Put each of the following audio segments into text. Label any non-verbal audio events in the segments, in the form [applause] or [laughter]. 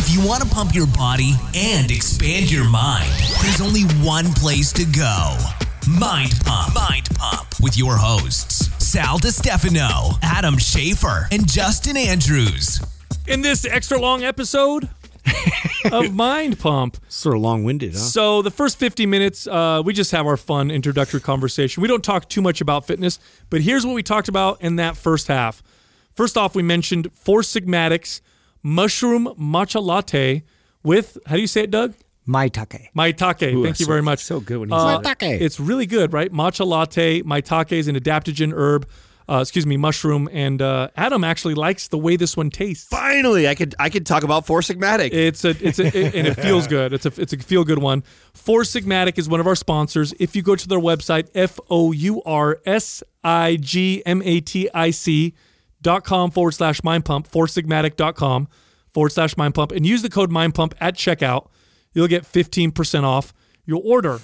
If you want to pump your body and expand your mind, there's only one place to go. Mind Pump. Mind Pump with your hosts, Sal DiStefano, Adam Schafer, and Justin Andrews. in this extra long episode of [laughs] Mind Pump. Sort of long winded, huh? So the first 50 minutes, uh, we just have our fun introductory conversation. We don't talk too much about fitness, but here's what we talked about in that first half. First off, we mentioned Four Sigmatics mushroom matcha latte with how do you say it, Doug? Maitake. Maitake. Ooh, Thank you so- very much. so good when you Uh, say that. It's really good, right? Matcha latte. Maitake is an adaptogen herb. Uh, excuse me, mushroom. And uh, Adam actually likes the way this one tastes. Finally, I could I could talk about Four Sigmatic. It's a it's a it, and it feels [laughs] good. It's a it's a feel good one. Four Sigmatic is one of our sponsors. If you go to their website, F O U R S I G M A T I C dot com forward slash mind pump, foursigmatic.com forward slash mind pump, and use the code mind pump at checkout, you'll get 15% off your order.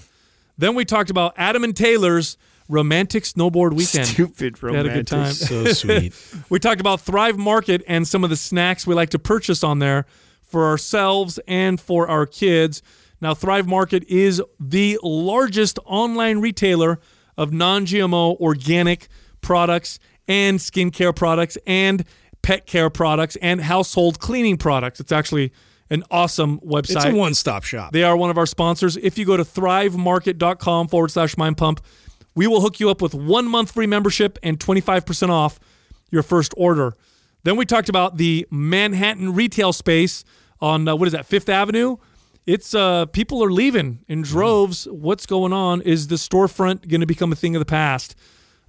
Then we talked about Adam and Taylor's romantic snowboard weekend. Stupid We had a good time. so [laughs] sweet. We talked about Thrive Market and some of the snacks we like to purchase on there for ourselves and for our kids. Now, Thrive Market is the largest online retailer of non GMO organic products and skincare products and pet care products and household cleaning products. It's actually an awesome website. It's a one stop shop. They are one of our sponsors. If you go to thrivemarket.com forward slash mind pump, we will hook you up with one month free membership and 25% off your first order. Then we talked about the Manhattan retail space on, uh, what is that, Fifth Avenue? It's uh, people are leaving in droves. What's going on? Is the storefront going to become a thing of the past?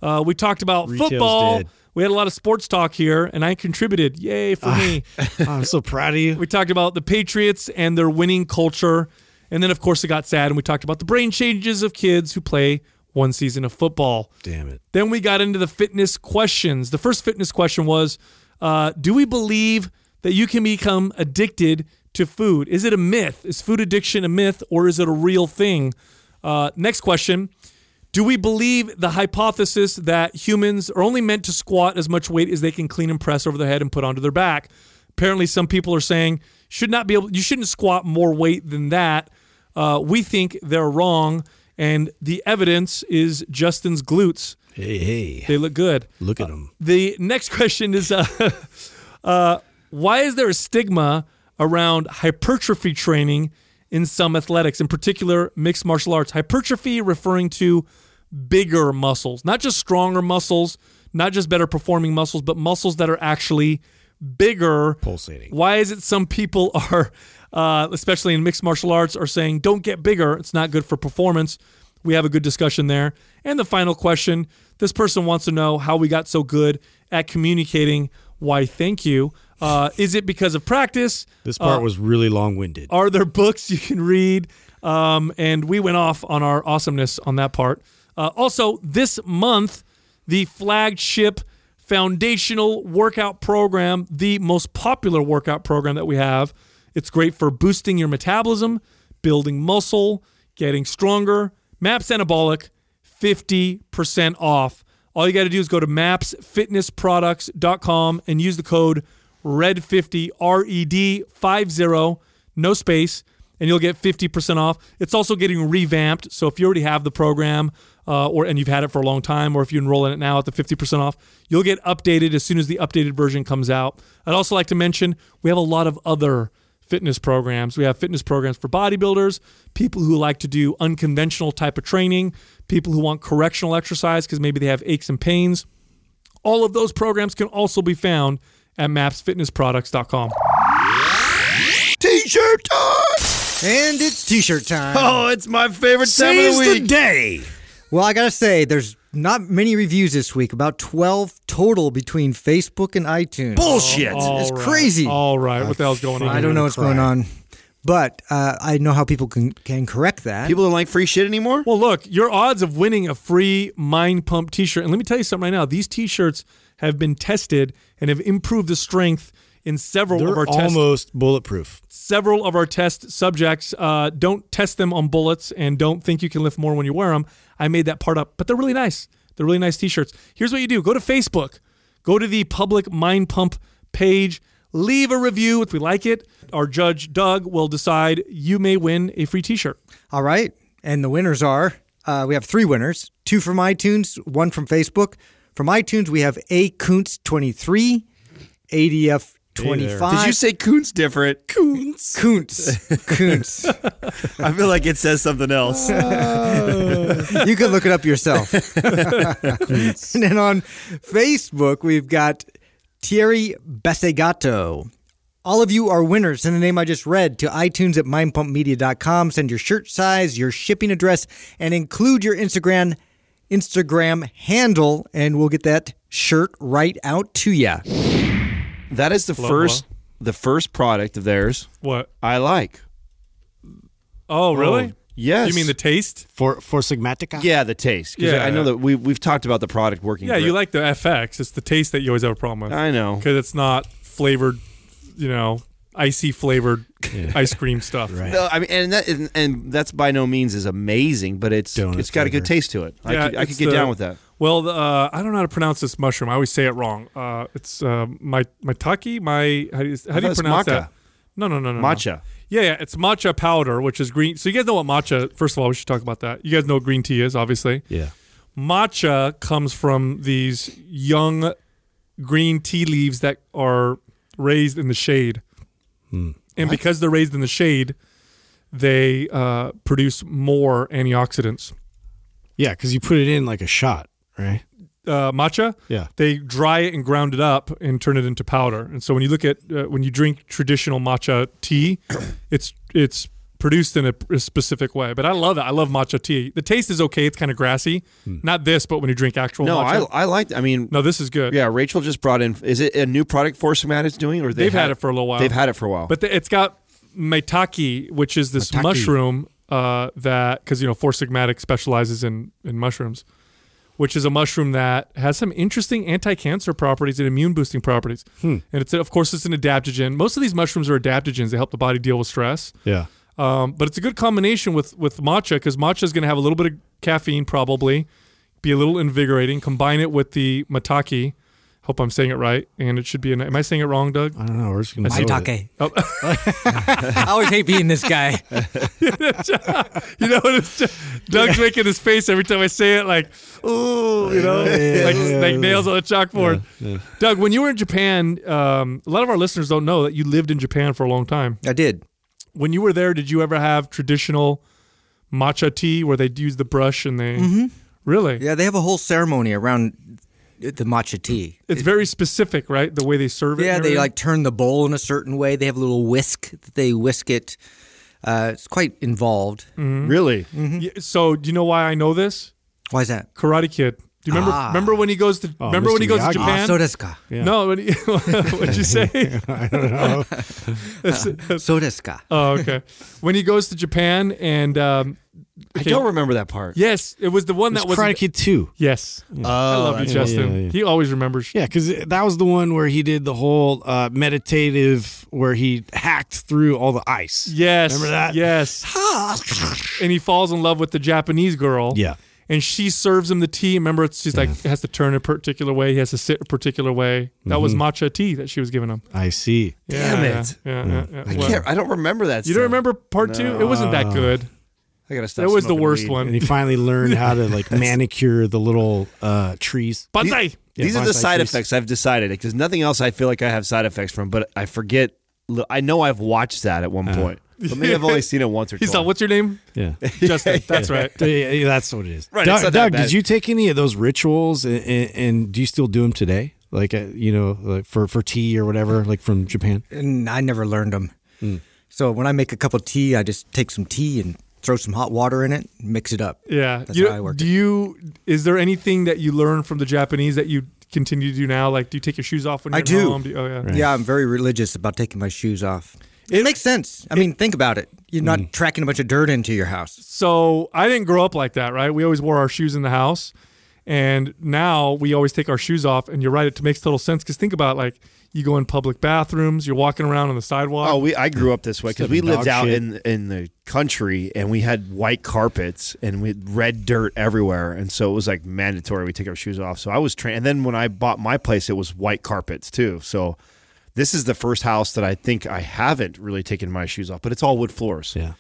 Uh, we talked about Retail's football. dead. We had a lot of sports talk here, and I contributed. Yay for me. [laughs] I'm so proud of you. We talked about the Patriots and their winning culture. And then, of course, it got sad, and we talked about the brain changes of kids who play one season of football. Damn it. Then we got into the fitness questions. The first fitness question was uh, Do we believe that you can become addicted to food? Is it a myth? Is food addiction a myth, or is it a real thing? Uh, next question Do we believe the hypothesis that humans are only meant to squat as much weight as they can clean and press over their head and put onto their back? Apparently, some people are saying should not be able. You shouldn't squat more weight than that. Uh, we think they're wrong, and the evidence is Justin's glutes. Hey, hey. They look good. Look at him. The next [laughs] question is uh, [laughs] uh, why is there a stigma around hypertrophy training in some athletics, in particular mixed martial arts? Hypertrophy referring to bigger muscles, not just stronger muscles, not just better performing muscles, but muscles that are actually bigger. Pulsating. Why is it some people [laughs] are, uh, especially in mixed martial arts, are saying don't get bigger? It's not good for performance. We have a good discussion there. And the final question this person wants to know how we got so good at communicating why thank you. Uh, is it because of practice? This part Uh, was really long winded. Are there books you can read? Um, and we went off on our awesomeness on that part. Uh, also, this month, the flagship foundational workout program, the most popular workout program that we have. It's great for boosting your metabolism, building muscle, getting stronger. MAPS Anabolic, 50% off. All you got to do is go to mapsfitnessproducts.com and use the code RED50, R E D 50, no space, and you'll get 50% off. It's also getting revamped. So if you already have the program uh, or and you've had it for a long time, or if you enroll in it now at the 50% off, you'll get updated as soon as the updated version comes out. I'd also like to mention we have a lot of other fitness programs. We have fitness programs for bodybuilders, people who like to do unconventional type of training, people who want correctional exercise because maybe they have aches and pains. All of those programs can also be found at mapsfitnessproducts.com. T-shirt time. And it's t-shirt time. Oh, it's my favorite time of Seize the the week. day. Well, I gotta say, there's not many reviews this week. About 12 total between Facebook and iTunes. Bullshit. All It's right. crazy. All right. What the hell's going on? I don't know what's going on, but uh, I know how people can can correct that. People don't like free shit anymore. Well, look, your odds of winning a free Mind Pump t shirt, and let me tell you something right now. These t shirts have been tested and have improved the strength in several of They're our test almost bulletproof. several of our test subjects uh, don't test them on bullets and don't think you can lift more when you wear them. I made that part up, but they're really nice. They're really nice t-shirts. Here's what you do: go to Facebook, go to the public Mind Pump page, Leave a review if we like it. Our judge, Doug, will decide you may win a free t shirt. All right. And the winners are uh, we have three winners two from iTunes, one from Facebook. From iTunes, we have A Kuntz23, ADF 25. Did you say Coons different? Coons. Kuntz? [laughs] Kuntz. I feel like it says something else. [laughs] you can look it up yourself. [laughs] and then on Facebook, we've got Thierry Besegato. All of you are winners in the name I just read to iTunes at mindpumpmedia.com. Send your shirt size, your shipping address, and include your Instagram Instagram handle, and we'll get that shirt right out to you. That is the first the first product of theirs What? I like. Oh, oh, really? Yes. You mean the taste? For for Sigmatica? Yeah, the taste. 'Cause Yeah. I know that we we've talked about the product working. Yeah, you great. like the FX. It's the taste that you always have a problem with. I know. Because it's not flavored, you know, icy flavored ice cream stuff. Right. No, I mean, and that and, and that's by no means is amazing, but it's Donut it's got a good flavor. taste to it. I Yeah, could, I could it's get the- down with that. Well, uh, I don't know how to pronounce this mushroom. I always say it wrong. Uh, it's uh, my maitake. My how do you, how do you it's pronounce maca. that? No, no, no, no. no. Matcha. Yeah, yeah, it's matcha powder, which is green. So you guys know what matcha? First of all, we should talk about that. You guys know what green tea is, obviously. Yeah. Matcha comes from these young green tea leaves that are raised in the shade, and because they're raised in the shade, they uh, produce more antioxidants. Yeah, because you put it in like a shot, right? Uh, matcha, Yeah. they dry it and ground it up and turn it into powder. And so when you look at uh, when you drink traditional matcha tea, [coughs] it's it's produced in a, a specific way. But I love it. I love matcha tea. The taste is okay. It's kind of grassy. Not this, but when you drink actual No, I matcha. I like. I mean, no, this is good. yeah. Rachel just brought in. Is it a new product for Force is doing, or they They've had it for a little while. They've had it for a while. But the, it's got maitake, which is this Maitake. mushroom uh, that because you know Four Sigmatic specializes in in mushrooms, which is a mushroom that has some interesting anti-cancer properties and immune boosting properties. Hmm. And it's of course it's an adaptogen. Most of these mushrooms are adaptogens. They help the body deal with stress. Yeah. Um, but it's a good combination with with matcha because matcha is going to have a little bit of caffeine, probably be a little invigorating. Combine it with the matake. Hope I'm saying it right, and it should be. An, am I saying it wrong, Doug? I don't know. We're just gonna go with it. Maitake. I always hate being this guy. [laughs] You know, it's just, Doug's making this face every time I say it, like, ooh, you know, like, like nails on a chalkboard. Doug, when you were in Japan, um, a lot of our listeners don't know that you lived in Japan for a long time. I did. When you were there, did you ever have traditional matcha tea where they'd use the brush and they really? Yeah, they have a whole ceremony around the matcha tea. It's very specific, right? The way they serve it. Yeah, they like turn the bowl in a certain way. They have a little whisk that they whisk it. Uh, it's quite involved. really, Yeah, so, do you know why I know this? Why is that? Karate Kid. Do you remember? Ah. Remember when he goes to? Oh, remember when he Mr. goes to Japan? Ah, so desu ka. Yeah. No, when he, [laughs] what'd you say? [laughs] I don't know. So desu ka. Oh, okay. when he goes to Japan and um, I okay, don't remember that part. Yes, it was the one It's that was. Karate Kid 2. Yes, I Oh, love you, yeah, Justin. yeah, yeah. He always remembers. Yeah, because that was the one where he did the whole uh, meditative, where he hacked through all the ice. Yes, Remember that? Yes. and he falls in love with the Japanese girl. Yeah. And she serves him the tea. Remember, it's she's like has to turn a particular way. He has to sit a particular way. That was matcha tea that she was giving him. I see. Damn Yeah, it. Yeah, yeah, yeah, yeah. I Well, can't. I don't remember that. you stuff. don't remember part two? It wasn't that good. I gotta stop. That was the worst weed. one. And he finally learned how to like [laughs] manicure the little uh, trees. Bonsai. Yeah, These are the side trees. effects I've decided because nothing else I feel like I have side effects from, but I forget. I know I've watched that at one point, but maybe I've only seen it once or He's twice. like, "What's your name?" Yeah. [laughs] Justin. [laughs] That's right. Yeah, yeah, that's what it is. Right, Doug, not that Doug, bad. did you take any of those rituals and, and, and do you still do them today? Like, uh, you know, like for, for tea or whatever, like from Japan? And I never learned them. Hmm. So when I make a cup of tea, I just take some tea and throw some hot water in it, mix it up. Yeah. That's you, how I work Do it. you? Is there anything that you learn from the Japanese that you continue to do now? Like, do you take your shoes off when you're I at do. home? you- oh yeah. Yeah, I'm very religious about taking my shoes off. It, makes sense. I mean, think about it. You're not Mm. tracking a bunch of dirt into your house. So I didn't grow up like that, right? We always wore our shoes in the house, and now we always take our shoes off. And you're right; it makes total sense because think about it, like you go in public bathrooms, you're walking around on the sidewalk. Oh, we I grew up this way because we lived out shit. in in the country and we had white carpets and we had red dirt everywhere, and so it was like mandatory we take our shoes off. So I was trained, and then when I bought my place, it was white carpets too. So This is the first house that I think I haven't really taken my shoes off, but it's all wood floors. Yeah.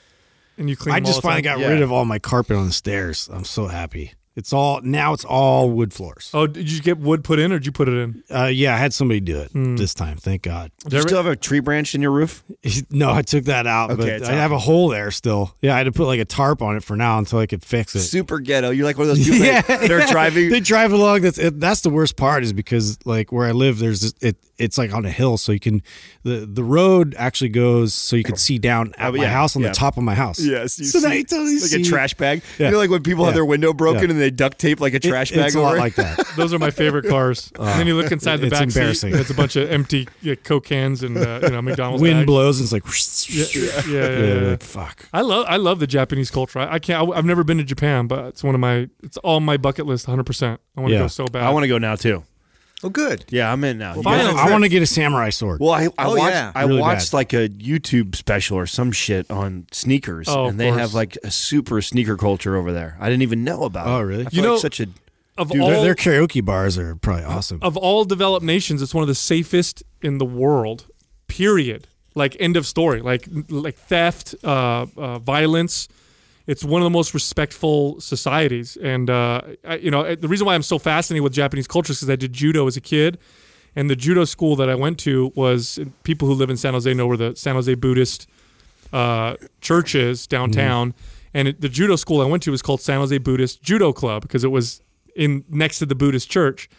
And you clean. I them just all finally time? got Yeah. rid of all my carpet on the stairs. I'm so happy. It's all now. It's all wood floors. Oh, did you get wood put in, or did you put it in? Uh, yeah, I had somebody do it Hmm. this time. Thank God. Do you still have a tree branch in your roof? [laughs] No, I took that out, Okay, but I out. have a hole there still. Yeah, I had to put like a tarp on it for now until I could fix it. Super ghetto. You're like one of those [laughs] people yeah, that they're driving. They drive along. That's it, that's the worst part is because like where I live, there's this, it. It's like on a hill, so you can the the road actually goes so you can see down at Oh, my house on yeah. the top of my house. Yes, you so see, now you totally like see a trash bag. Yeah. You know, like when people have their window broken Yeah. and they duct tape like a It- trash bag It's a lot like that. [laughs] Those are my favorite cars. [laughs] and then you look inside the it's back seat. embarrassing. and It's a bunch of empty yeah, Coke cans and uh, you know McDonald's. Wind bags. blows and it's like Yeah, [laughs] yeah, yeah, yeah, Yeah, yeah. like, fuck. I love I love the Japanese culture. I, I can't. I, have never been to Japan, but it's one of my. It's all my bucket list. 100. percent I want to Yeah. go so bad. I want to go now too. Oh, good. Yeah, I'm in now. You Finally. I want to get a samurai sword. Well, I, I Oh, watched yeah. I Really watched bad. like a YouTube special or some shit on sneakers, Oh, of and they course. have like a super sneaker culture over there. I didn't even know about. It. Oh, it. really? I You feel know- like such a of Dude, all their, their karaoke bars are probably awesome. of all developed nations, it's one of the safest in the world. Period. Like end of story. Like like theft, uh, uh, violence. It's one of the most respectful societies, and uh, I, you know the reason why I'm so fascinated with Japanese culture is because I did judo as a kid, and the judo school that I went to was people who live in San Jose know where the San Jose Buddhist uh, church is downtown, and it, the judo school I went to was called San Jose Buddhist Judo Club because it was in next to the Buddhist church,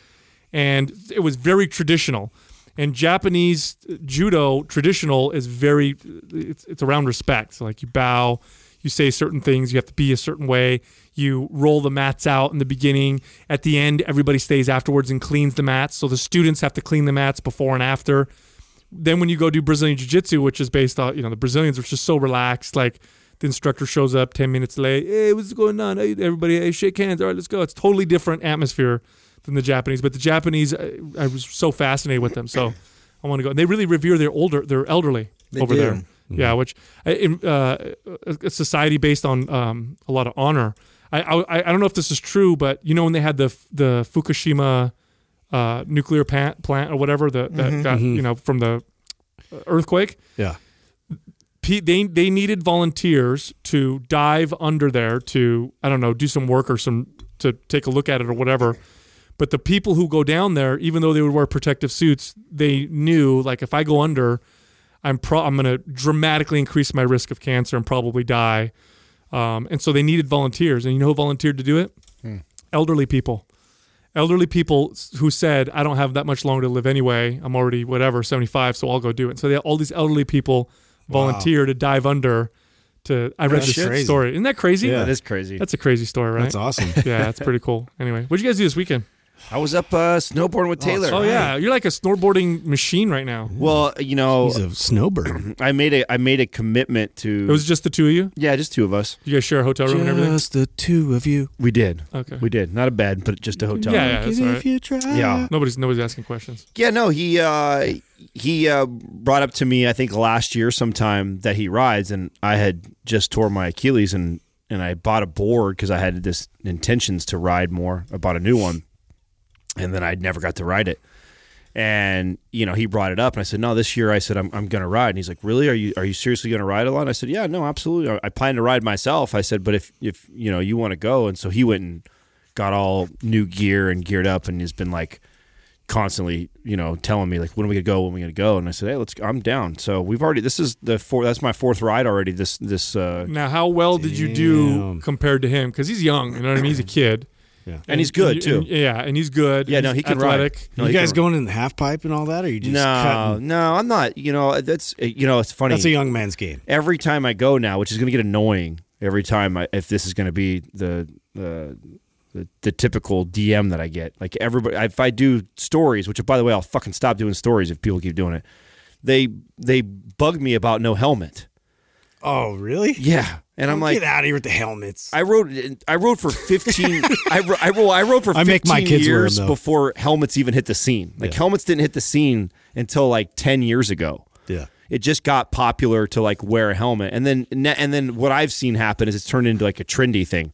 and it was very traditional. And Japanese judo traditional is very it's, it's around respect. So like you bow, you say certain things, you have to be a certain way. You roll the mats out in the beginning. At the end, everybody stays afterwards and cleans the mats. So the students have to clean the mats before and after then when you go do Brazilian Jiu Jitsu, which is based on, you know, the Brazilians are just so relaxed. Like the instructor shows up 10 minutes late. Hey, what's going on? Hey, everybody, hey, shake hands. All right, let's go. It's totally different atmosphere than the Japanese. But the Japanese, I, I was so fascinated with them. So I want to go. And they really revere their older, their elderly They over do. there. Yeah, which uh, in, uh, a society based on um, a lot of honor. I, I I don't know if this is true, but you know when they had the the Fukushima uh, nuclear plant, plant or whatever that, that got you know from the earthquake, yeah. They they needed volunteers to dive under there to I don't know do some work or some to take a look at it or whatever. But the people who go down there, even though they would wear protective suits, they knew like if I go under, I'm pro- I'm going to dramatically increase my risk of cancer and probably die. Um, and so they needed volunteers, and you know who volunteered to do it? Elderly people. Elderly people who said, "I don't have that much longer to live anyway. I'm already whatever 75, so I'll go do it." So they, all these elderly people volunteer to dive under. To I read That's this crazy. story. Isn't that crazy? Yeah. that is crazy. That's a crazy story, right? That's awesome. [laughs] yeah, that's pretty cool. Anyway, what'd you guys do this weekend? I was up uh, snowboarding with Taylor. Oh yeah, you're like a snowboarding machine right now. Well, you know, He's a snowbird. [clears throat] I made a I made a commitment to. It was just the two of you. yeah, just two of us. You guys share a hotel room and everything. Just the two of you. We did. Okay. We did. Not a bed, but just a hotel. Yeah, room. yeah, that's If you try. Yeah. Nobody's nobody's asking questions. Yeah, no, he uh, he uh, brought up to me I think last year sometime that he rides, and I had just tore my Achilles, and and I bought a board because I had this intentions to ride more. I bought a new one, and then I never got to ride it. And you know, he brought it up, and I said, "No, this year." I said, "I'm, I'm going to ride." And he's like, "Really? Are you are you seriously going to ride a lot?" And I said, "Yeah, no, absolutely. I- plan to ride myself." I said, "But if if you know you want to go," and so he went and got all new gear and geared up, and has been like constantly, you know, telling me like, when are we gonna go? When are we gonna go? And I said, hey, let's. Go. I'm down. So we've already. This is the four. That's my fourth ride already. This this. uh Now, how well did you do Damn. compared to him? Because he's young. You know what I mean? He's a kid. Yeah. And he's good, and- too. and- yeah, and he's good. Yeah, no, he can ride. athletic. No, you he guys can- going in the half pipe and all that, or you just No, cutting? no, I'm not. You know, that's you know, it's funny. That's a young man's game. every time I go now, which is going to get annoying every time I, if this is going to be the, the the the typical DM that I get. Like everybody, if I do stories, which by the way, I'll fucking stop doing stories if people keep doing it. They they bug me about no helmet. Oh, really? Yeah, and I'm like, get out of here with the helmets. I wrote I wrote for 15 [laughs] I, wrote, I wrote I wrote for 15 I make my kids years them, before helmets even hit the scene. Like Yeah. helmets didn't hit the scene until like 10 years ago. yeah. It just got popular to like wear a helmet. And then and then what I've seen happen is it's turned into like a trendy thing.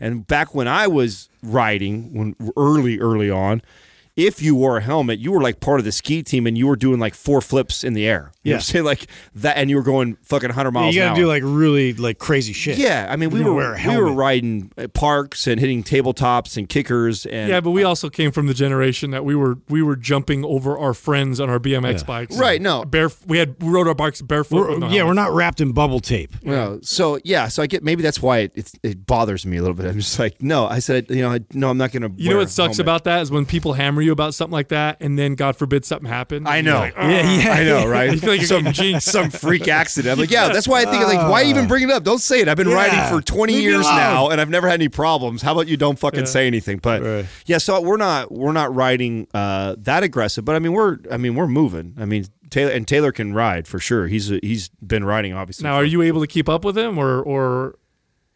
And back when I was riding when early early on, if you wore a helmet, you were like part of the ski team and you were doing like four flips in the air. You know what I'm Yeah. saying? Like that, and you were going fucking 100 miles you gotta do like really like crazy shit. yeah, I mean, we were wear a we were riding uh, parks and hitting tabletops and kickers and Yeah, but we also came from the generation that we were we were jumping over our friends on our BMX bikes. Right, no. bare we had we rode our bikes barefoot. We're, yeah, helmet. we're not wrapped in bubble tape. No, so yeah, so I get maybe that's why it, it's, it bothers me a little bit. I'm just like, no, I said, you know, I, no, I'm not going to. You know what sucks about that is when people hammer you about something like that, and then God forbid something happens. I know, like, Yeah, yeah. I know, right? [laughs] You feel like some getting some freak accident. I'm like, yeah, that's why I think like, why even bring it up? Don't say it. I've been Yeah. riding for 20 Leave years alone. now, and I've never had any problems. How about you don't fucking Yeah. say anything? But Right. yeah, so we're not we're not riding uh, that aggressive, but I mean we're I mean we're moving. I mean Taylor and Taylor can ride for sure. He's he's been riding obviously. Now, are you able to keep up with him, or or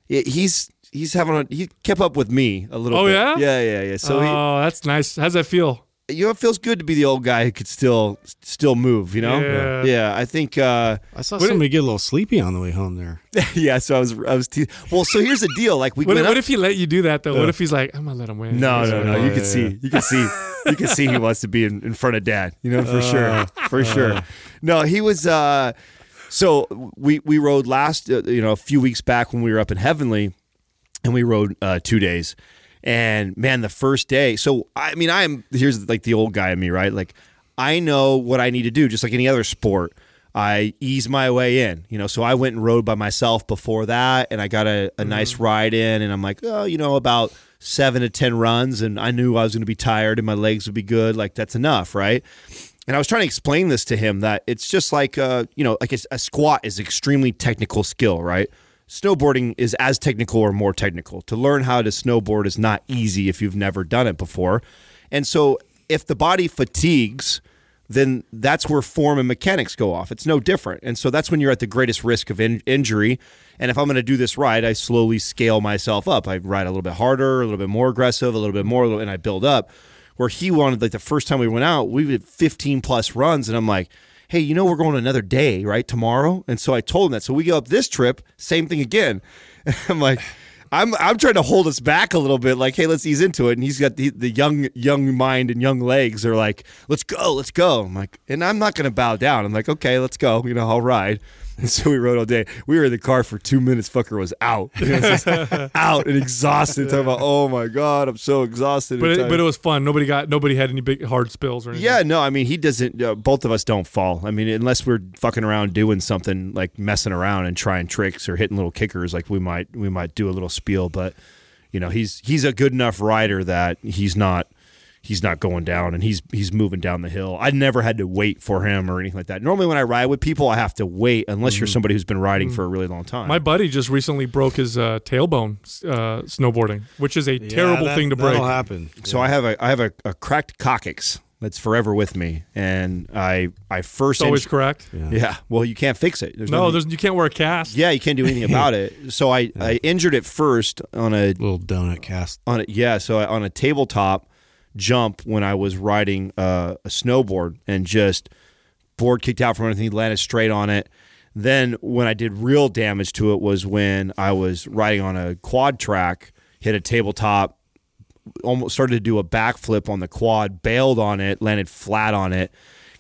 Yeah, he's he's having a, he kept up with me a little Oh, bit. yeah? yeah yeah yeah so oh, that's nice. How's that feel? he you know it feels good to be the old guy who could still still move you know Yeah. yeah i think uh I saw What somebody get a little sleepy on the way home there. [laughs] yeah so i was i was te- well so here's the deal like we What, went what up- if he let you do that though? What if he's like, I'm gonna let him win? no no no you can yeah, see you can see you can see he [laughs] wants to be in, in front of dad you know for sure for sure no he was uh so we we rode last uh, you know a few weeks back when we were up in heavenly and we rode uh, two days. And man, the first day. So I mean, I'm here's like the old guy in me, right? Like I know what I need to do, just like any other sport. I ease my way in, you know. So I went and rode by myself before that, and I got a, a nice ride in, and I'm like, oh, you know, about seven to ten runs, and I knew I was going to be tired and my legs would be good. Like that's enough, right? And I was trying to explain this to him that it's just like, uh, you know, like a, a squat is extremely technical skill, right? Snowboarding is as technical or more technical. To learn how to snowboard is not easy if you've never done it before. And so if the body fatigues, then that's where form and mechanics go off. It's no different. And so that's when you're at the greatest risk of in- injury. And if I'm going to do this right, I slowly scale myself up. I ride a little bit harder, a little bit more aggressive, a little bit more, and I build up where he wanted like the first time we went out, we did 15 plus runs, and I'm like, hey, you know we're going another day, right? Tomorrow. And so I told him that. So we go up this trip, same thing again. [laughs] I'm like, I'm I'm trying to hold us back a little bit, like, hey, let's ease into it. And he's got the, the young young mind and young legs are like, let's go, let's go. I'm like, and I'm not gonna bow down. I'm like, okay, let's go. You know, I'll ride. [laughs] And so we rode all day. We were in the car for two minutes. Fucker was out, [laughs] [laughs] out and exhausted. Talking about, oh my god, I'm so exhausted. But it, but it was fun. Nobody got nobody had any big hard spills or anything. Yeah, no, I mean he doesn't. Uh, both of us don't fall. I mean, unless we're fucking around doing something like messing around and trying tricks or hitting little kickers, like we might we might do a little spiel. But you know, he's he's a good enough rider that he's not he's not going down and he's he's moving down the hill. I never had to wait for him or anything like that. Normally, when I ride with people, I have to wait unless you're somebody who's been riding for a really long time. My buddy just recently broke his uh, tailbone uh, snowboarding, which is a terrible that- thing to break. That'll happen. So I have a I have a, a cracked coccyx that's forever with me, and I I first It's always inj- correct. yeah. Well, you can't fix it. There's No, nothing- there's you can't wear a cast. Yeah, you can't do anything about it. [laughs] So I, I injured it first on a Little donut cast. on a yeah, so I, on a tabletop jump when I was riding uh, a snowboard and just board kicked out from underneath, landed straight on it. Then when I did real damage to it was when I was riding on a quad track, hit a tabletop, almost started to do a backflip on the quad, bailed on it, landed flat on it.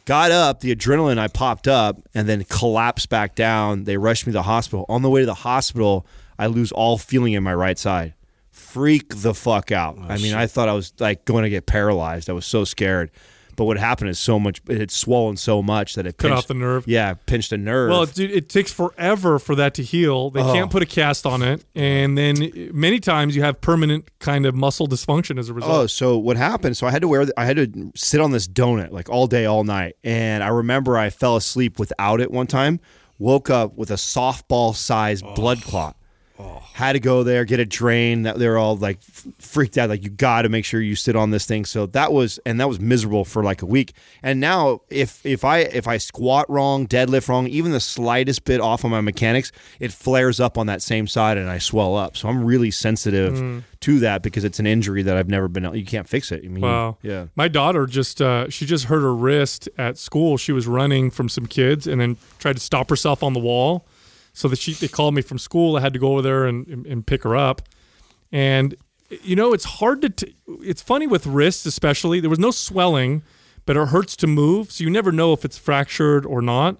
Got up, the adrenaline I popped up, and then collapsed back down. They rushed me to the hospital. On the way to the hospital, I lose all feeling in my right side. Freak the fuck out. Oh, I mean, I thought I was like going to get paralyzed. I was so scared. But what happened is so much, it had swollen so much that it Cut pinched, off the nerve. Yeah, pinched a nerve. Well, dude, it takes forever for that to heal. They Oh. can't put a cast on it, and then many times you have permanent kind of muscle dysfunction as a oh, result. Oh, so what happened? So I had to wear, I had to sit on this donut like all day, all night. And I remember I fell asleep without it one time, woke up with a softball sized blood oh. clot. Had to go there, get it drained. That they're all like freaked out, like you got to make sure you sit on this thing. So that was, and that was miserable for like a week. And now, if if I if I squat wrong, deadlift wrong, even the slightest bit off on my mechanics, it flares up on that same side, and I swell up. So I'm really sensitive to that because it's an injury that I've never been. You can't fix it. I mean, Wow. yeah. My daughter just uh, she just hurt her wrist at school. She was running from some kids and then tried to stop herself on the wall. So that she they called me from school. I had to go over there and, and, and pick her up. And you know, it's hard to. T- it's funny with wrists, especially. There was no swelling, but it hurts to move, so you never know if it's fractured or not.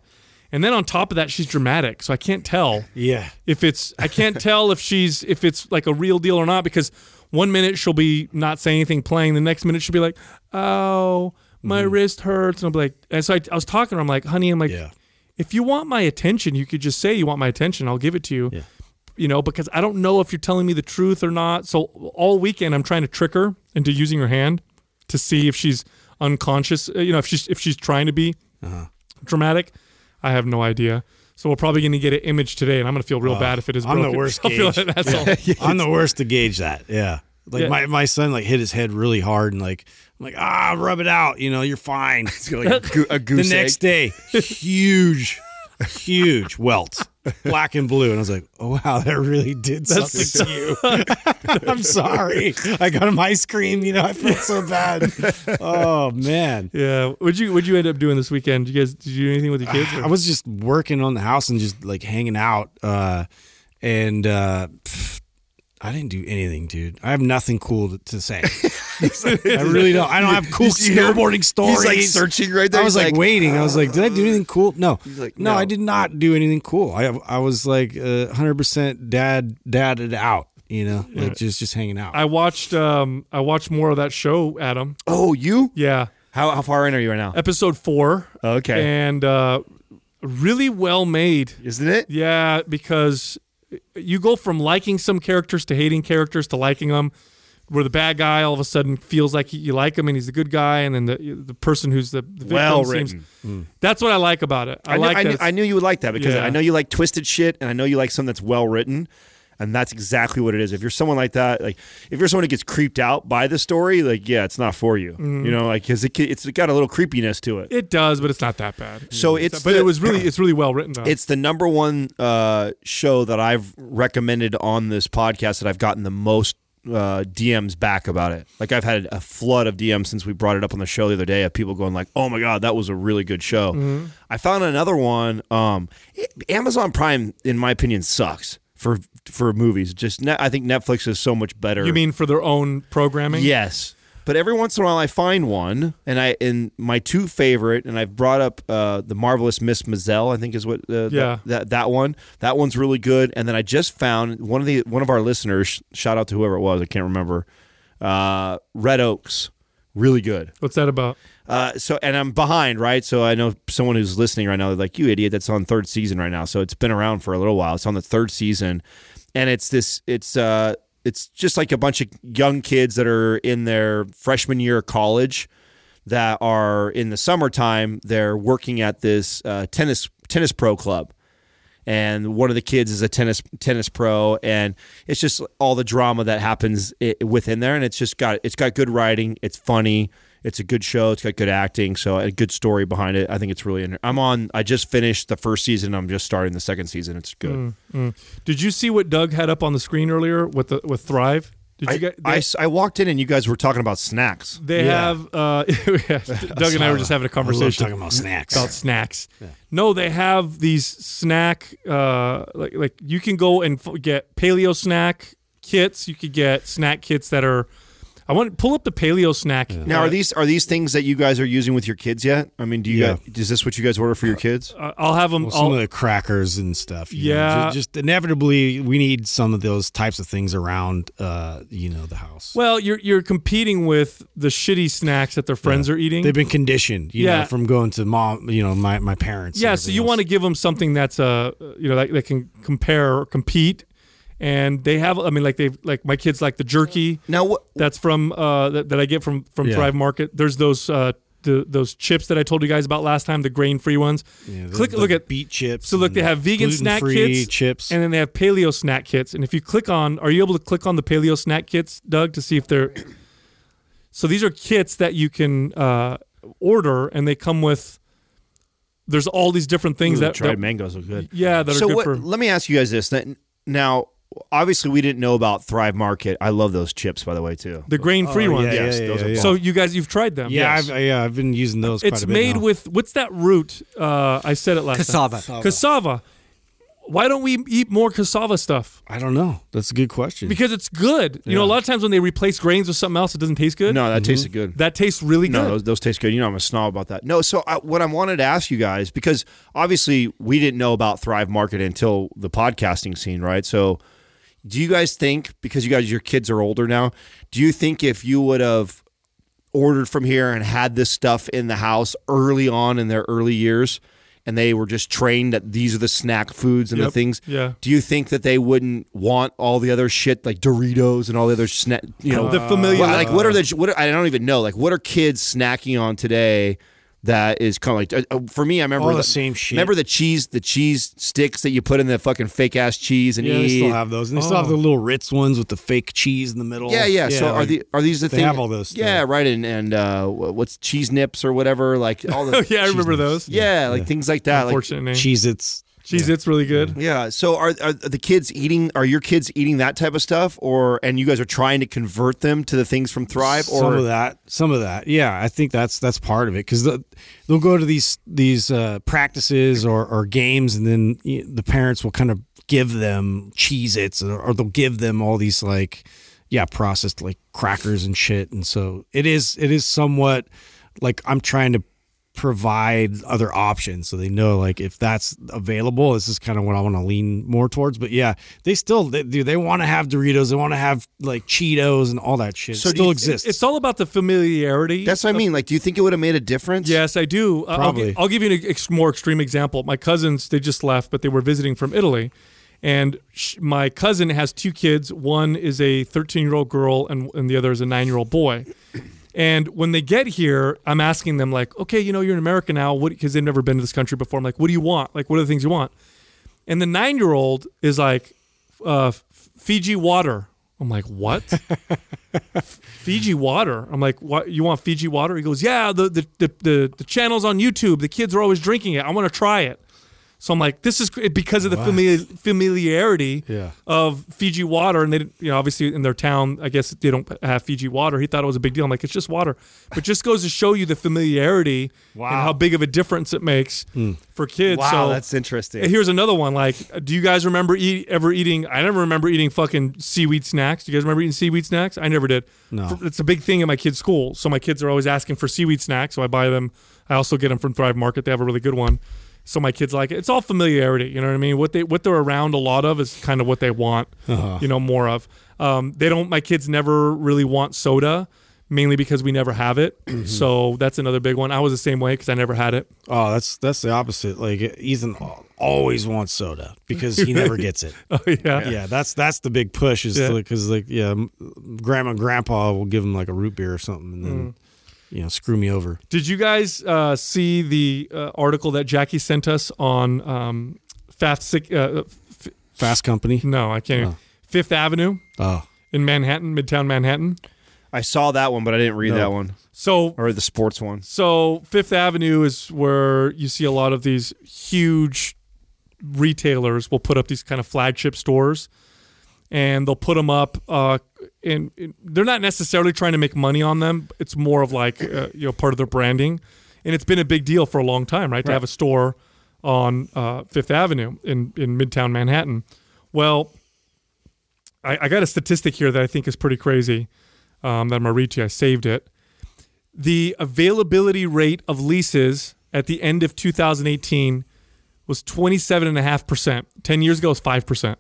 And then on top of that, she's dramatic, so I can't tell Yeah. if it's. I can't [laughs] tell if she's if it's like a real deal or not because one minute she'll be not saying anything, playing. The next minute she'll be like, "Oh, my mm. wrist hurts," and I'll be like, and so I, I was talking to her. I'm like, "Honey, I'm like, Yeah. If you want my attention, you could just say you want my attention. I'll give it to you." Yeah. You know, because I don't know if you're telling me the truth or not. So all weekend I'm trying to trick her into using her hand to see if she's unconscious. uh, You know, if she's if she's trying to be dramatic. I have no idea. So we're probably going to get an image today, and I'm going to feel real bad if it is. I'm the [laughs] worst I'll feel gauge. it, that's all. [laughs] I'm the worst to gauge that. Yeah. Like Yeah. my, my son like hit his head really hard and like I'm like ah rub it out you know you're fine. [laughs] It's like a, a [laughs] the goose next day, huge, huge [laughs] welt, black and blue, and I was like, "Oh wow, that really did something to you." I'm sorry. I got him ice cream. You know, I feel so bad. Oh man, Yeah. What'd you What'd you end up doing this weekend? Did you guys Did you do anything with your kids? [sighs] or- I was just working on the house and just like hanging out, uh, and uh, pff, I didn't do anything, dude. I have nothing cool to, to say. [laughs] I really don't. I don't have cool You hear him? snowboarding stories. He's like searching right there. I was He's like, waiting. I was like, did I do anything cool? No, like, no, no. I did not do anything cool. I I was like hundred percent dad dadded out. You know, like just just hanging out. I watched um I watched more of that show, Adam. Oh, you? Yeah. How how far in are you right now? Episode four. Okay. And uh, really well made. Isn't it? Yeah, because you go from liking some characters to hating characters to liking them. Where the bad guy all of a sudden feels like you like him and he's a good guy, and then the the person who's the, the victim Well seems- written. Mm. That's what I like about it. I, knew, like I, knew, I knew you would like that because Yeah. I know you like twisted shit, and I know you like something that's well written, and that's exactly what it is. If you're someone like that, like if you're someone who gets creeped out by the story, like yeah, it's not for you. You know, like because it, it's got a little creepiness to it. It does, but it's not that bad. So it's but the- it was really [clears throat] it's really well written though. It's the number one uh, show that I've recommended on this podcast that I've gotten the most uh, DMs back about it. Like I've had a flood of DMs since we brought it up on the show the other day of people going like, "Oh my god, that was a really good show." Mm-hmm. I found another one. Um, it- Amazon Prime, in my opinion, sucks for for movies. Just ne- I think Netflix is so much better. you mean for their own programming? Yes. But every once in a while, I find one, and I and my two favorite, and I've brought up uh, the marvelous Miss Maisel. I think is what uh, Yeah. that, that that one. That one's really good. And then I just found one of the one of our listeners. Shout out to whoever it was. I can't remember. Uh, Red Oaks, really good. What's that about? Uh, so and I'm behind, right? So I know someone who's listening right now. They're like, "You idiot!" That's on third season right now. So it's been around for a little while. It's on the third season, and it's this. It's uh, it's just like a bunch of young kids that are in their freshman year of college that are in the summertime. They're working at this uh, tennis tennis pro club, and one of the kids is a tennis tennis pro, and it's just all the drama that happens within there, and it's just got it's got good writing, it's funny, it's a good show, it's got good acting, so a good story behind it. I think it's really. Inter- I'm on. I just finished the first season. I'm just starting the second season. It's good. Did you see what Doug had up on the screen earlier with the with Thrive? Did you I, get? I They, s- I walked in and you guys were talking about snacks. they Yeah. have. Uh, [laughs] yeah, [laughs] Doug and I were just having a I love conversation talking about snacks. about snacks. No, they have these snack. Uh, like like you can go and f- get paleo snack kits. You could get snack kits that are. I want to pull up the paleo snack. Now, uh, are these are these things that you guys are using with your kids yet? I mean, do you Yeah. guys, is this what you guys order for your kids? uh, I'll have them. Well, some of the crackers and stuff. you Yeah. ju- just, inevitably, we need some of those types of things around, uh, you know, the house. well, you're you're competing with the shitty snacks that their friends are eating. They've been conditioned, you Yeah. know, from going to mom, you know, my my parents. Yeah, so you want to give them something that's uh you know that, that can compare or compete, and they have. I mean, like they like my kids like the jerky Now, what? that's from uh that, that I get from from Yeah. Thrive Market. There's those uh the, those chips that I told you guys about last time, the grain free ones. Click look at beet chips. so look they have vegan snack kits chips. and then they have paleo snack kits. And if you click on, are you able to click on the paleo snack kits, Doug, to see if they're [clears throat] so these are kits that you can uh, order, and they come with. There's all these different things Ooh, that, dried that mangoes are good. yeah that are so good what, for. let me ask you guys this. That now, obviously, we didn't know about Thrive Market. I love those chips, by the way, too. The grain free Oh, ones. yeah, Yes, yeah, those yeah, are yeah. So you guys, you've tried them. yeah, yes. I've, yeah, I've been using those. quite it's a bit made now. with what's that root? Uh, I said it last Cassava. time. Cassava. Why don't we eat more cassava stuff? I don't know. That's a good question. Because it's good. You know, a lot of times when they replace grains with something else, it doesn't taste good. No, that tasted good. That tastes really No, good. those, those taste good. You know, I'm a snob about that. No, so I, what I wanted to ask you guys, because obviously we didn't know about Thrive Market until the podcasting scene, right? So, do you guys think, because you guys, your kids are older now, do you think if you would have ordered from here and had this stuff in the house early on in their early years, and they were just trained that these are the snack foods and the things, Yeah. do you think that they wouldn't want all the other shit like Doritos and all the other snack, you know, the familiar. well, like what are the what are, I don't even know like what are kids snacking on today that is kind of like uh, uh, for me I remember All the same shit. Remember the cheese the cheese sticks that you put in the fucking fake ass cheese and yeah, they eat. still have those, and they still have the little Ritz ones with the fake cheese in the middle. yeah, yeah. So are like- the are these the they things? have all those Yeah, still. right. And and uh, what's cheese nips or whatever? Like all the Oh, [laughs] yeah, I remember those. yeah, like things like that. Like Unfortunate name. Cheese Its? Cheez It's really good. yeah. So are are the kids eating? Are your kids eating that type of stuff, or and you guys are trying to convert them to the things from Thrive? Or some of that, some of that. Yeah, I think that's that's part of it because the, they'll go to these these uh, practices or, or games, and then the parents will kind of give them Cheez Its or, or they'll give them all these like yeah processed like crackers and shit, and so it is it is somewhat like I'm trying to provide other options so they know like if that's available this is kind of what i want to lean more towards but yeah they still they, do they want to have doritos they want to have like cheetos and all that shit So it still you- exists It's all about the familiarity. that's what I mean. Like, do you think it would have made a difference? Yes, I do. Uh, I'll, Probably. I'll give you an ex- more extreme example. My cousins, they just left, but they were visiting from Italy. And sh- my cousin has two kids. One is a 13 year old girl, and, and the other is a nine year old boy. And when they get here, I'm asking them, like, okay, you know, you're in America now. What? Because they've never been to this country before. I'm like, what do you want? Like, what are the things you want? And the nine year old is like, uh, Fiji water. I'm like, what? [laughs] Fiji water. I'm like, what? You want Fiji water? He goes, yeah. The the the the, the channels on YouTube. The kids are always drinking it. I want to try it. So I'm like, this is because of the famili- familiarity Yeah. of Fiji water, and they, you know, obviously in their town, I guess they don't have Fiji water. He thought it was a big deal. I'm like, it's just water, but just goes to show you the familiarity and how big of a difference it makes hmm. for kids. Wow, so that's interesting. Here's another one. Like, do you guys remember eat, ever eating? I never remember eating fucking seaweed snacks. Do you guys remember eating seaweed snacks? I never did. No. It's a big thing in my kids' school. So my kids are always asking for seaweed snacks. So I buy them. I also get them from Thrive Market. They have a really good one. So my kids like it. It's all familiarity. You know what I mean? What they what they're around a lot of is kind of what they want. You know more of. Um, they don't. My kids never really want soda. Mainly because we never have it, [clears throat] so that's another big one. I was the same way because I never had it. oh that's that's the opposite like ethan always wants soda because he never [laughs] gets it Oh yeah, yeah that's that's the big push is Yeah. because like yeah grandma and grandpa will give him like a root beer or something and then you know screw me over Did you guys uh, see the uh, article that Jackie sent us on um, Fast Uh, f- fast company no, I can't. Oh. Fifth Avenue oh in Manhattan, Midtown Manhattan. I saw that one, but I didn't read that one So, or the sports one. so Fifth Avenue is where you see a lot of these huge retailers will put up these kind of flagship stores, and they'll put them up. Uh, and and they're not necessarily trying to make money on them. It's more of like uh, you know part of their branding, and it's been a big deal for a long time, right? To have a store on uh, Fifth Avenue in in Midtown Manhattan. Well, I, I got a statistic here that I think is pretty crazy. Um, that I'm gonna read to you. I saved it. The availability rate of leases at the end of 2018 was 27.5%. 10 years ago, it was 5%.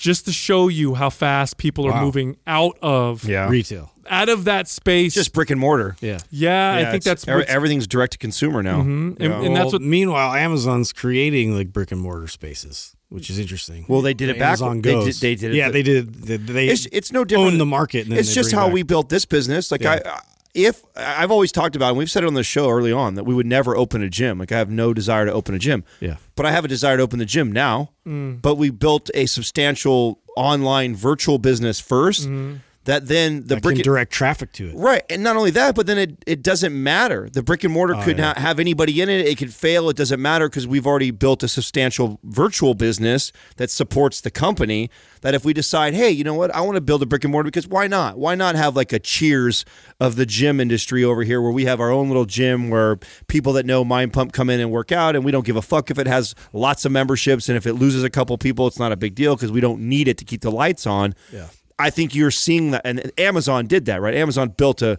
Just to show you how fast people are Wow. moving out of Yeah, retail out of that space. just brick and mortar. yeah yeah, I think that's every- everything's direct to consumer now. Mm-hmm. and, Yeah. and that's Well, what meanwhile amazon's creating like brick and mortar spaces which is interesting Well, they did it back- amazon they did- goes they did it yeah the- they did they, they It's it's no different. own the market and then it's just how back. we built this business. Like Yeah. I, if I've always talked about, and we've said it on the show early on that we would never open a gym. Like I have no desire to open a gym. Yeah. But I have a desire to open the gym now. Mm. But we built a substantial online virtual business 1st that then the that brick can direct traffic to it. Right, and not only that, but then it, it doesn't matter. The brick and mortar oh, could yeah. ha- have anybody in it. It could fail. It doesn't matter because we've already built a substantial virtual business that supports the company. That if we decide, hey, you know what, I want to build a brick and mortar because why not? Why not have like a Cheers of the gym industry over here, where we have our own little gym where people that know Mind Pump come in and work out, and we don't give a fuck if it has lots of memberships and if it loses a couple people, it's not a big deal because we don't need it to keep the lights on. Yeah. I think you're seeing that, and Amazon did that, right? Amazon built a,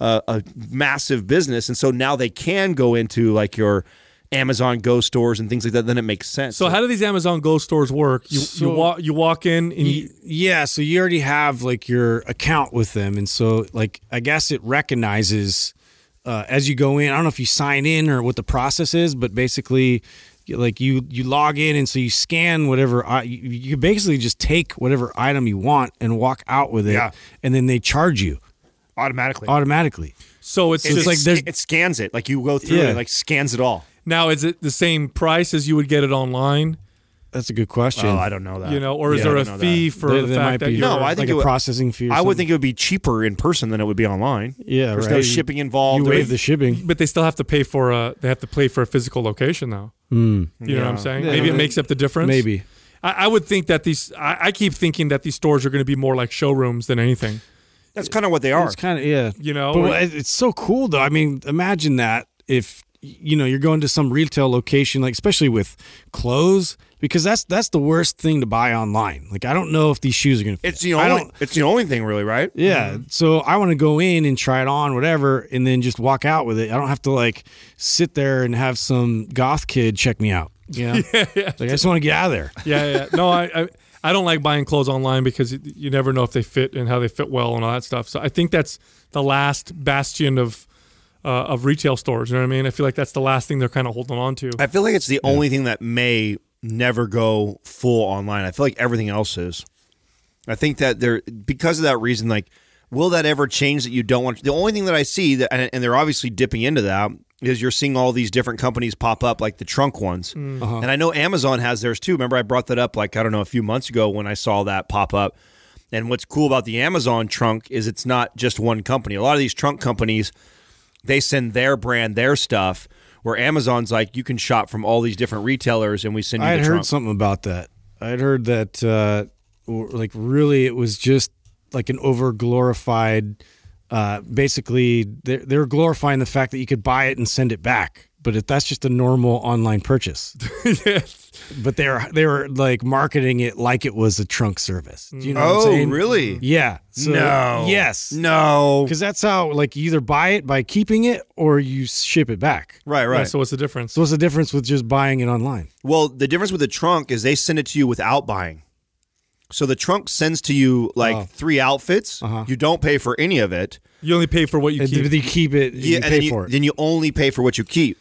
a a massive business, and so now they can go into like your Amazon Go stores and things like that. Then it makes sense. So how do these Amazon Go stores work? You you walk you walk in and you, Yeah, so you already have like your account with them, and so like I guess it recognizes uh, as you go in. I don't know if you sign in or what the process is, but basically, you- like you you log in, and so you scan whatever. You, you basically just take whatever item you want and walk out with it, Yeah. and then they charge you automatically, automatically. so it's, it's just like like there's- it scans it like you go through Yeah. it, it like scans it all. now is it the same price as you would get it online? That's a good question. Oh, I don't know that. You know, or is Yeah, there I a don't know fee that. for There- the there fact might that be you're No, I think like it a would- processing fee. Or I would think it would be cheaper in person than it would be online. yeah, There's right. no shipping involved. You waive the shipping. but they still have to pay for a they have to pay for a physical location though. Hmm. You know what I'm saying? Yeah, Maybe it makes up the difference. Maybe. I, I would think that these. I, I keep thinking that these stores are going to be more like showrooms than anything. That's kind of what they are. It's kind of yeah. You know, but it- it's so cool though. I mean, imagine that if you know you're going to some retail location, like especially with clothes, because that's that's the worst thing to buy online. Like I don't know if these shoes are gonna. Fit. It's the I only. don't. It's the only thing, really, right? Yeah, so I want to go in and try it on, whatever, and then just walk out with it. I don't have to like sit there and have some goth kid check me out. You know? [laughs] Like I just want to get out of there. [laughs] yeah, yeah. No, I, I I don't like buying clothes online because you never know if they fit and how they fit well and all that stuff. So I think that's the last bastion of uh, of retail stores. You know what I mean? I feel like that's the last thing they're kind of holding on to. I feel like it's the only thing that may never go full online. I feel like everything else is. I think that there because of that reason, like, will that ever change that you don't want? The only thing that I see that, and, and they're obviously dipping into that, is you're seeing all these different companies pop up, like the trunk ones, mm. uh-huh. and I know Amazon has theirs too. Remember, I brought that up like I don't know a few months ago when I saw that pop up. And what's cool about the Amazon trunk is it's not just one company. A lot of these trunk companies, they send their brand, their stuff. Where Amazon's like, you can shop from all these different retailers, and we send you I heard trunk. something about that. I'd heard that, uh, like, really, it was just like an over glorified. Uh, basically, they're, they're glorifying the fact that you could buy it and send it back, but if that's just a normal online purchase. [laughs] But they're they were like marketing it like it was a trunk service. Do you know what I'm Oh, really? Yeah. So, no. Yes. No. Because that's how like you either buy it by keeping it or you ship it back. Right, Yeah, right. so what's the difference? So what's the difference with just buying it online? Well, the difference with the trunk is they send it to you without buying. So the trunk sends to you like Oh. three outfits. Uh-huh. You don't pay for any of it. you only pay for what you And keep. They keep it. Yeah, you and pay then you, for it. then you only pay for what you keep.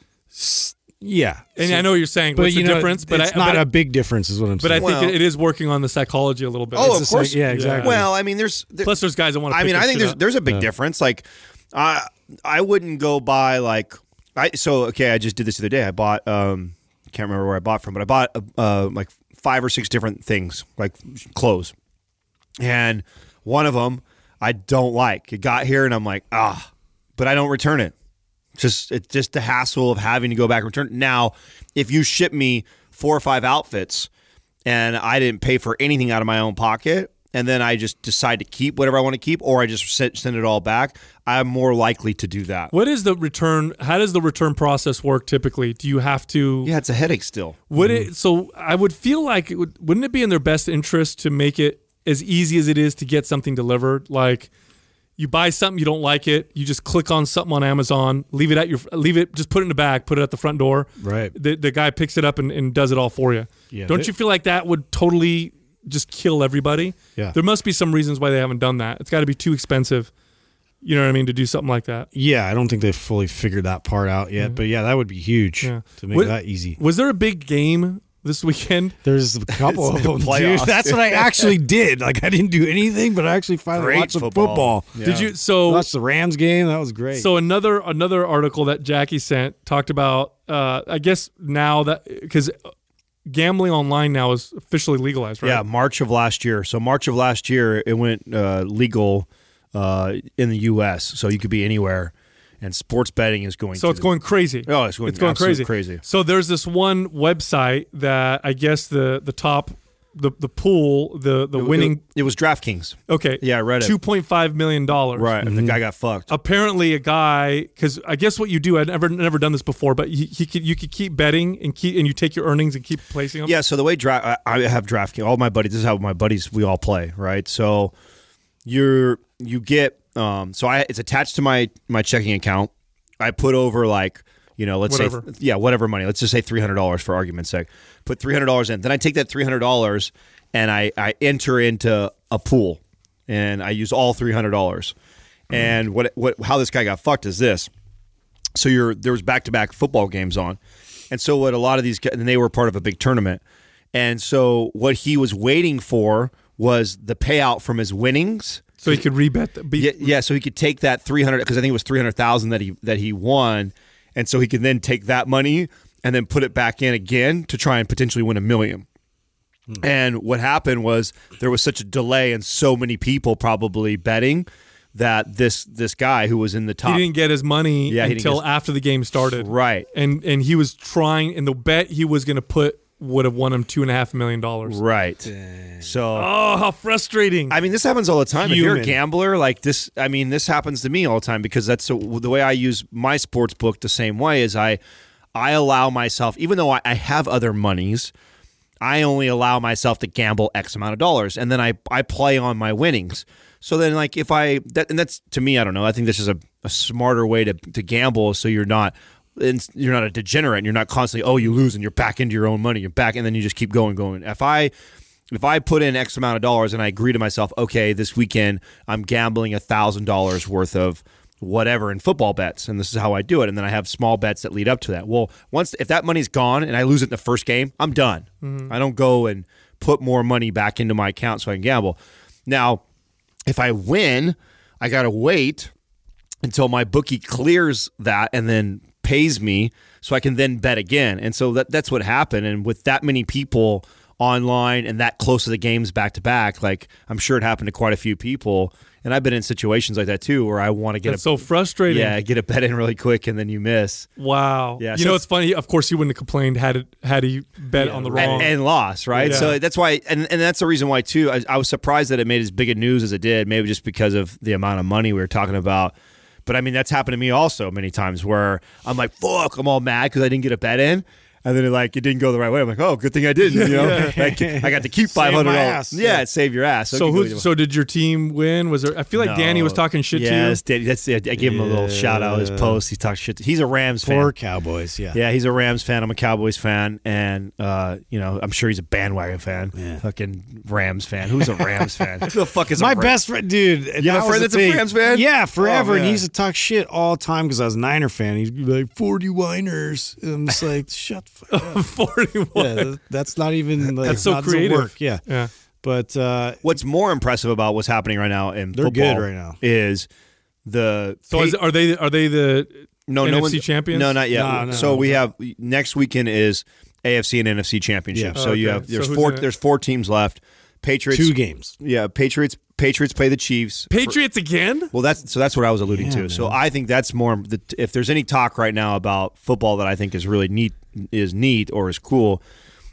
Yeah. and I know what you're saying. But what's you the know, difference? But it's I, not but, a big difference, is what I'm saying. but I saying. think Well- it is working on the psychology a little bit. Oh, It's of course. like- yeah, exactly. Well, I mean, there's. there- Plus, there's guys that want to. I mean, I think there's Up. there's a big difference. Like, I I wouldn't go buy like I so okay. I just did this the other day. I bought um can't remember where I bought from, but I bought uh, uh like five or six different things like clothes, and one of them I don't like. It got here and I'm like ah, but I don't return it. Just it's just the hassle of having to go back and return. Now, if you ship me four or five outfits and I didn't pay for anything out of my own pocket, and then I just decide to keep whatever I want to keep, or I just send, send it all back, I'm more likely to do that. What is the return? How does the return process work typically? Do you have to? Yeah, it's a headache still. Would it? Mm-hmm. So I would feel like it would, wouldn't it be in their best interest to make it as easy as it is to get something delivered? Like you buy something you don't like it, you just click on something on Amazon, leave it at your, leave it, just put it in the bag, put it at the front door. Right. The, the guy picks it up and, and does it all for you. Yeah, Don't they- you feel like that would totally just kill everybody? Yeah. There must be some reasons why they haven't done that. It's got to be too expensive. You know what I mean to do something like that. yeah, I don't think they've fully figured that part out yet. But yeah, that would be huge Mm-hmm. Yeah. to make What- that easy. Was there a big game this weekend? There's a couple of It's the them, dude. playoffs. That's what I [laughs] actually did. Like I didn't do anything, but I actually finally Great watched some football. football. Did you? So Watched the Rams game. That was great. So another another article that Jackie sent talked about. Uh, I guess now that because gambling online now is officially legalized, right? Yeah, March of last year. So March of last year, it went uh, legal uh, in the U.S. So you could be anywhere, and sports betting is going. So to it's going crazy. Oh, it's going it's going crazy. crazy. So there's this one website that I guess the the top the the pool the the It- winning It, it was DraftKings. okay Yeah, I read it. two point five million dollars Right, and the mm-hmm. guy got fucked. apparently a guy because I guess what you do I'd never never done this before but he, he could you could keep betting and keep and you take your earnings and keep placing them Yeah, so the way draft, I I have DraftKings. All my buddies, this is how my buddies we all play, right? So you're you get um so I it's attached to my my checking account. I put over like you know let's Whatever. say yeah whatever money. Let's just say three hundred dollars for argument's sake. Put three hundred dollars in. Then I take that three hundred dollars and I I enter into a pool and I use all three hundred dollars. And what what how this guy got fucked is this so you're there was back to back football games on, and so what a lot of these guys, and they were part of a big tournament, and so what he was waiting for was the payout from his winnings. So he could rebet the, be, Yeah, yeah, so he could take that three hundred because I think it was three hundred thousand that he that he won, and so he could then take that money and then put it back in again to try and potentially win a million. Hmm. And what happened was there was such a delay and so many people probably betting that this this guy who was in the top he didn't get his money Yeah, until get after the game started. Right. And and he was trying and the bet he was going to put would have won him two and a half million dollars right so oh how frustrating I mean, this happens all the time. If you're a gambler, like this, I mean, this happens to me all the time because that's the, the way I use my sports book. The same way is I, I allow myself, even though I, I have other monies, I only allow myself to gamble X amount of dollars, and then I I play on my winnings. So then, like, if I that and that's to me, I don't know. I think this is a, a smarter way to to gamble, so you're not. And You're not a degenerate. And you're not constantly, oh, you lose, and you're back into your own money. You're back, and then you just keep going, going. If I if I put in X amount of dollars and I agree to myself, okay, this weekend I'm gambling a thousand dollars worth of whatever in football bets, and this is how I do it, and then I have small bets that lead up to that. Well, once if that money's gone and I lose it in the first game, I'm done. Mm-hmm. I don't go and put more money back into my account so I can gamble. Now, if I win, I gotta wait until my bookie clears that and then pays me so I can then bet again. And so that that's what happened. And with that many people online and that close to the games back to back, like I'm sure it happened to quite a few people. And I've been in situations like that too where I want to get that's a so frustrating yeah, get a bet in really quick and then you miss. wow Yeah, you so know it's- funny of course he wouldn't have complained had it had he bet on the wrong and, and lost, right? Yeah. So that's why, and, and that's the reason why too. I, I was surprised that it made as big a news as it did. Maybe just because of the amount of money we were talking about. But I mean, that's happened to me also many times where I'm like, "Fuck!" I'm all mad because I didn't get a bet in, and then it, like it didn't go the right way. I'm like, "Oh, good thing I didn't." You know, [laughs] like, I got to keep Save five my hundred ass. dollars. Yeah, it saved your ass. it so who so did your team win was there I feel like Danny was talking shit yes, to you Danny, that's. I gave him a little shout out. His post. He talked shit. He's a Rams fan. Poor Cowboys. Yeah. Yeah, he's a Rams fan. I'm a Cowboys fan, and uh, you know, I'm sure he's a bandwagon fan. Yeah. Fucking Rams fan. Who's a Rams fan? [laughs] Who the fuck is My a Ra- best friend, dude. You have a that friend that's a thing. Rams fan? Yeah, forever. Oh, and he used to talk shit all the time because I was a Niner fan. He'd be like, 40 whiners. And I'm just like, [laughs] shut the fuck up. [laughs] 41 yeah, that's not even [laughs] like, That's so not- creative. Work. Yeah. yeah But uh, What's more impressive about what's happening right now in They're football good right now. is the so is, are they are they the no NFC no one's- champions? No, not yet. No, no, so no. we have next weekend is AFC and NFC championship Yeah. So you Okay. have there's So four there's four teams left. Patriots two games. Yeah, Patriots Patriots play the Chiefs. Patriots again Well, that's so that's what I was alluding Yeah, to. So. I think that's more. The, if there's any talk right now about football that I think is really neat, is neat or is cool,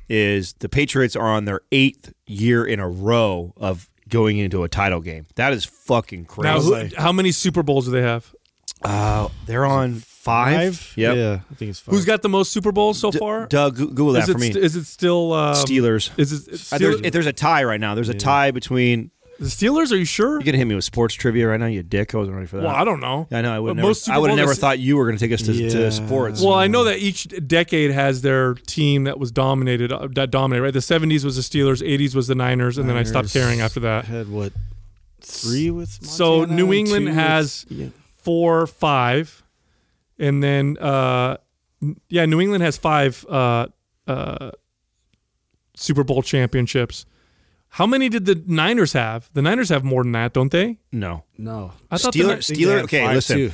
is the Patriots are on their eighth year in a row of going into a title game. That is fucking now crazy. who, how many Super Bowls do they have uh, they're on five. Yep. Yeah, I think it's five. who's got the most Super Bowls so D- far Doug, Goo- Google that is it, for me. st- is it still um, Steelers. is it it's Uh, there's, if there's a tie right now. There's a tie between. The Steelers are you sure You're gonna hit me with sports trivia right now, you dick. I wasn't ready for that. well I don't know I know. I would never. most I would have never is- thought you were going to take us to, Yeah. to sports. Well, I know that each decade has their team that was dominated. uh, That dominated, right? The '70s was the Steelers, '80s was the Niners, and then I stopped Niners caring after that. had what three with So Montana New and England two has with, yeah. four, five, and then uh, n- yeah, New England has five uh, uh, Super Bowl championships. How many did the Niners have? The Niners have more than that, don't they? no. no I thought the Steeler, Ni- Steeler. had Okay, five, listen. too.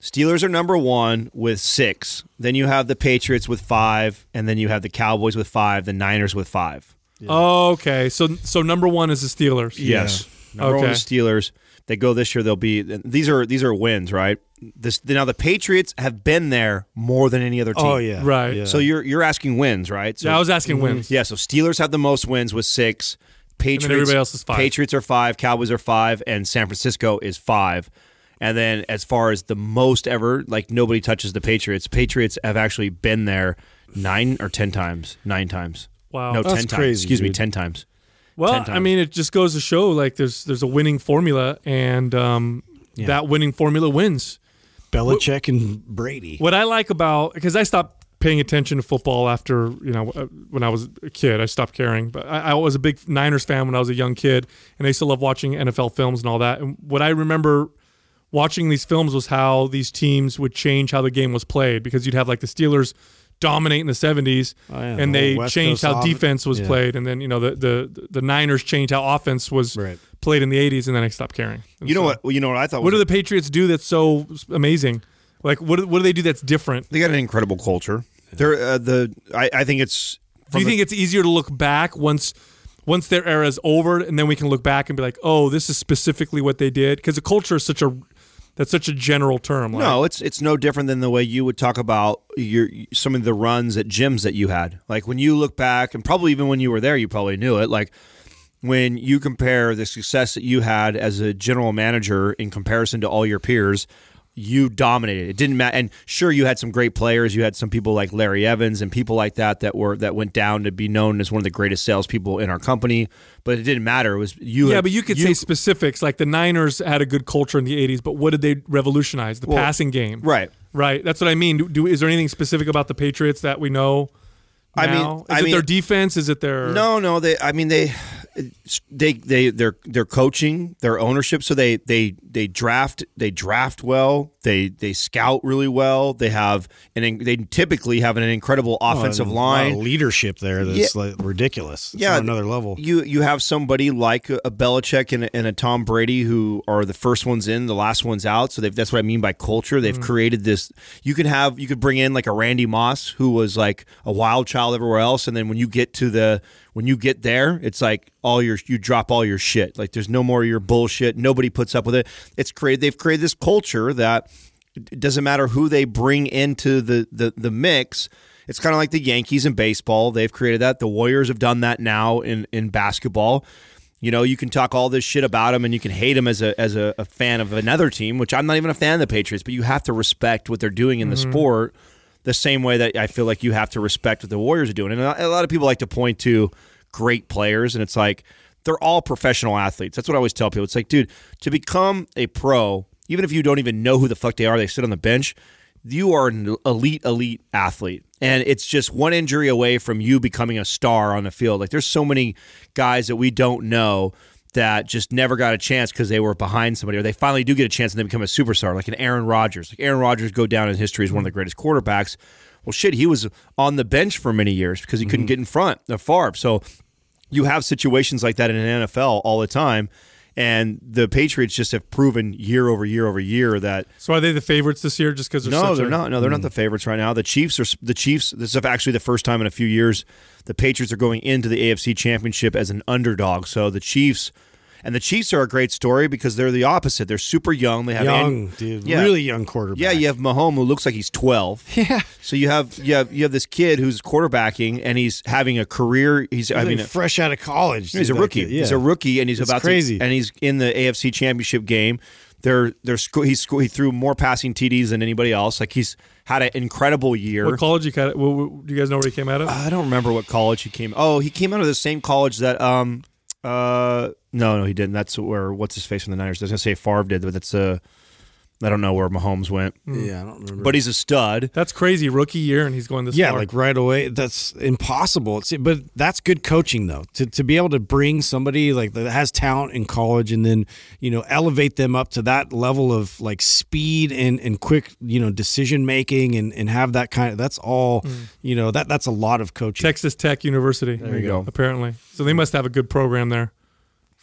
Steelers are number one with six. Then you have the Patriots with five, and then you have the Cowboys with five, the Niners with five. Oh, okay, so so number one is the Steelers. Yes. Number one Okay. the Steelers. They go this year. They'll be these are these are wins, right? This now the Patriots have been there more than any other oh, team. Oh yeah, Right. Yeah. So you're you're asking wins, right? So Yeah, I was asking wins. yeah. So Steelers have the most wins with six. Patriots. everybody else is five. Patriots are five. Cowboys are five, and San Francisco is five. And then as far as the most ever, like nobody touches the Patriots. Patriots have actually been there nine or ten times. Nine times. Wow. No, That's ten times. crazy, Excuse me, ten times. Well, 10 I mean, it just goes to show like there's there's a winning formula, and um, that winning formula wins. Belichick and Brady. What I like about because I stopped paying attention to football after you know uh, when I was a kid, I stopped caring. But I, I was a big Niners fan when I was a young kid, and I used to love watching NFL films and all that. And what I remember watching these films was how these teams would change how the game was played because you'd have like the Steelers dominate in the 70s Oh, yeah, and the they West changed Coast how off- defense was yeah. played and then you know the, the the Niners changed how offense was Right. played in the 80s and then I stopped caring. And You know so- what? You know what I thought. What do was the Patriots do that's so amazing? Like what what do they do that's different? They got an incredible culture. They're uh, the. I, I think it's. Do you think it's easier to look back once once their era is over, and then we can look back and be like, oh, this is specifically what they did? Because the culture is such a that's such a general term. Like, No, it's it's no different than the way you would talk about your some of the runs at gyms that you had. Like when you look back, and probably even when you were there, you probably knew it. Like when you compare the success that you had as a general manager in comparison to all your peers, you dominated. It didn't matter. And sure, you had some great players. You had some people like Larry Evans and people like that that were that went down to be known as one of the greatest salespeople in our company. But it didn't matter. It was you. Yeah, but you could say specifics. Like the Niners had a good culture in the '80s, but what did they revolutionize? The passing game. right. Right. That's what I mean. Do, do is there anything specific about the Patriots that we know? I mean- is I it mean- their defense? Is it their No, no. They. I mean, they. They. They. They're. They're coaching. Their ownership. So they. They. They draft. They draft well. They. They scout really well. They have. And they typically have an incredible oh, offensive Oh, and a lot of line. leadership there that's like ridiculous. It's Yeah, on another level. You you have somebody like a, Belichick and a, and a Tom Brady who are the first ones in, the last ones out. So that's what I mean by culture. They've mm. created this. You can have you could bring in like a Randy Moss who was like a wild child everywhere else, and then when you get to the when you get there, it's like all your you drop all your shit. Like there's no more of your bullshit. Nobody puts up with it. It's created. They've created this culture that it doesn't matter who they bring into the the, the mix. It's kind of like the Yankees in baseball. They've created that. The Warriors have done that now in, in basketball. You know, you can talk all this shit about them and you can hate them as a as a, a fan of another team, which I'm not even a fan of the Patriots, but you have to respect what they're doing in the mm-hmm. sport the same way that I feel like you have to respect what the Warriors are doing. And a lot of people like to point to great players, and it's like they're all professional athletes. That's what I always tell people. It's like, dude, to become a pro, even if you don't even know who the fuck they are, they sit on the bench. You are an elite, elite athlete. And it's just one injury away from you becoming a star on the field. Like, there's so many guys that we don't know that just never got a chance because they were behind somebody, or they finally do get a chance and they become a superstar, like an Aaron Rodgers. Like Aaron Rodgers go down in history as one of the greatest quarterbacks. Well, shit, he was on the bench for many years because he couldn't mm-hmm. get in front of Favre. So you have situations like that in an NFL all the time. And the Patriots just have proven year over year over year that So are they the favorites this year just because they're no, they're a- not. No, they're not the favorites right now. The Chiefs are the Chiefs. This is actually the first time in a few years the Patriots are going into the AFC Championship as an underdog. So the Chiefs and the Chiefs are a great story because they're the opposite. They're super young. They have Young, An- dude. Yeah. Really young quarterback. Yeah, you have Mahomes who looks like he's twelve. [laughs] Yeah. So you have you have you have this kid who's quarterbacking and he's having a career. He's I I mean mean, fresh out of college. He's a rookie. kid. He's a rookie, and he's It's about crazy. to, and he's in the AFC Championship game. They're they're sco- he's sco- he threw more passing TDs than anybody else. Like he's had an incredible year. What college you cut? What, what, do you guys know where he came out of? I don't remember what college he came. Oh, he came out of the same college that um uh no no he didn't. That's where what's his face from the Niners. I was gonna say Favre did, but that's uh I don't know where Mahomes went. Yeah, I don't remember. But he's a stud. That's crazy. Rookie year, and he's going this yeah, far. like right away. That's impossible. It's, but that's good coaching, though. To, to be able to bring somebody like that has talent in college and then you know elevate them up to that level of like speed and, and quick you know decision making and, and have that kind of that's all you know that that's a lot of coaching. Texas Tech University. There you go. Apparently, so they must have a good program there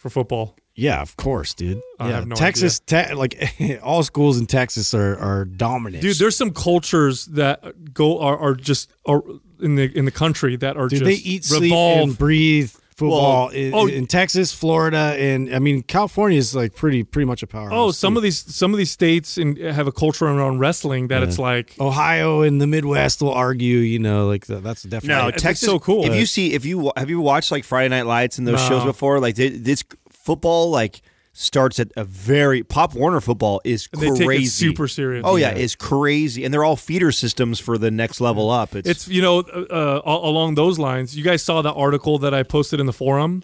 for football. Yeah, of course, dude. I yeah, have no Texas, te- like [laughs] all schools in Texas are are dominant. Dude, there's some cultures that go are, are just are in the in the country that are Dude, just they eat, sleep, and breathe football in, oh, in Texas, Florida, and I mean California is like pretty pretty much a powerhouse. oh, some too. of these some of these states in, have a culture around wrestling that it's like Ohio and the Midwest will argue. You know, like that, that's definitely No, It's Texas. so cool. If you see, if you have you watched like Friday Night Lights and those No. shows before, like they, this football like starts at a very Pop Warner football is crazy, take it super serious. Oh yeah, Yeah. it's crazy, and they're all feeder systems for the next level up. It's, It's you know uh, uh, along those lines. You guys saw the article that I posted in the forum.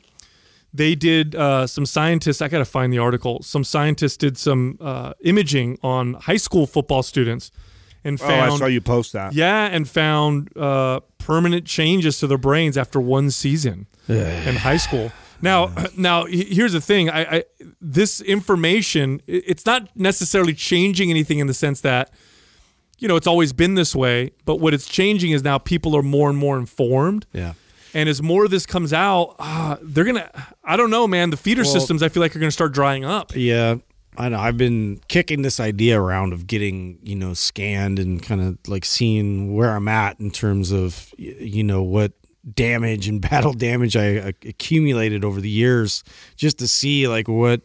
They did uh, some scientists. I gotta find the article. Some scientists did some uh, imaging on high school football students, and oh, found I saw you post that. yeah, and found uh, permanent changes to their brains after one season [sighs] in high school. Now, [clears throat] now here's the thing. I, I this information it's not necessarily changing anything in the sense that you know it's always been this way. But what it's changing is now people are more and more informed. yeah. And as more of this comes out, uh, they're gonna. I don't know, man. The feeder systems, I feel like, are gonna start drying up. Yeah, I know. I've been kicking this idea around of getting, you know, scanned and kind of like seeing where I'm at in terms of, you know, what damage and [laughs] battle damage I accumulated over the years, just to see like what,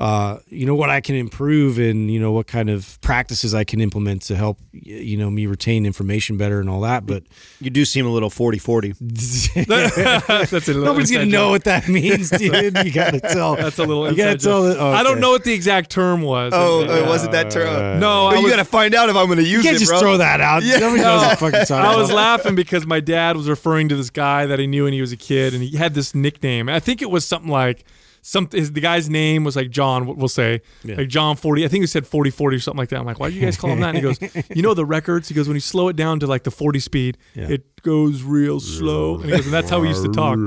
uh, you know, what I can improve and you know what kind of practices I can implement to help, you know, me retain information better and all that. But You do seem a little 40-40. [laughs] That's a little nobody's gonna inside know what that means, [laughs] dude. You gotta tell. That's a little. You gotta tell. joke. The, oh, I don't know what the exact term was. Oh, Uh, it wasn't that term. no, I you was, got to find out if I'm going to use it. You can't it, just bro. throw that out. Yeah. Nobody knows what fucking talking I was about. laughing because my dad was referring to this guy that he knew when he was a kid, and he had this nickname. I think it was something like some. His, the guy's name was like John. We'll say like John Forty. I think he said Forty Forty or something like that. I'm like, why do you guys call him that? And he goes, [laughs] you know the records. He goes, when you slow it down to like the 40 speed, it goes real slow. And he goes, and that's how he used to [laughs] talk.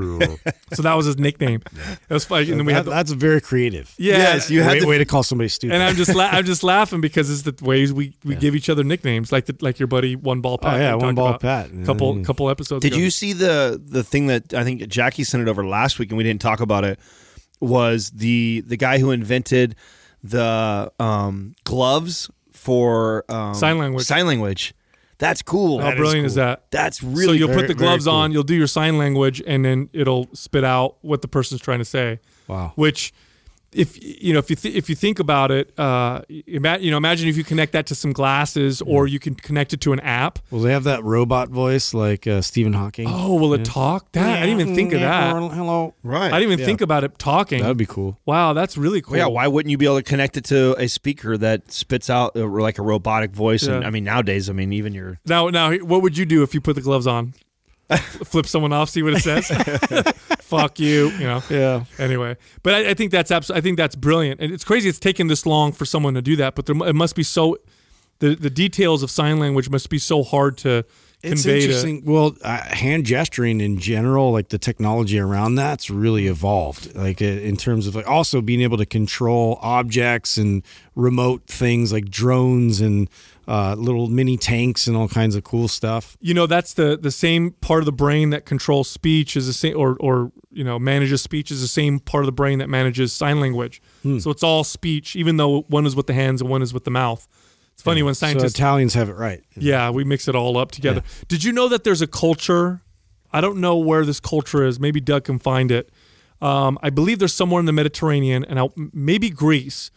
so that was his nickname. It was funny. And then we had the, that's very creative. yeah. Yes, you had way, to- way to call somebody stupid. and I'm just la- I'm just laughing because it's the ways we, we give each other nicknames, like the, like your buddy One Ball Pat. Oh, yeah, One Ball Pat. a Couple Yeah. couple episodes. Did ago. you see the the thing that I think Jackie sent it over last week and we didn't talk about it? Was the the guy who invented the um, gloves for um, Sign language. Sign language. That's cool. How brilliant is that? That's really. so you'll very- put the gloves cool. on, you'll do your sign language, and then it'll spit out what the person's trying to say. Wow. Which, if you know, if you th- if you think about it, uh, ima- you know, imagine if you connect that to some glasses, or you can connect it to an app. Will they have that robot voice like uh, Stephen Hawking? Oh, will it talk? That I didn't even think of that. Hello. right. I didn't even think about it talking. That would be cool. wow, that's really cool. Well, yeah, why wouldn't you be able to connect it to a speaker that spits out uh, like a robotic voice? And Yeah. I mean, nowadays, I mean, even your Now, now, what would you do if you put the gloves on? [laughs] Flip someone off, see what it says. [laughs] [laughs] Fuck you, you know. Yeah. Anyway, but I, I think that's abs- I think that's brilliant, and it's crazy it's taken this long for someone to do that. But there, it must be so. The the details of sign language must be so hard to It's convey to. Well, uh, hand gesturing in general, like the technology around that's really evolved. Like uh, in terms of like also being able to control objects and remote things like drones and uh, little mini tanks and all kinds of cool stuff. You know, that's the the same part of the brain that controls speech is the same, or or you know manages speech is the same part of the brain that manages sign language. Hmm. So it's all speech, even though one is with the hands and one is with the mouth. It's funny when So scientists Italians have it right. Yeah, we mix it all up together. Did you know that there's a culture? I don't know where this culture is. Maybe Doug can find it. Um, I believe there's somewhere in the Mediterranean and out, maybe Greece,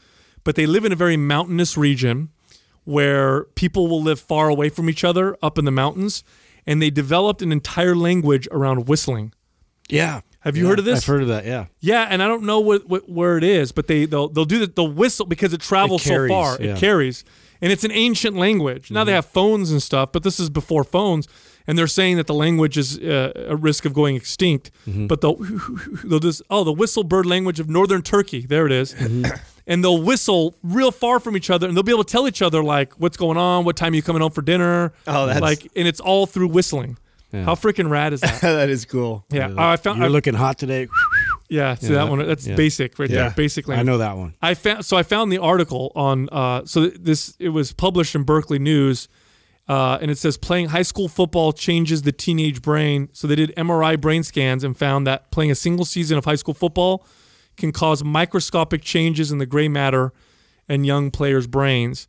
but they live in a very mountainous region where people will live far away from each other up in the mountains, and they developed an entire language around whistling. Yeah. Have you Yeah, heard of this? I've heard of that. Yeah. Yeah, and I don't know what, what where it is, but they they'll they'll do the, the whistle because it travels carries, so far. yeah. It carries, and it's an ancient language. Now they mm-hmm. have phones and stuff, but this is before phones, and they're saying that the language is uh, a risk of going extinct. Mm-hmm. But they'll [laughs] they'll just oh the whistle bird language of northern Turkey. There it is. Mm-hmm. [clears throat] And they'll whistle real far from each other, and they'll be able to tell each other like what's going on, what time are you coming home for dinner. Oh, that's- like, and it's all through whistling. How freaking rad is that? [laughs] that is cool. Yeah, I found. You're I- looking hot today. [laughs] yeah, see Yeah, that that- one. That's yeah. basic right Yeah. there. Basic I know that one. I found so I found the article on uh, so this it was published in Berkeley News, uh, and it says playing high school football changes the teenage brain. So they did MRI brain scans and found that playing a single season of high school football can cause microscopic changes in the gray matter and young players' brains.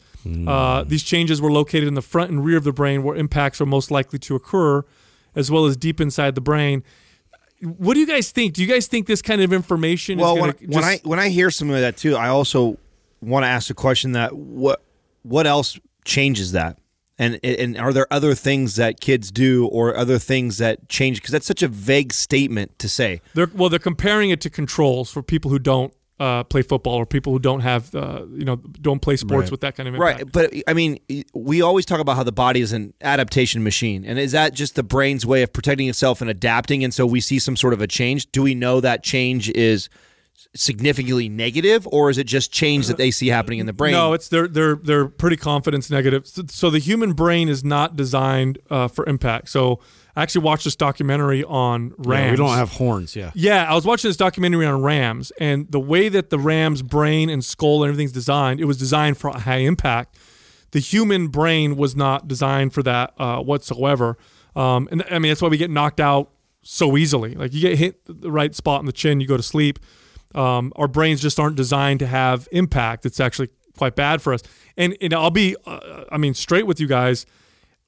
Uh, these changes were located in the front and rear of the brain, where impacts are most likely to occur, as well as deep inside the brain. What do you guys think? Do you guys think this kind of information Well, is when, going to when I when I hear something like that too, I also want to ask the question that what what else changes that, and and are there other things that kids do or other things that change? Because that's such a vague statement to say. They're well, they're comparing it to controls for people who don't uh, play football or people who don't have uh, you know don't play sports Right. with that kind of impact. Right, but I mean, we always talk about how the body is an adaptation machine, and is that just the brain's way of protecting itself and adapting? And so we see some sort of a change. Do we know that change is significantly negative, or is it just change that they see happening in the brain? No, it's they're they're they're pretty confidence negative. So, so the human brain is not designed uh, for impact. So I actually watched this documentary on Rams. Yeah, we don't have horns. Yeah. Yeah, I was watching this documentary on Rams, and the way that the Rams' brain and skull and everything's designed, it was designed for high impact. The human brain was not designed for that uh, whatsoever. Um, and I mean, that's why we get knocked out so easily. Like you get hit the right spot in the chin, you go to sleep. Um, our brains just aren't designed to have impact. It's actually quite bad for us. And, and I'll be, uh, I mean, straight with you guys.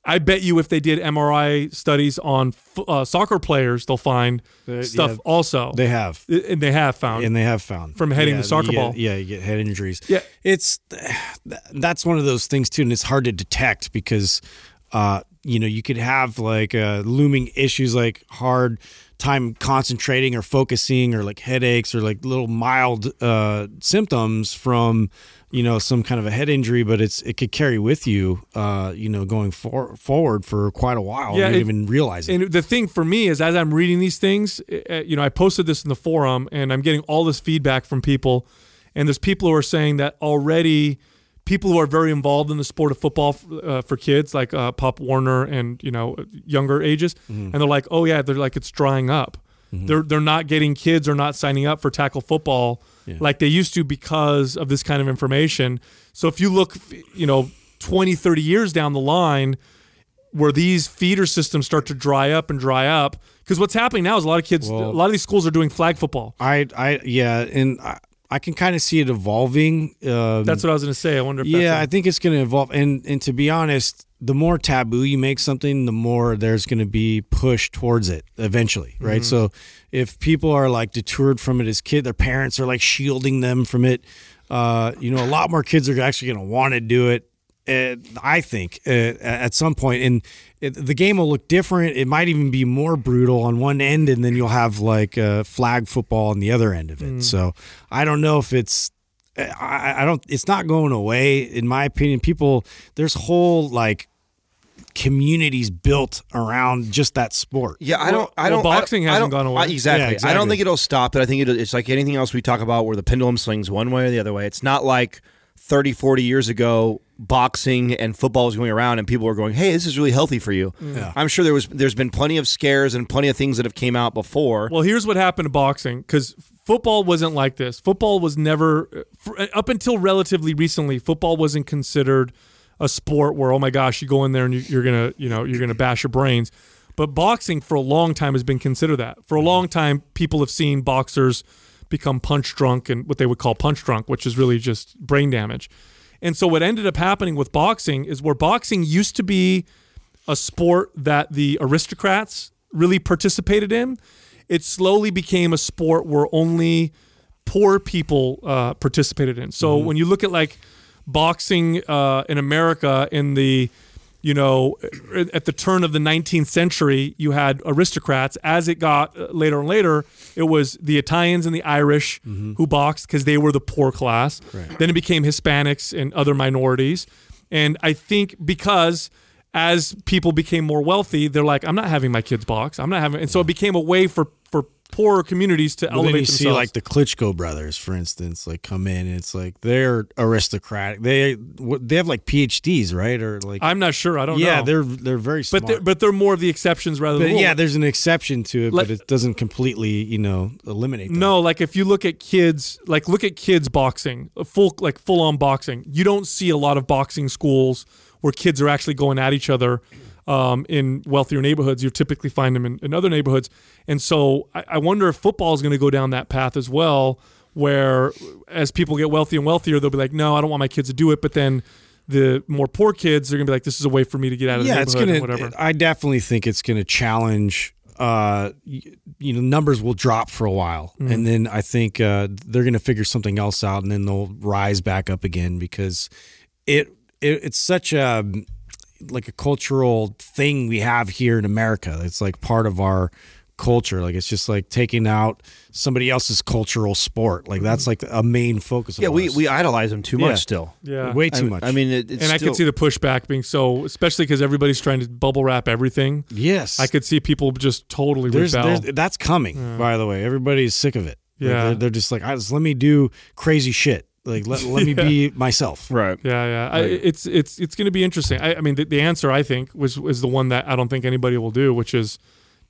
I bet you if they did MRI studies on f- uh, soccer players, they'll find Uh, stuff yeah, also. They have. and they have found. and they have found From heading yeah, the soccer get- ball. Yeah, you get head injuries. Yeah. it's that's one of those things too, and it's hard to detect because uh, you know you could have like uh, looming issues like hard time concentrating or focusing or like headaches or like little mild uh, symptoms from you know some kind of a head injury but it's it could carry with you uh, you know going for, forward for quite a while Yeah, and it- even realize it And the thing for me is, as I'm reading these things, uh, you know, I posted this in the forum, and I'm getting all this feedback from people, and there's people who are saying that already. People who are very involved in the sport of football uh, for kids, like uh, Pop Warner and you know younger ages, and they're like, oh yeah, they're like it's drying up. They're they're not getting kids are not signing up for tackle football like they used to because of this kind of information. So if you look, you know, 20, 30 years down the line, where these feeder systems start to dry up and dry up because what's happening now is a lot of kids a lot of these schools are doing flag football I I yeah and I, I can kind of see it evolving um, that's what i was going to say i wonder if yeah, I think it's going to evolve. And and to be honest, the more taboo you make something, the more there's going to be push towards it eventually, right? So if people are like deterred from it as kid, their parents are like shielding them from it. Uh, you know, a lot more kids are actually going to want to do it. Uh, I think uh, at some point, and it, the game will look different. It might even be more brutal on one end, and then you'll have like uh, flag football on the other end of it. So I don't know if it's I, I don't. It's not going away, in my opinion. People, there's whole like communities built around just that sport. Yeah, I don't. I don't. I boxing don't- I hasn't don't- gone away. I- exactly. Yeah, I don't think it'll stop it. I think it, it's like anything else we talk about, where the pendulum swings one way or the other way. It's not like 30, 40 years ago, boxing and football was going around, and people were going, "Hey, this is really healthy for you." Mm. Yeah. I'm sure there was. There's been plenty of scares and plenty of things that have came out before. well here's what happened to boxing because football wasn't like this football was never up until relatively recently football wasn't considered a sport where oh my gosh you go in there and you, you're gonna you know you're gonna bash your brains but boxing for a long time has been considered that for a long time people have seen boxers become punch drunk and what they would call punch drunk which is really just brain damage and so what ended up happening with boxing is where boxing used to be a sport that the aristocrats really participated in. It slowly became a sport where only poor people uh, participated in. So when you look at like boxing uh, in America in the you know at the turn of the 19th century you had aristocrats. As it got uh, later and later it was the italians and the irish who boxed because they were the poor class. Then it became hispanics and other minorities. And i think because as people became more wealthy they're like i'm not having my kids box. I'm not having and so it became a way for for poorer communities to then elevate you themselves see like the Klitschko brothers, for instance, like come in and it's like they're aristocratic. They they have like PhDs, right? Or like i'm not sure i don't yeah, know they're they're very smart. but they're, but they're more of the exceptions rather than But yeah, there's an exception to it, Like- but it doesn't completely, you know, eliminate. That. No, like if you look at kids, like look at kids boxing, full like full on boxing. You don't see a lot of boxing schools where kids are actually going at each other um, in wealthier neighborhoods. You typically find them in, in other neighborhoods, and so I, I wonder if football is going to go down that path as well, where as people get wealthy and wealthier, they'll be like, no, I don't want my kids to do it. But then the more poor kids, they're gonna be like, this is a way for me to get out of the yeah, it's neighborhood gonna. and whatever. I definitely think it's gonna challenge. Uh, you know, numbers will drop for a while, Mm-hmm. and then I think uh, they're gonna figure something else out, and then they'll rise back up again because it, it it's such a like a cultural thing we have here in America. It's like part of our culture. Like it's just like taking out somebody else's cultural sport. Like that's like a main focus. Of Yeah, we, ours. we idolize them too much Yeah. still. yeah. way too I, much. I mean, it, it's and I still, could see the pushback being so, especially because everybody's trying to bubble wrap everything. yes, I could see people just totally There's, rebel. there's that's coming. By the way, everybody's sick of it. Like, Yeah. they're, they're just like, I just let me do crazy shit. Like let, [laughs] let me be myself. right. Yeah, yeah. I, it's it's it's going to be interesting. I, I mean, the, the answer I think was was the one that I don't think anybody will do, which is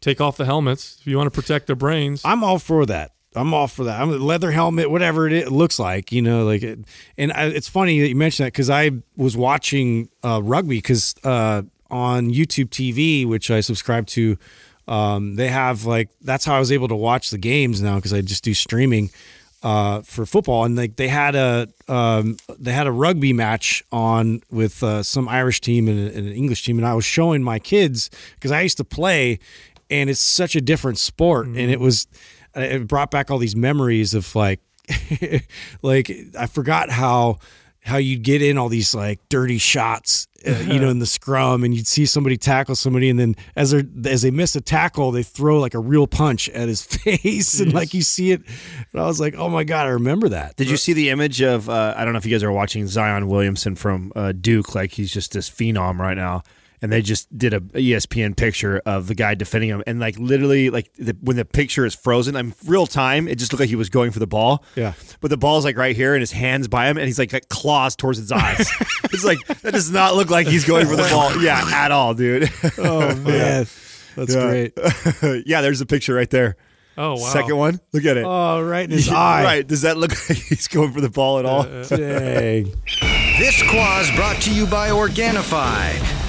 take off the helmets if you want to protect their brains. I'm all for that. I'm all for that. I'm a leather helmet, whatever it, it looks like, you know, like, it, and I, it's funny that you mentioned that because I was watching uh, rugby because uh, on YouTube TV, which I subscribe to, um, they have like that's how I was able to watch the games now because I just do streaming uh, for football, and like they had a um, they had a rugby match on with uh, some Irish team and, and an English team, and I was showing my kids because I used to play, and it's such a different sport, and it was it brought back all these memories of like [laughs] like I forgot how how you'd get in all these like dirty shots uh, you know in the scrum and you'd see somebody tackle somebody and then as they as they miss a tackle they throw like a real punch at his [laughs] face and like you see it and I was like oh my god I remember that Did you see the image of? Uh, I don't know if you guys are watching Zion Williamson from uh, Duke. Like he's just this phenom right now, and they just did a ESPN picture of the guy defending him, and like literally, like the, when the picture is frozen, I'm real time. It just looked like he was going for the ball. Yeah. but the ball's like right here, and his hands by him, and he's like got claws towards his eyes. [laughs] it's like that does not look like he's going for the ball. [laughs] Yeah, at all, dude. [laughs] oh man that's Yeah. great yeah, there's a picture right there. oh wow! Second one, look at it. oh right in his eye Right? Does that look like he's going for the ball at all? dang This Quah's brought to you by Organifi.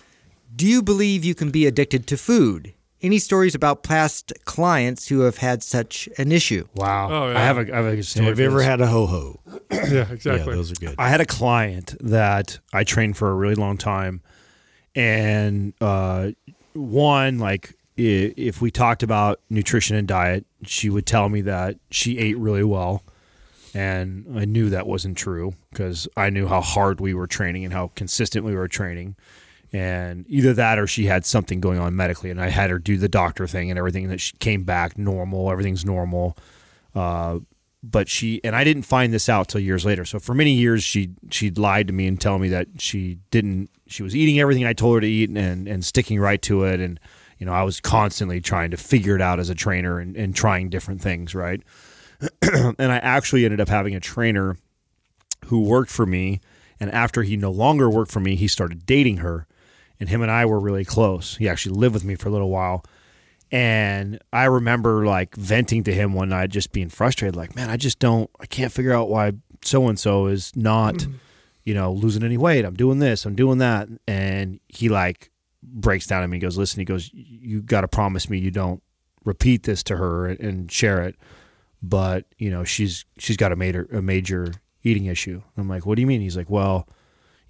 Do you believe you can be addicted to food? Any stories about past clients who have had such an issue? wow Oh, yeah. I have a, I have a story. have you ever had a ho ho [clears throat] yeah, yeah exactly. those are good I had a client that I trained for a really long time, and uh, one like if we talked about nutrition and diet, she would tell me that she ate really well, and I knew that wasn't true because I knew how hard we were training and how consistent we were training. And either that or she had something going on medically, and I had her do the doctor thing and everything. That she came back normal, everything's normal Uh, but she and I didn't find this out till years later. So for many years she she lied to me and telling me that she didn't she was eating everything I told her to eat and and sticking right to it and you know I was constantly trying to figure it out as a trainer and, and trying different things right [clears throat] and I actually ended up having a trainer who worked for me and after he no longer worked for me he started dating her and him and I were really close he actually lived with me for a little while and I remember like venting to him one night, just being frustrated, like, man, I just don't, I can't figure out why so and so is not, mm-hmm. you know, losing any weight. I'm doing this, I'm doing that. And he like breaks down to me. He goes, listen, he goes, you got to promise me you don't repeat this to her and, and share it. But, you know, she's, she's got a major, a major eating issue. I'm like, what do you mean? He's like, well,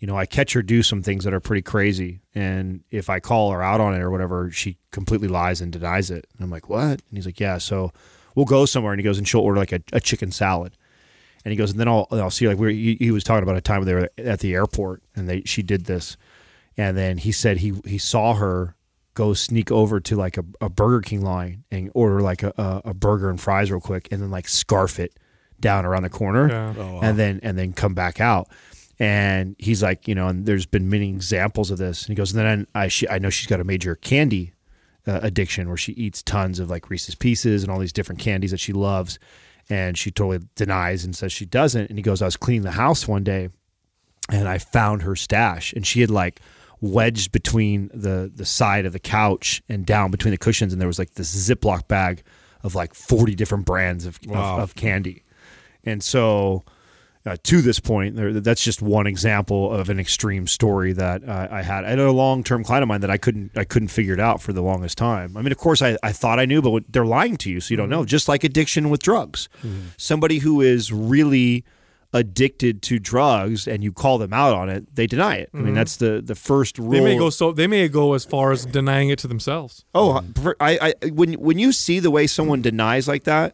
you know, I catch her do some things that are pretty crazy. And if I call her out on it or whatever, she completely lies and denies it. And I'm like, what? And he's like, yeah. So we'll go somewhere. And he goes, and she'll order like a, a chicken salad. And he goes, and then I'll, I'll see like we he, he was talking about a time they were at the airport and they, she did this. And then he said he, he saw her go sneak over to like a, a Burger King line and order like a, a, a burger and fries real quick and then like scarf it down around the corner Yeah. Oh, and then and then come back out. And he's like, you know, and there's been many examples of this. And he goes, and then I she, I know she's got a major candy uh, addiction where she eats tons of like Reese's Pieces and all these different candies that she loves. And she totally denies and says she doesn't. And he goes, I was cleaning the house one day and I found her stash and she had like wedged between the the side of the couch and down between the cushions and there was like this Ziploc bag of like 40 different brands of, Wow. of, of candy. And so uh, to this point, there, that's just one example of an extreme story that uh, I had. I had a long-term client of mine that I couldn't I couldn't figure it out for the longest time. I mean, of course, I, I thought I knew, but they're lying to you, so you don't know. Just like addiction with drugs, somebody who is really addicted to drugs and you call them out on it, they deny it. I mean, that's the the first rule. They may go so they may go as far as denying it to themselves. Oh, I, I when when you see the way someone denies like that,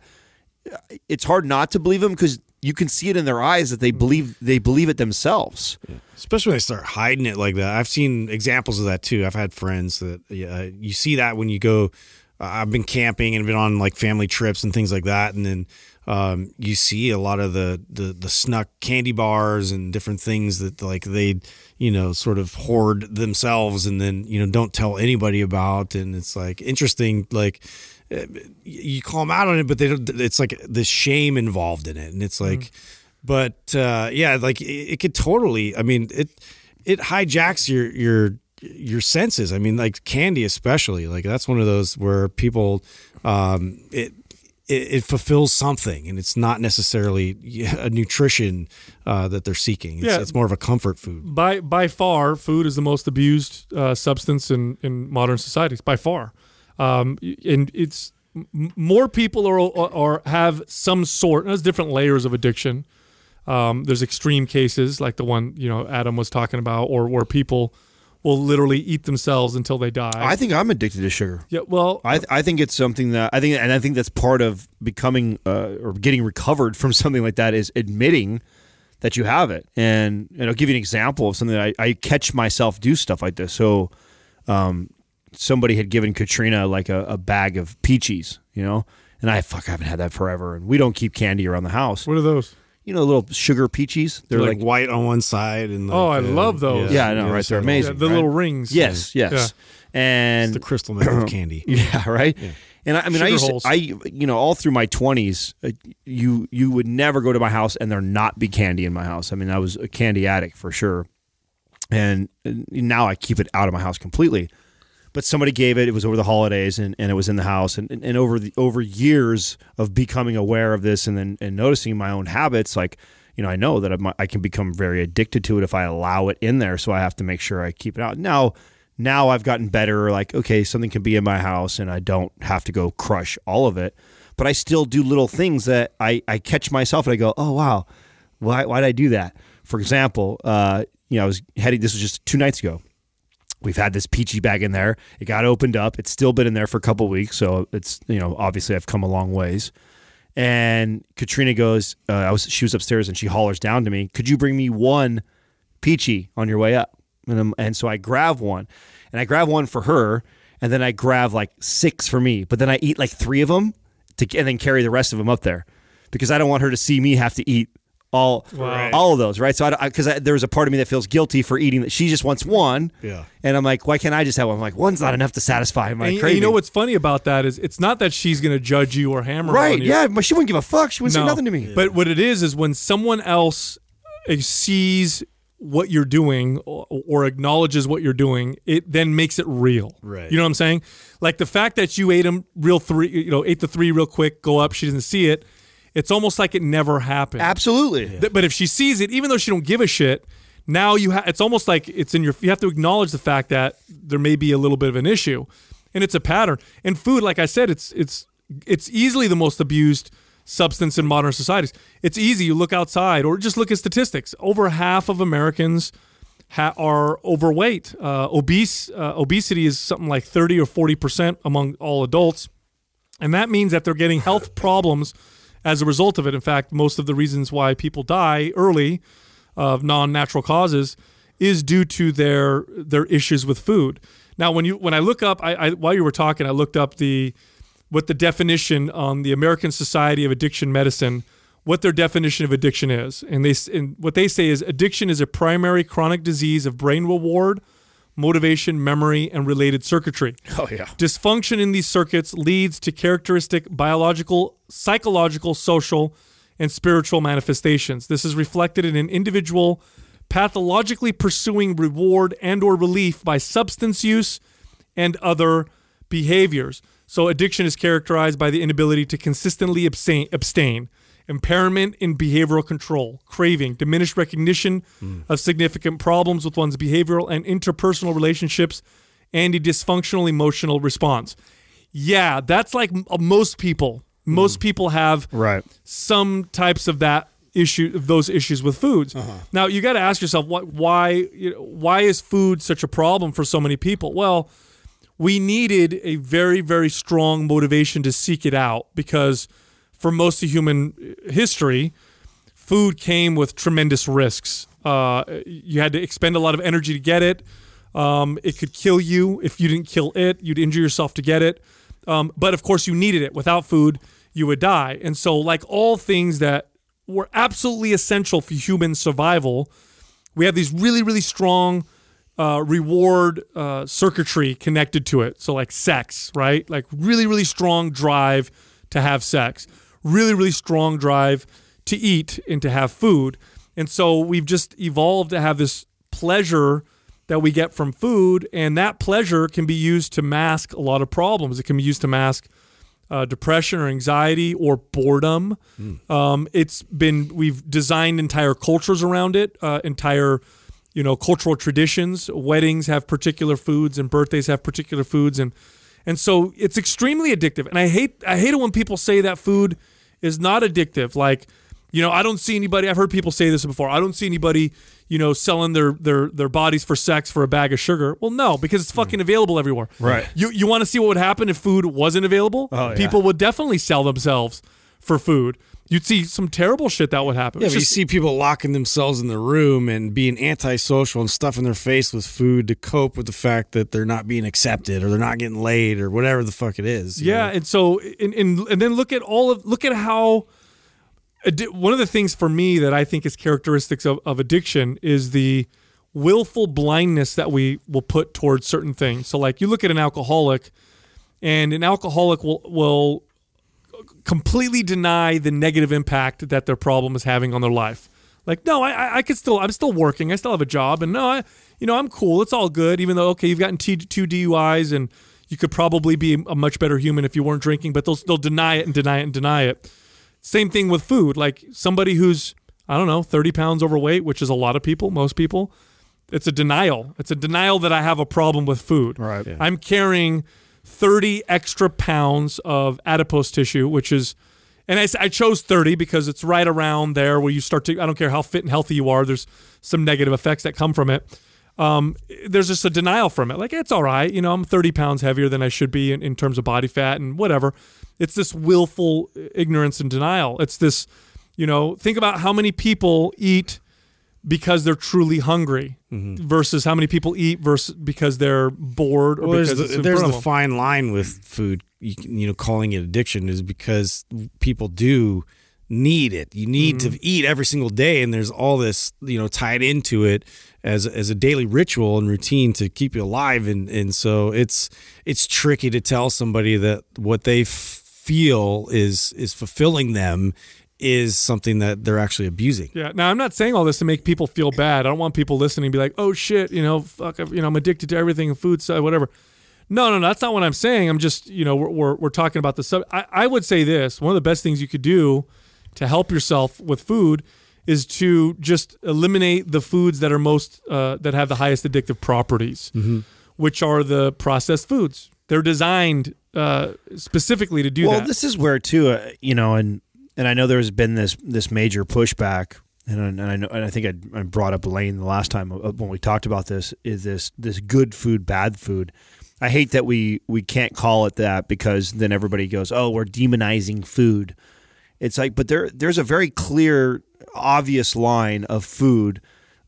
it's hard not to believe them because you can see it in their eyes that they believe they believe it themselves. especially when they start hiding it like that. I've seen examples of that too. I've had friends that uh, you see that when you go. Uh, I've been camping and been on like family trips and things like that, and then um, you see a lot of the, the the snuck candy bars and different things that like they you know sort of hoard themselves and then you know don't tell anybody about, and it's like interesting like. You call them out on it, but they don't. It's like the shame involved in it, and it's like, but uh, yeah, like it, it could totally. I mean, it it hijacks your your your senses. I mean, like candy, especially. Like that's one of those where people um, it, it it fulfills something, and it's not necessarily [laughs] a nutrition uh, that they're seeking. It's, Yeah. it's more of a comfort food. By by far, food is the most abused uh, substance in, in modern societies. By far, um, and it's more people are or have some sort. There's different layers of addiction. Um, there's extreme cases like the one you know Adam was talking about, or where people will literally eat themselves until they die. I think I'm addicted to sugar. yeah, well, I, I think it's something that I think, and I think that's part of becoming uh, or getting recovered from something like that is admitting that you have it. And, and I'll give you an example of something that I, I catch myself do stuff like this. So, um, somebody had given Katrina like a, a bag of peaches, you know, and I fuck, I haven't had that forever. And we don't keep candy around the house. what are those? You know, little sugar peaches. They're They're like, like, white on one side and like, Oh, I uh, love those. Yeah, I know, the right? They're amazing. Yeah, the right? little rings. yes, yes. Yeah. And It's the crystal meth of [clears throat] candy. Yeah, right. And I, I mean, I Sugar used holes. to, I you know all through my twenties, uh, you you would never go to my house and there not be candy in my house. I mean, I was a candy addict for sure, and, and now I keep it out of my house completely. But somebody gave it. It was over the holidays, and, and it was in the house. And, and, and over the over years of becoming aware of this, and then and noticing my own habits, like you know, I know that I'm, I can become very addicted to it if I allow it in there. So I have to make sure I keep it out. Now, now I've gotten better. Like, okay, something can be in my house, and I don't have to go crush all of it. But I still do little things that I, I catch myself and I go, oh wow, why why did I do that? For example, uh, you know, I was heading. This was just two nights ago. We've had this peachy bag in there. It got opened up. It's still been in there for a couple weeks, so it's you know obviously I've come a long ways. And Katrina goes, uh, I was she was upstairs and she hollers down to me, "Could you bring me one peachy on your way up?" And I'm, and so I grab one, and I grab one for her, and then I grab like six for me. But then I eat like three of them to and then carry the rest of them up there because I don't want her to see me have to eat all all of those, right? So I because there's a part of me that feels guilty for eating that. She just wants one, Yeah. And I'm like, why can't I just have one? I'm like, one's not enough to satisfy my And, and craving. you know what's funny about that is it's not that she's going to judge you or hammer right? on you. Yeah, but she wouldn't give a fuck. She wouldn't say nothing to me. But what it is is when someone else uh, sees what you're doing or, or acknowledges what you're doing, it then makes it real. Right. You know what I'm saying? Like the fact that you ate them real three, you know, ate the three real quick, go up, she doesn't see it. It's almost like it never happened. Absolutely. Th- But if she sees it, even though she don't give a shit, now you ha- it's almost like it's in your. You have to acknowledge the fact that there may be a little bit of an issue, and it's a pattern. And food, like I said, it's it's it's easily the most abused substance in modern societies. It's easy. You look outside, or just look at statistics. Over half of Americans ha- are overweight. Uh, obese uh, obesity is something like thirty or forty percent among all adults. And that means that they're getting health problems as a result of it. In fact, most of the reasons why people die early of non-natural causes is due to their their issues with food. Now, when you when I look up, I, I while you were talking, I looked up the what the definition on the American Society of Addiction Medicine, what their definition of addiction is, and they and what they say is addiction is a primary chronic disease of brain reward, motivation, memory, and related circuitry. Oh yeah. Dysfunction in these circuits leads to characteristic biological psychological, social, and spiritual manifestations. This is reflected in an individual pathologically pursuing reward and or relief by substance use and other behaviors. So addiction is characterized by the inability to consistently abstain, abstain impairment in behavioral control, craving, diminished recognition of significant problems with one's behavioral and interpersonal relationships, and a dysfunctional emotional response. Yeah, that's like uh, most people. Most people have Right. some types of that issue of those issues with foods. Now you got to ask yourself what why you know, why is food such a problem for so many people? Well, we needed a very very strong motivation to seek it out because for most of human history, food came with tremendous risks. Uh, you had to expend a lot of energy to get it. Um, it could kill you if you didn't kill it. You'd injure yourself to get it. Um, but of course, you needed it. Without food, you would die. And so, like all things that were absolutely essential for human survival, we have these really, really strong uh, reward uh, circuitry connected to it. So, like sex, right? Like really, really strong drive to have sex, really, really strong drive to eat and to have food. And so, we've just evolved to have this pleasure that we get from food, and that pleasure can be used to mask a lot of problems. It can be used to mask uh, depression or anxiety or boredom. Um, it's been we've designed entire cultures around it, uh, entire you know cultural traditions. Weddings have particular foods, and birthdays have particular foods, and and so it's extremely addictive. And I hate I hate it when people say that food is not addictive. Like you know, I don't see anybody. I've heard people say this before. I don't see anybody, you know, selling their their their bodies for sex for a bag of sugar. Well, no, because it's fucking available everywhere. Right. You you want to see what would happen if food wasn't available? Oh, yeah. People would definitely sell themselves for food. You'd see some terrible shit that would happen. Yeah, but you just- see people locking themselves in the room and being antisocial and stuffing their face with food to cope with the fact that they're not being accepted or they're not getting laid or whatever the fuck it is. Yeah, know? and so and, and and then look at all of look at how one of the things for me that I think is characteristics of, of addiction is the willful blindness that we will put towards certain things. So like you look at an alcoholic and an alcoholic will will completely deny the negative impact that their problem is having on their life. Like, no, I, I, could still, I'm still working. I still have a job, and no, I, you know, I'm cool. It's all good. Even though, okay, you've gotten T, two DUIs, and you could probably be a much better human if you weren't drinking, but they'll still deny it and deny it and deny it. Same thing with food. Like somebody who's, I don't know, 30 pounds overweight, which is a lot of people, most people. It's a denial. It's a denial that I have a problem with food. Right. Yeah. I'm carrying 30 extra pounds of adipose tissue, which is, and I, I, chose 30 because it's right around there where you start to, I don't care how fit and healthy you are, there's some negative effects that come from it. Um, there's just a denial from it. Like, it's all right. You know, I'm 30 pounds heavier than I should be in, in terms of body fat and whatever. It's this willful ignorance and denial. It's this, you know, think about how many people eat because they're truly hungry versus how many people eat versus because they're bored or Well, there's because it's the, there's the fine line with food. You, you know, calling it addiction is because people do need it. You need Mm-hmm. to eat every single day, and there's all this you know tied into it as as a daily ritual and routine to keep you alive. And and so it's it's tricky to tell somebody that what they f- feel is is fulfilling them is something that they're actually abusing. Yeah. Now I'm not saying all this to make people feel bad. I don't want people listening to be like, "Oh shit, you know, fuck, you know, I'm addicted to everything, food, so whatever." No, no, no, that's not what I'm saying. I'm just, you know, we're we're, we're talking about the sub. I, I would say this: one of the best things you could do to help yourself with food is to just eliminate the foods that are most uh, that have the highest addictive properties, which are the processed foods. They're designed uh, specifically to do well, that. Well, this is where too, uh, you know, and and I know there's been this this major pushback, and, I- and I know, and I think I, I brought up Layne the last time uh, when we talked about this. Is this this good food, bad food? I hate that we we can't call it that because then everybody goes, oh, we're demonizing food. It's like, but there there's a very clear, obvious line of food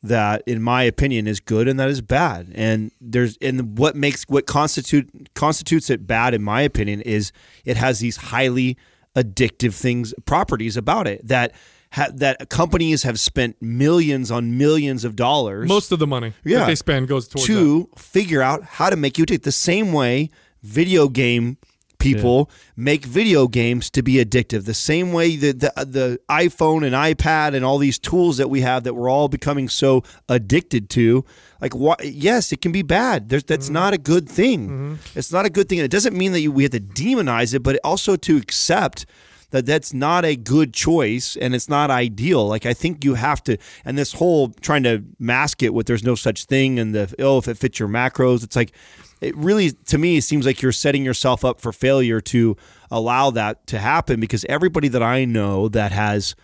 that, in my opinion, is good and that is bad. And there's and what makes what constitute constitutes it bad, in my opinion, is it has these highly addictive things properties about it that. Ha- that companies have spent millions on millions of dollars Most of the money Yeah. that they spend goes towards that. to figure out how to make you addicted. The same way video game people make video games to be addictive. The same way that the, the iPhone and iPad and all these tools that we have that we're all becoming so addicted to, like? Yes, it can be bad. There's, that's mm-hmm. not a good thing. Mm-hmm. It's not a good thing, and it doesn't mean that you, we have to demonize it, but also to accept that that's not a good choice and it's not ideal. Like I think you have to, and this whole trying to mask it with there's no such thing and the oh if it fits your macros, it's like it really to me seems like you're setting yourself up for failure to allow that to happen because everybody that I know that has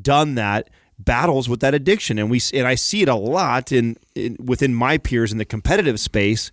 done that battles with that addiction. And we and I see it a lot in, in within my peers in the competitive space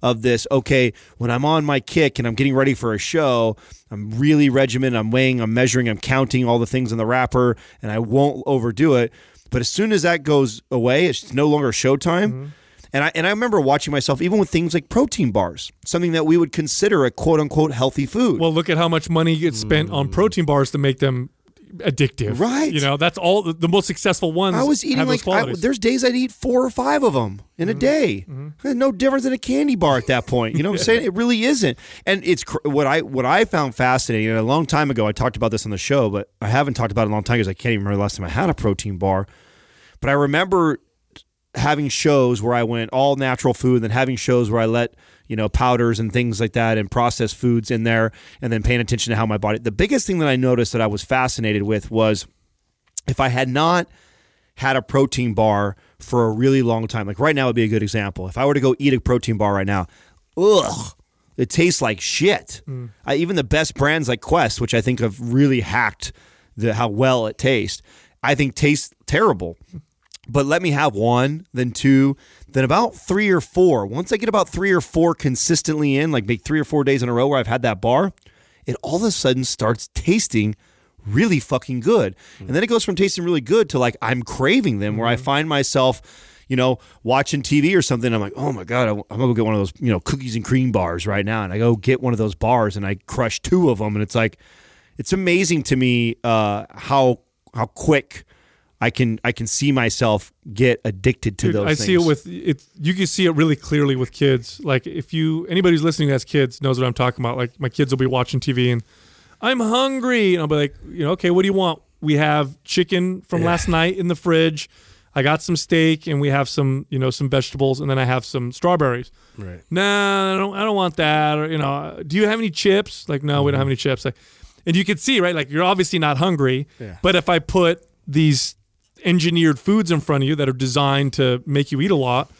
of this okay when i'm on my kick and i'm getting ready for a show i'm really regimented i'm weighing i'm measuring i'm counting all the things in the wrapper and i won't overdo it. But as soon as that goes away it's no longer showtime mm-hmm. And I, and I remember watching myself even with things like protein bars something that we would consider a quote unquote healthy food Well, look at how much money gets spent on mm. protein bars to make them addictive. Right. You know, that's all the, the most successful ones. I was eating have those like I, there's days I'd eat four or five of them in a mm-hmm. day. Mm-hmm. No difference than a candy bar at that point. You know what I'm [laughs] saying? It really isn't. And it's cr- what I what I found fascinating. And a long time ago, I talked about this on the show, but I haven't talked about it in a long time because I can't even remember the last time I had a protein bar. But I remember having shows where I went all natural food, and then having shows where I let you know powders and things like that and processed foods in there, and then paying attention to how my body. The biggest thing that I noticed that I was fascinated with was if I had not had a protein bar for a really long time, like right now would be a good example. If I were to go eat a protein bar right now, ugh, it tastes like shit. Mm. I, even the best brands like Quest, which I think have really hacked the how well it tastes, I think tastes terrible. But let me have one, then two, then about three or four. Once I get about three or four consistently in, like make three or four days in a row where I've had that bar, it all of a sudden starts tasting really fucking good. And then it goes from tasting really good to like I'm craving them, where I find myself, you know, watching TV or something. I'm like, oh my god, I'm gonna go get one of those, you know, cookies and cream bars right now, and I go get one of those bars and I crush two of them, and it's like, it's amazing to me uh, how how quick. I can I can see myself get addicted to Dude, those. I things. see it with it. You can see it really clearly with kids. Like if you anybody who's listening that has kids knows what I'm talking about. Like my kids will be watching TV and I'm hungry, and I'll be like, you know, okay, what do you want? We have chicken from last night in the fridge. I got some steak, and we have some, you know, some vegetables, and then I have some strawberries. Right. Nah, I don't, I don't want that. Or you know, do you have any chips? Like, no, we don't mm-hmm. have any chips. Like, and you can see, right? Like, you're obviously not hungry. Yeah. But if I put these engineered foods in front of you that are designed to make you eat a lot,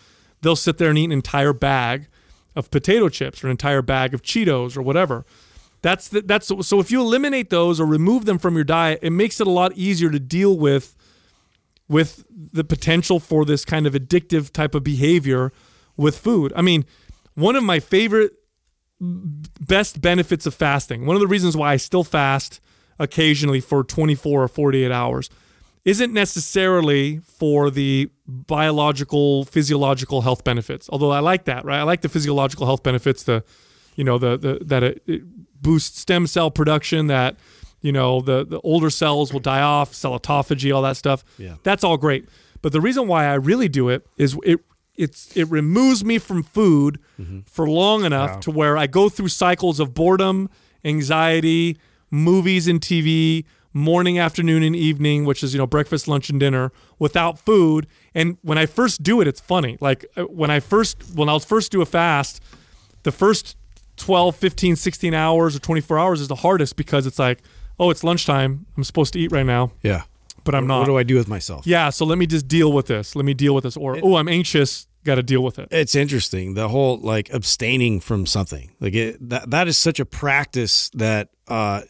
they'll sit there and eat an entire bag of potato chips or an entire bag of Cheetos or whatever. That's the, that's so if you eliminate those or remove them from your diet, it makes it a lot easier to deal with with the potential for this kind of addictive type of behavior with food. I mean, one of my favorite best benefits of fasting, one of the reasons why I still fast occasionally for 24 or 48 hours, isn't necessarily for the biological, physiological health benefits. Although I like that, right? I like the physiological health benefits, the you know, the, the that it, it boosts stem cell production, that you know, the the older cells will die off, cell autophagy, all that stuff. Yeah. That's all great. But the reason why I really do it is it it's it removes me from food mm-hmm. for long enough to where I go through cycles of boredom, anxiety, movies and TV, morning, afternoon, and evening, which is you know breakfast, lunch, and dinner without food. And when I first do it, it's funny. Like uh, when I first when I'll first do a fast, the first 12, 15, 16 hours or 24 hours is the hardest because it's like, oh, it's lunchtime. I'm supposed to eat right now, Yeah. but I'm not. What do I do with myself? Yeah, so let me just deal with this. Let me deal with this. Or oh, I'm anxious. Got to deal with it. It's interesting the whole like abstaining from something like it that that is such a practice that uh,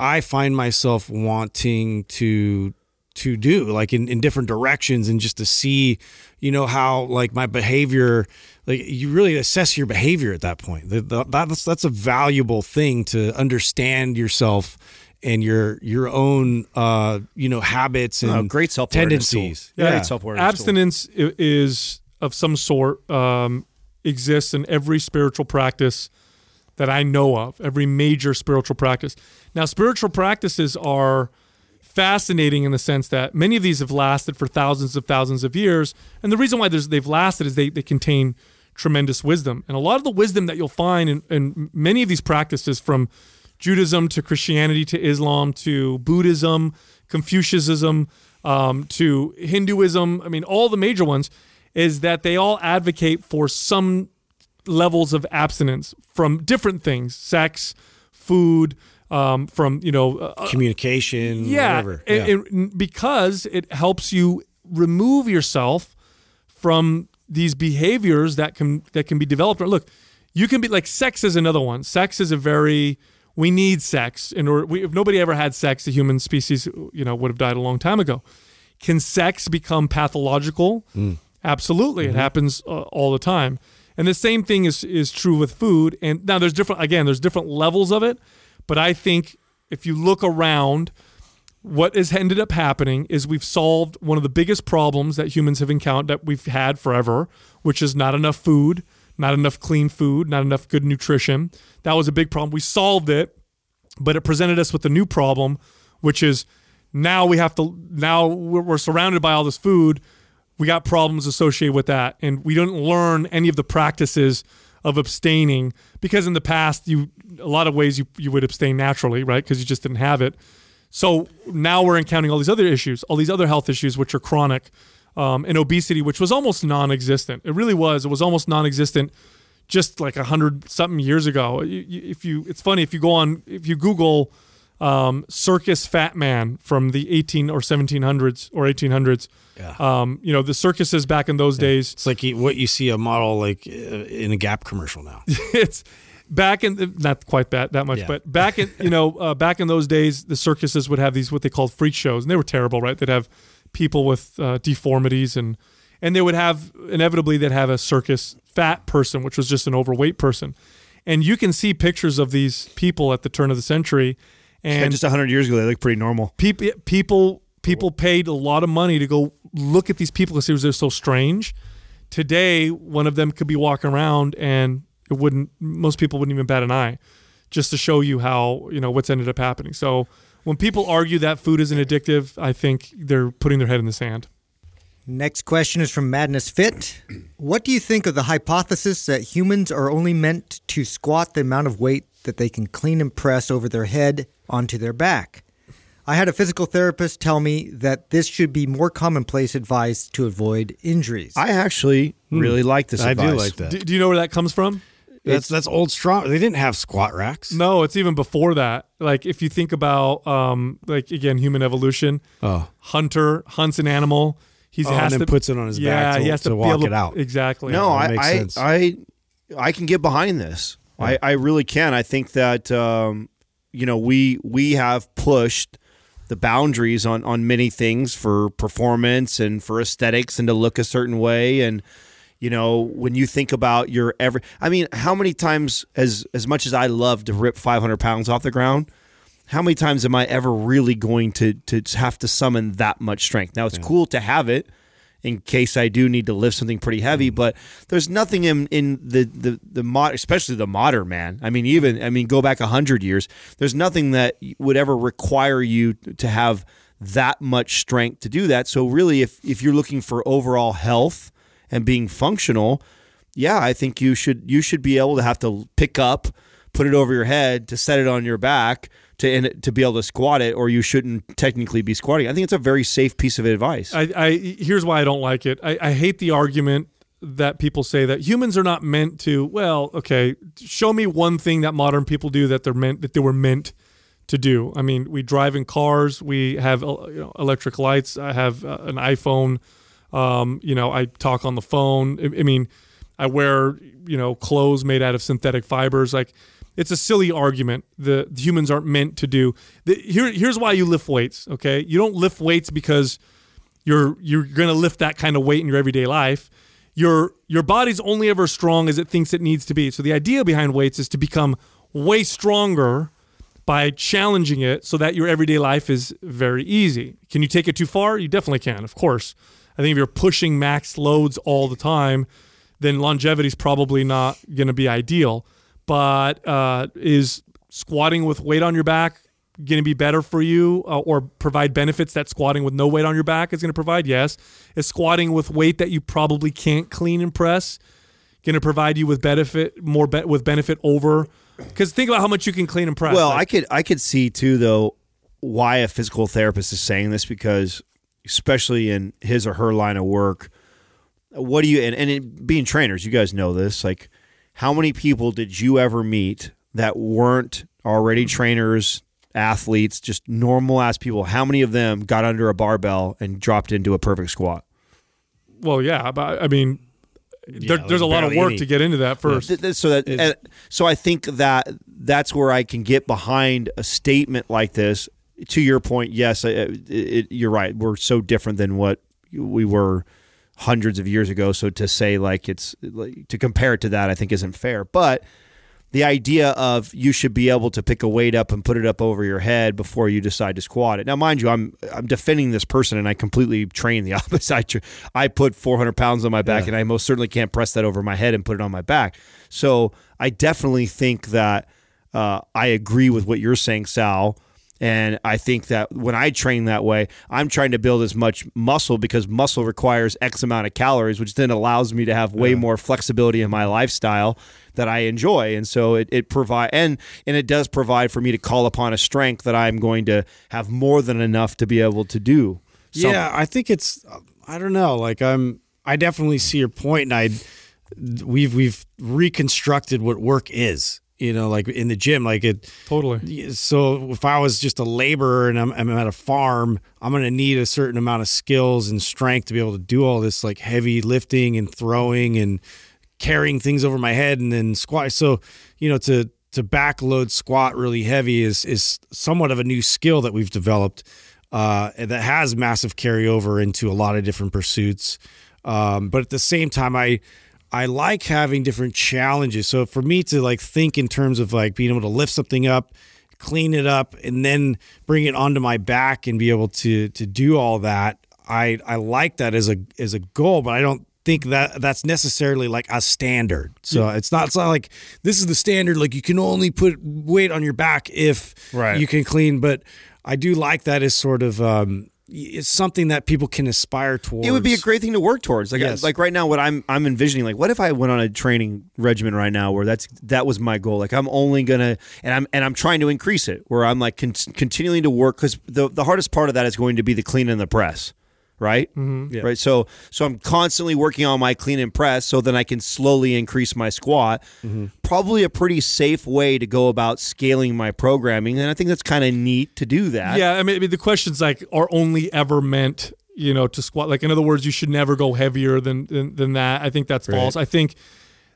I find myself wanting to to do like in, in different directions and just to see you know how like my behavior like you really assess your behavior at that point The- the- that's that's a valuable thing to understand yourself and your your own uh you know habits and Oh, great self-awareness tool. tendencies Yeah, great self-awareness tool. Abstinence is of some sort um, exists in every spiritual practice that I know of. Every major spiritual practice. Now, spiritual practices are fascinating in the sense that many of these have lasted for thousands of thousands of years, and the reason why they've lasted is they they contain tremendous wisdom. And a lot of the wisdom that you'll find in, in many of these practices, from Judaism to Christianity to Islam to Buddhism, Confucianism um, to Hinduism, I mean, all the major ones, is that they all advocate for some levels of abstinence from different things sex, food, um, from, you know, uh, Communication, yeah, whatever. and- yeah. and because it helps you remove yourself from these behaviors that can that can be developed. Look, you can be like sex is another one. Sex is a very we need sex in order. We, if nobody ever had sex, the human species you know would have died a long time ago. Can sex become pathological? Absolutely, it happens uh, all the time. And the same thing is is true with food. And now there's different again. There's different levels of it, but I think if you look around what has ended up happening is we've solved one of the biggest problems that humans have encountered that we've had forever, which is not enough food, not enough clean food, not enough good nutrition. That was a big problem. We solved it, but it presented us with a new problem, which is now we have to now we're, we're surrounded by all this food. We got problems associated with that, and we didn't learn any of the practices of abstaining because in the past you a lot of ways you, you would abstain naturally, right? Because you just didn't have it. So now we're encountering all these other issues, all these other health issues, which are chronic, um, and obesity, which was almost non-existent. It really was. It was almost non-existent just like a hundred something years ago. If you, it's funny if you go on, if you Google um, circus fat man from the 18 or 1700s or 1800s, um, you know the circuses back in those days. It's like what you see a model like uh, in a Gap commercial now. [laughs] it's back in the, not quite that that much, Yeah. but back in you know uh, back in those days, the circuses would have these what they called freak shows, and they were terrible, right? They'd have people with uh, deformities, and and they would have inevitably they'd have a circus fat person, which was just an overweight person, and you can see pictures of these people at the turn of the century, And and just 100 years ago, they look pretty normal. people people people paid a lot of money to go look at these people because they're so strange. Today, one of them could be walking around and it wouldn't. Most people wouldn't even bat an eye, just to show you how you know what's ended up happening. So when people argue that food isn't addictive, I think they're putting their head in the sand. Next question is from Madness Fit. What do you think of the hypothesis that humans are only meant to squat the amount of weight that they can clean and press over their head onto their back? I had a physical therapist tell me that this should be more commonplace advice to avoid injuries. I actually really like this I advice. do like that. Do, do you know where that comes from? That's that's old strong. They didn't have squat racks. No, it's even before that. Like if you think about, um, like again, human evolution. Oh, Hunter hunts an animal. He's Oh, has and then to, puts it on his yeah, back to- he has to, to walk able it out. Exactly. No, I, makes I, sense. I, I can get behind this. I, I really can. I think that um, you know we we have pushed the boundaries on on many things for performance and for aesthetics and to look a certain way. And you know when you think about your every i mean how many times as as much as i love to rip 500 pounds off the ground how many times am i ever really going to to have to summon that much strength? Now it's cool to have it in case I do need to lift something pretty heavy. Mm. But there's nothing in in the the the mod, especially the modern man. I mean, even I mean, go back a hundred years. There's nothing that would ever require you to have that much strength to do that. So really, if if you're looking for overall health and being functional, yeah, I think you should you should be able to have to pick up, put it over your head, to set it on your back. To, to be able to squat it, or you shouldn't technically be squatting. I think it's a very safe piece of advice. I, I here's why I don't like it. I, I hate the argument that people say that humans are not meant to. Well, okay, show me one thing that modern people do that they're meant that they were meant to do. I mean, we drive in cars, we have uh, you know, electric lights. I have uh, an iPhone. Um, you know, I talk on the phone. I, I mean, I wear you know clothes made out of synthetic fibers. Like, it's a silly argument. The, the humans aren't meant to do. The, here, here's why you lift weights. Okay, you don't lift weights because you're you're to lift that kind of weight in your everyday life. Your your body's only ever strong as it thinks it needs to be. So the idea behind weights is to become way stronger by challenging it so that your everyday life is very easy. Can you take it too far? You definitely can, of course. I think if you're pushing max loads all the time, then longevity is probably not going to be ideal. But uh, is squatting with weight on your back going to be better for you uh, or provide benefits that squatting with no weight on your back is going to provide? Yes. Is squatting with weight that you probably can't clean and press going to provide you with benefit more be- with benefit over? Because think about how much you can clean and press. Well, Like, I could I could see too though why a physical therapist is saying this because especially in his or her line of work, what do you and, and it, being trainers, you guys know this. Like, how many people did you ever meet that weren't already trainers, athletes, just normal ass people? How many of them got under a barbell and dropped into a perfect squat? well, yeah, but I mean, there, like there's a lot of work any. to get into that first. Th- th- so that and- so I think that that's where I can get behind a statement like this. To your point, yes, it, it, you're right. We're so different than what we were hundreds of years ago. So to say like it's like, to compare it to that, I think isn't fair. But the idea of you should be able to pick a weight up and put it up over your head before you decide to squat it. Now, mind you, I'm I'm defending this person and I completely train the [laughs] opposite. I, tr- I put 400 pounds on my back and I most certainly can't press that over my head and put it on my back. So I definitely think that uh, I agree with what you're saying, Sal. And I think that when I train that way, I'm trying to build as much muscle because muscle requires X amount of calories, which then allows me to have way more flexibility in my lifestyle that I enjoy. And so it, it provide and and it does provide for me to call upon a strength that I'm going to have more than enough to be able to do. something. Yeah, I think it's. I don't know. Like I'm. I definitely see your point, and I. We've we've reconstructed what work is. You know, like in the gym, like it. Totally. So if I was just a laborer and I'm, I'm at a farm, I'm going to need a certain amount of skills and strength to be able to do all this like heavy lifting and throwing and carrying things over my head and then squat. So, you know, to to backload squat really heavy is is somewhat of a new skill that we've developed uh, that has massive carryover into a lot of different pursuits. Um, but at the same time, I I like having different challenges. So for me to like think in terms of like being able to lift something up, clean it up, and then bring it onto my back and be able to to do all that, I I like that as a as a goal, but I don't think that that's necessarily like a standard. So it's not it's not like this is the standard. Like you can only put weight on your back if Right. you can clean. But I do like that as sort of um, it's something that people can aspire towards. It would be a great thing to work towards. Like Yes. like right now, what I'm I'm envisioning, like what if I went on a training regimen right now where that's that was my goal. Like I'm only gonna and I'm and I'm trying to increase it where I'm like con- continuing to work because the the hardest part of that is going to be the clean and the press. Right, mm-hmm. right. So, so I'm constantly working on my clean and press, so then I can slowly increase my squat. Probably a pretty safe way to go about scaling my programming, and I think that's kind of neat to do that. Yeah, I mean, I mean, the questions like are only ever meant, you know, to squat. Like in other words, you should never go heavier than than, than that. I think that's false. I think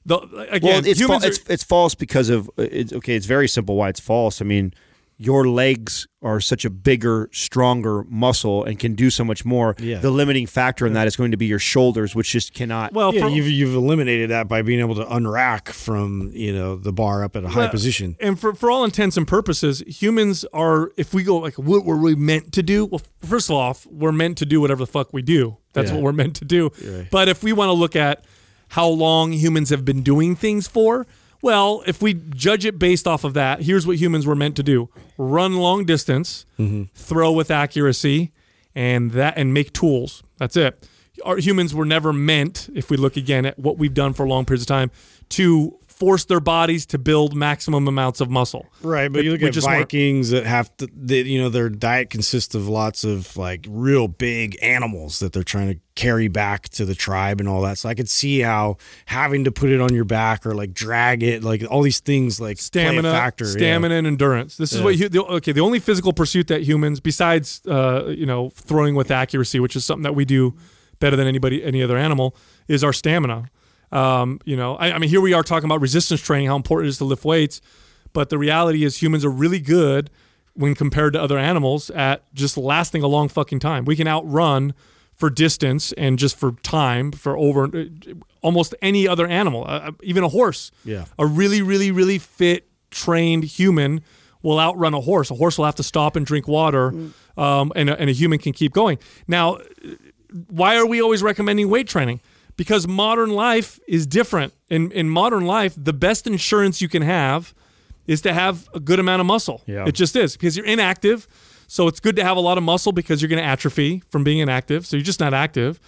the again, Well, it's humans fa- are- it's it's false because of it's okay. It's very simple why it's false. I mean, your legs are such a bigger, stronger muscle and can do so much more. Yeah. The limiting factor in that is going to be your shoulders, which just cannot. well, Yeah, for, you've you've eliminated that by being able to unrack from you know the bar up at a high Well, position. And for, for all intents and purposes, humans are, if we go like what were we meant to do? Well, first of all, we're meant to do whatever the fuck we do. That's Yeah. what we're meant to do. But if we want to look at how long humans have been doing things for, well, if we judge it based off of that, here's what humans were meant to do run long distance, throw with accuracy, and that and make tools. That's it. Our humans were never meant, if we look again at what we've done for long periods of time, to force their bodies to build maximum amounts of muscle. Right, but We- you look at weren't. Vikings that have to, they, you know, their diet consists of lots of like real big animals that they're trying to carry back to the tribe and all that. So I could see how having to put it on your back or like drag it, like all these things, like stamina, factor. yeah. stamina, and endurance. This is what the, okay. The only physical pursuit that humans, besides uh, you know throwing with accuracy, which is something that we do better than anybody any other animal, is our stamina. Um, you know, I, I mean, here we are talking about resistance training, how important it is to lift weights, but the reality is humans are really good when compared to other animals at just lasting a long fucking time. We can outrun for distance and just for time for over uh, almost any other animal, uh, even a horse. Yeah. A really, really, really fit, trained human will outrun a horse. A horse will have to stop and drink water, um, and, a, and a human can keep going. Now, why are we always recommending weight training? Because modern life is different. In in modern life, the best insurance you can have is to have a good amount of muscle. Yeah. It just is because you're inactive. So it's good to have a lot of muscle because you're going to atrophy from being inactive. So you're just not active.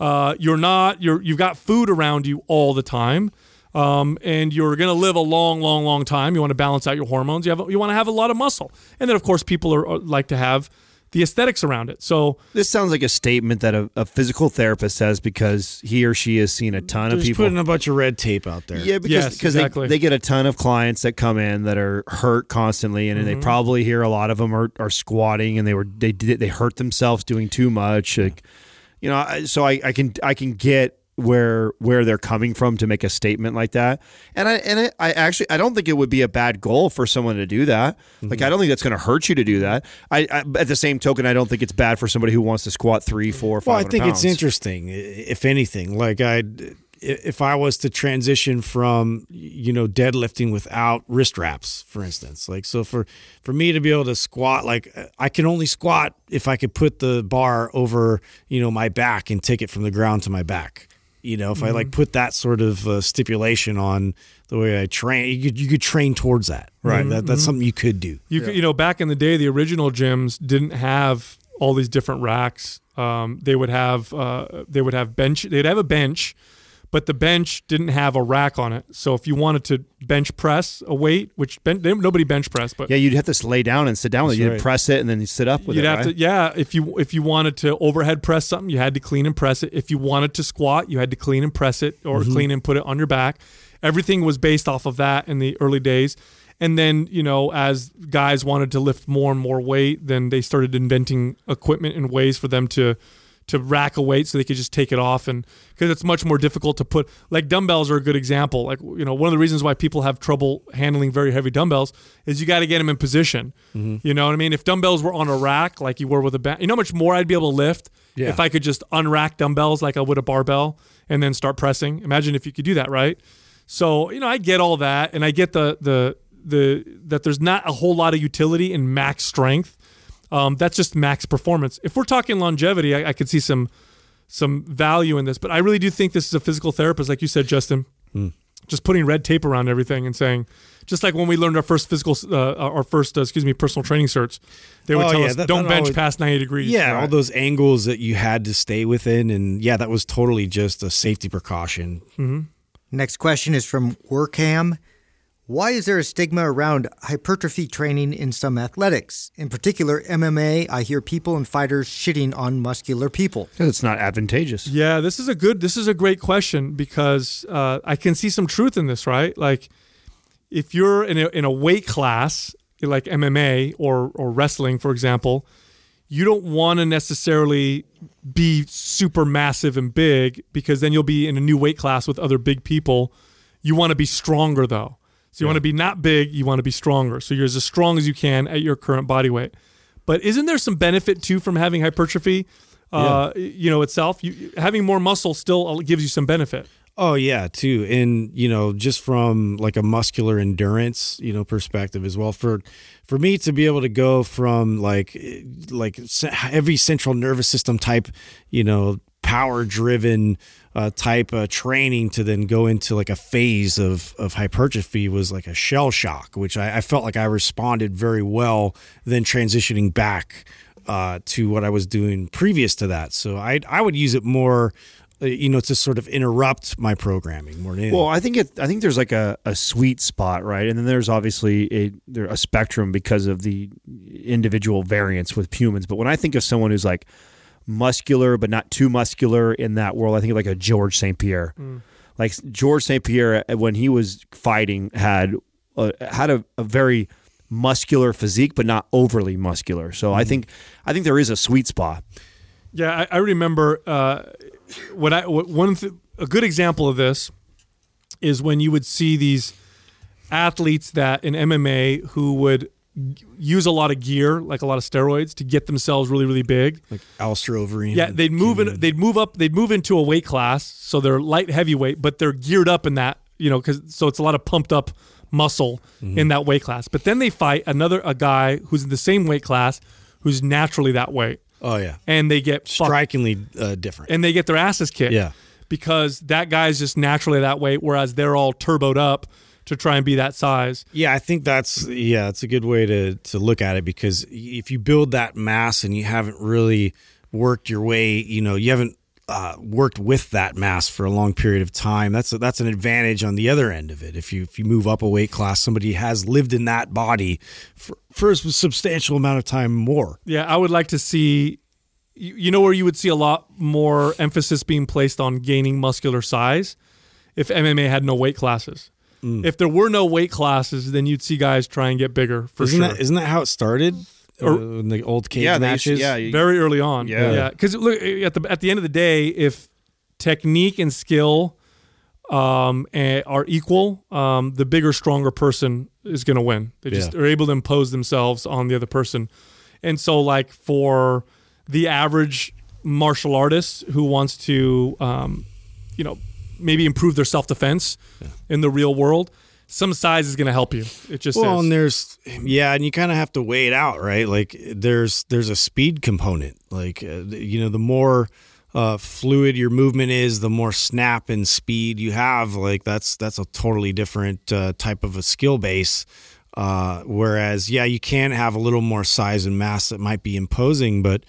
Uh, you're not. You're you've got food around you all the time. Um, and you're going to live a long, long, long time. You want to balance out your hormones. You have you want to have a lot of muscle, and then of course people are, are like to have the aesthetics around it. So This sounds like a statement that a, a physical therapist says because he or she has seen a ton of people. putting a bunch of red tape out there. Yeah, because Yes, because exactly. they, they get a ton of clients that come in that are hurt constantly, and Mm-hmm. they probably hear a lot of them are, are squatting, and they were they did they hurt themselves doing too much. Like, you know, so I, I can I can get where where they're coming from to make a statement like that, and I and I, I actually I don't think it would be a bad goal for someone to do that. Mm-hmm. Like, I don't think that's going to hurt you to do that. I, I at the same token, I don't think it's bad for somebody who wants to squat three, four, five. Well, I think pounds. it's interesting, if anything. Like I, if I was to transition from you know deadlifting without wrist wraps, for instance, like so for for me to be able to squat, like I can only squat if I could put the bar over you know my back and take it from the ground to my back. You know, if I like put that sort of uh, stipulation on the way I train, you could, you could train towards that, right? That, that's something you could do. You could, you know, back in the day, the original gyms didn't have all these different racks. Um, they would have uh, they would have bench. They'd have a bench, but the bench didn't have a rack on it. So if you wanted to bench press a weight, which ben, nobody bench press, but Yeah, you'd have to lay down and sit down with it. You'd right. press it and then you sit up with you'd it. have right? to yeah. If you if you wanted to overhead press something, you had to clean and press it. If you wanted to squat, you had to clean and press it, or Mm-hmm. clean and put it on your back. Everything was based off of that in the early days. And then, you know, as guys wanted to lift more and more weight, then they started inventing equipment and ways for them to to rack a weight so they could just take it off. And because it's much more difficult to put like dumbbells are a good example. Like you know one of the reasons why people have trouble handling very heavy dumbbells is you got to get them in position. Mm-hmm. You know what i mean? If dumbbells were on a rack like you were with a band you know how much more i'd be able to lift Yeah. if i could just unrack dumbbells like i would a barbell and then start pressing? Imagine if you could do that right? So you know i get all that and i get the the the that there's not a whole lot of utility in max strength um, that's just max performance. If we're talking longevity, I, I could see some some value in this, but I really do think this is a physical therapist, like you said, Justin. Just putting red tape around everything and saying, just like when we learned our first physical, uh, our first, uh, excuse me, personal training certs, they would Oh, tell yeah, us that- don't that bench always- past ninety degrees. Yeah, all those angles that you had to stay within, and yeah, that was totally just a safety precaution. Next question is from Workham. Why is there a stigma around hypertrophy training in some athletics? In particular, MMA, I hear people and fighters shitting on muscular people. 'Cause it's not advantageous. Yeah, this is a good, this is a great question because uh, I can see some truth in this, right? Like, if you're in a, in a weight class like MMA or or wrestling, for example, you don't want to necessarily be super massive and big because then you'll be in a new weight class with other big people. You want to be stronger though. So you want to be not big, you want to be stronger. So you're as strong as you can at your current body weight. But isn't there some benefit too from having hypertrophy? Uh, you know itself. You, having more muscle still gives you some benefit. Oh yeah, too, and you know, just from like a muscular endurance, you know, perspective as well. For for me to be able to go from like like every central nervous system type, you know, power driven uh, type uh, training to then go into like a phase of of hypertrophy was like a shell shock, which I, I felt like I responded very well. Then transitioning back uh, to what I was doing previous to that, so I I would use it more uh, you know, to sort of interrupt my programming more Well, I think it. I think there's like a, a sweet spot, right? And then there's obviously a there a spectrum because of the individual variance with humans. But when I think of someone who's like muscular but not too muscular in that world, I think like a George St. Pierre. Like George St. Pierre, uh, when he was fighting, had uh, had a, a very muscular physique, but not overly muscular. So I think I think there is a sweet spot. Yeah, I, I remember uh, what I what, one th- a good example of this is when you would see these athletes that in MMA who would use a lot of gear, like a lot of steroids, to get themselves really really big. like Alistair Overeem. Yeah, they'd move in. They'd move up. They'd move into a weight class, so they're light heavyweight, but they're geared up in that. You know, because so it's a lot of pumped up muscle in that weight class. But then they fight another a guy who's in the same weight class, who's naturally that weight, Oh yeah, and they get strikingly uh, different. and they get their asses kicked. Yeah. Because that guy's just naturally that weight, whereas they're all turboed up to try and be that size. Yeah, I think that's yeah, it's a good way to to look at it because if you build that mass and you haven't really worked your way, you know, you haven't uh, worked with that mass for a long period of time. That's a, that's an advantage on the other end of it. If you if you move up a weight class, somebody has lived in that body for, for a substantial amount of time more. Yeah, I would like to see. You you know where you would see a lot more emphasis being placed on gaining muscular size if MMA had no weight classes. If there were no weight classes, then you'd see guys try and get bigger for isn't sure. that isn't that how it started? Or- Uh, in the old cage yeah, they used matches. yeah, you- very early on. Yeah. yeah. Because look, at the at the end of the day, if technique and skill um, are equal, um, the bigger, stronger person is going to win. They just Yeah. are able to impose themselves on the other person, and so like for the average martial artist who wants to, um, you know, maybe improve their self defense in the real world. Some size is going to help you. It just Well, is. and there's yeah, and you kind of have to weigh it out, right? Like there's there's a speed component. Like uh, you know, the more uh, fluid your movement is, the more snap and speed you have. Like that's that's a totally different uh, type of a skill base. Uh, whereas, yeah, you can have a little more size and mass that might be imposing, but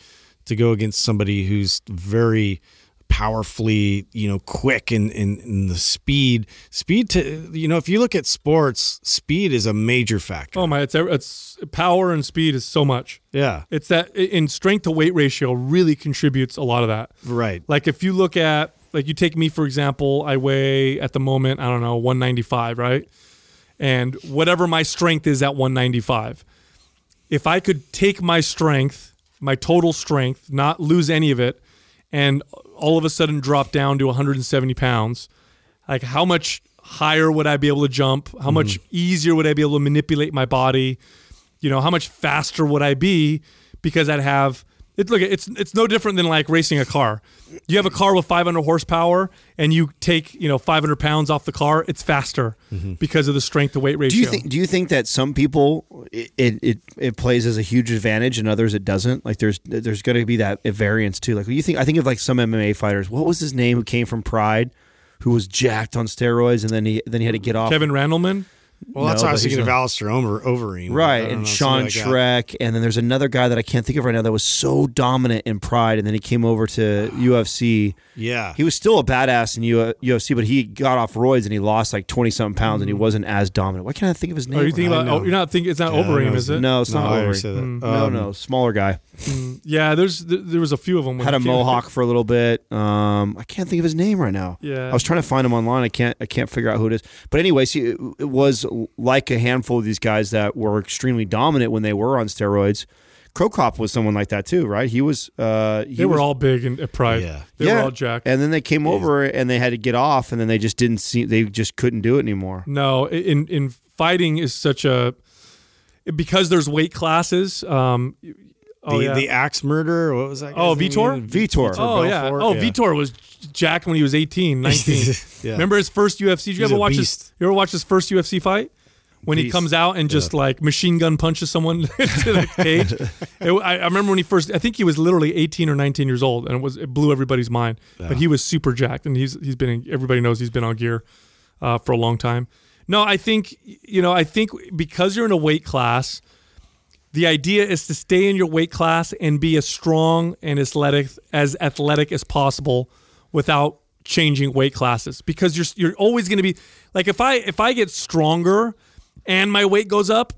to go against somebody who's very powerfully, you know, quick in, in, in the speed, speed to, you know, if you look at sports, speed is a major factor. oh my, it's it's power and speed is so much. Yeah, It's that in strength to weight ratio really contributes a lot of that. right. Like if you look at like you take me for example, I weigh at the moment, I don't know, 195, right? And whatever my strength is at 195. If I could take my strength, my total strength, not lose any of it, and all of a sudden drop down to 170 pounds, like how much higher would I be able to jump? How much mm-hmm. easier would I be able to manipulate my body? You know, how much faster would I be because I'd have it look it's it's no different than like racing a car. You have a car with 500 horsepower and you take, you know, 500 pounds off the car, it's faster mm-hmm. because of the strength to weight ratio. Do you think? Do you think that some people it, it it plays as a huge advantage and others it doesn't? Like there's there's going to be that variance too. Like you think? I think of like some MMA fighters. What was his name? Who came from Pride? Who was jacked on steroids and then he then he had to get off. Kevin Randleman? Well, that's No, why I but was thinking of not. Alistair Omer, Overeem. Right, and know, Sean something like that. And then there's another guy that I can't think of right now that was so dominant in Pride, and then he came over to UFC. Yeah. He was still a badass in U- UFC, but he got off roids and he lost like twenty something pounds, and he wasn't as dominant. Why can't I think of his name? Are you thinking I about know. oh, you're not thinking it's not Yeah, Overeem, know is it? no, it's No, not I Overeem. said that. no, Um, no, smaller guy Yeah, there's th- there was a few of them. when had a mohawk for a little bit. Um, I can't think of his name right now. Yeah. I was trying to find him online. I can't. I can't figure out who it is. But anyway, see, it, it was like a handful of these guys that were extremely dominant when they were on steroids. Cro Cop was someone like that too, right? He was. Uh, he They were was- all big and at Pride. Yeah. They were all jacked. And then they came over and they had to get off, and then they just didn't see. They just couldn't do it anymore. No, in in fighting is such a because there's weight classes. Um, oh the, yeah. the axe murderer. What was that? Oh, guy's Vitor? Vitor. oh yeah. Belfort? Oh, Vitor was jacked when he was 18, 19. [laughs] Yeah. Remember his first UFC? Did you He's ever watch his? You ever watch his first UFC fight? When he comes out and just like machine gun punches someone [laughs] into the cage. [laughs] It- I, I remember when he first. I think he was literally 18 or 19 years old, and it was it blew everybody's mind. But he was super jacked, and he's he's been. In, everybody knows he's been on gear uh, for a long time. No, I think you know. I think because you're in a weight class, the idea is to stay in your weight class and be as strong and athletic as athletic as possible without changing weight classes because you're you're always going to be like if I if I get stronger and my weight goes up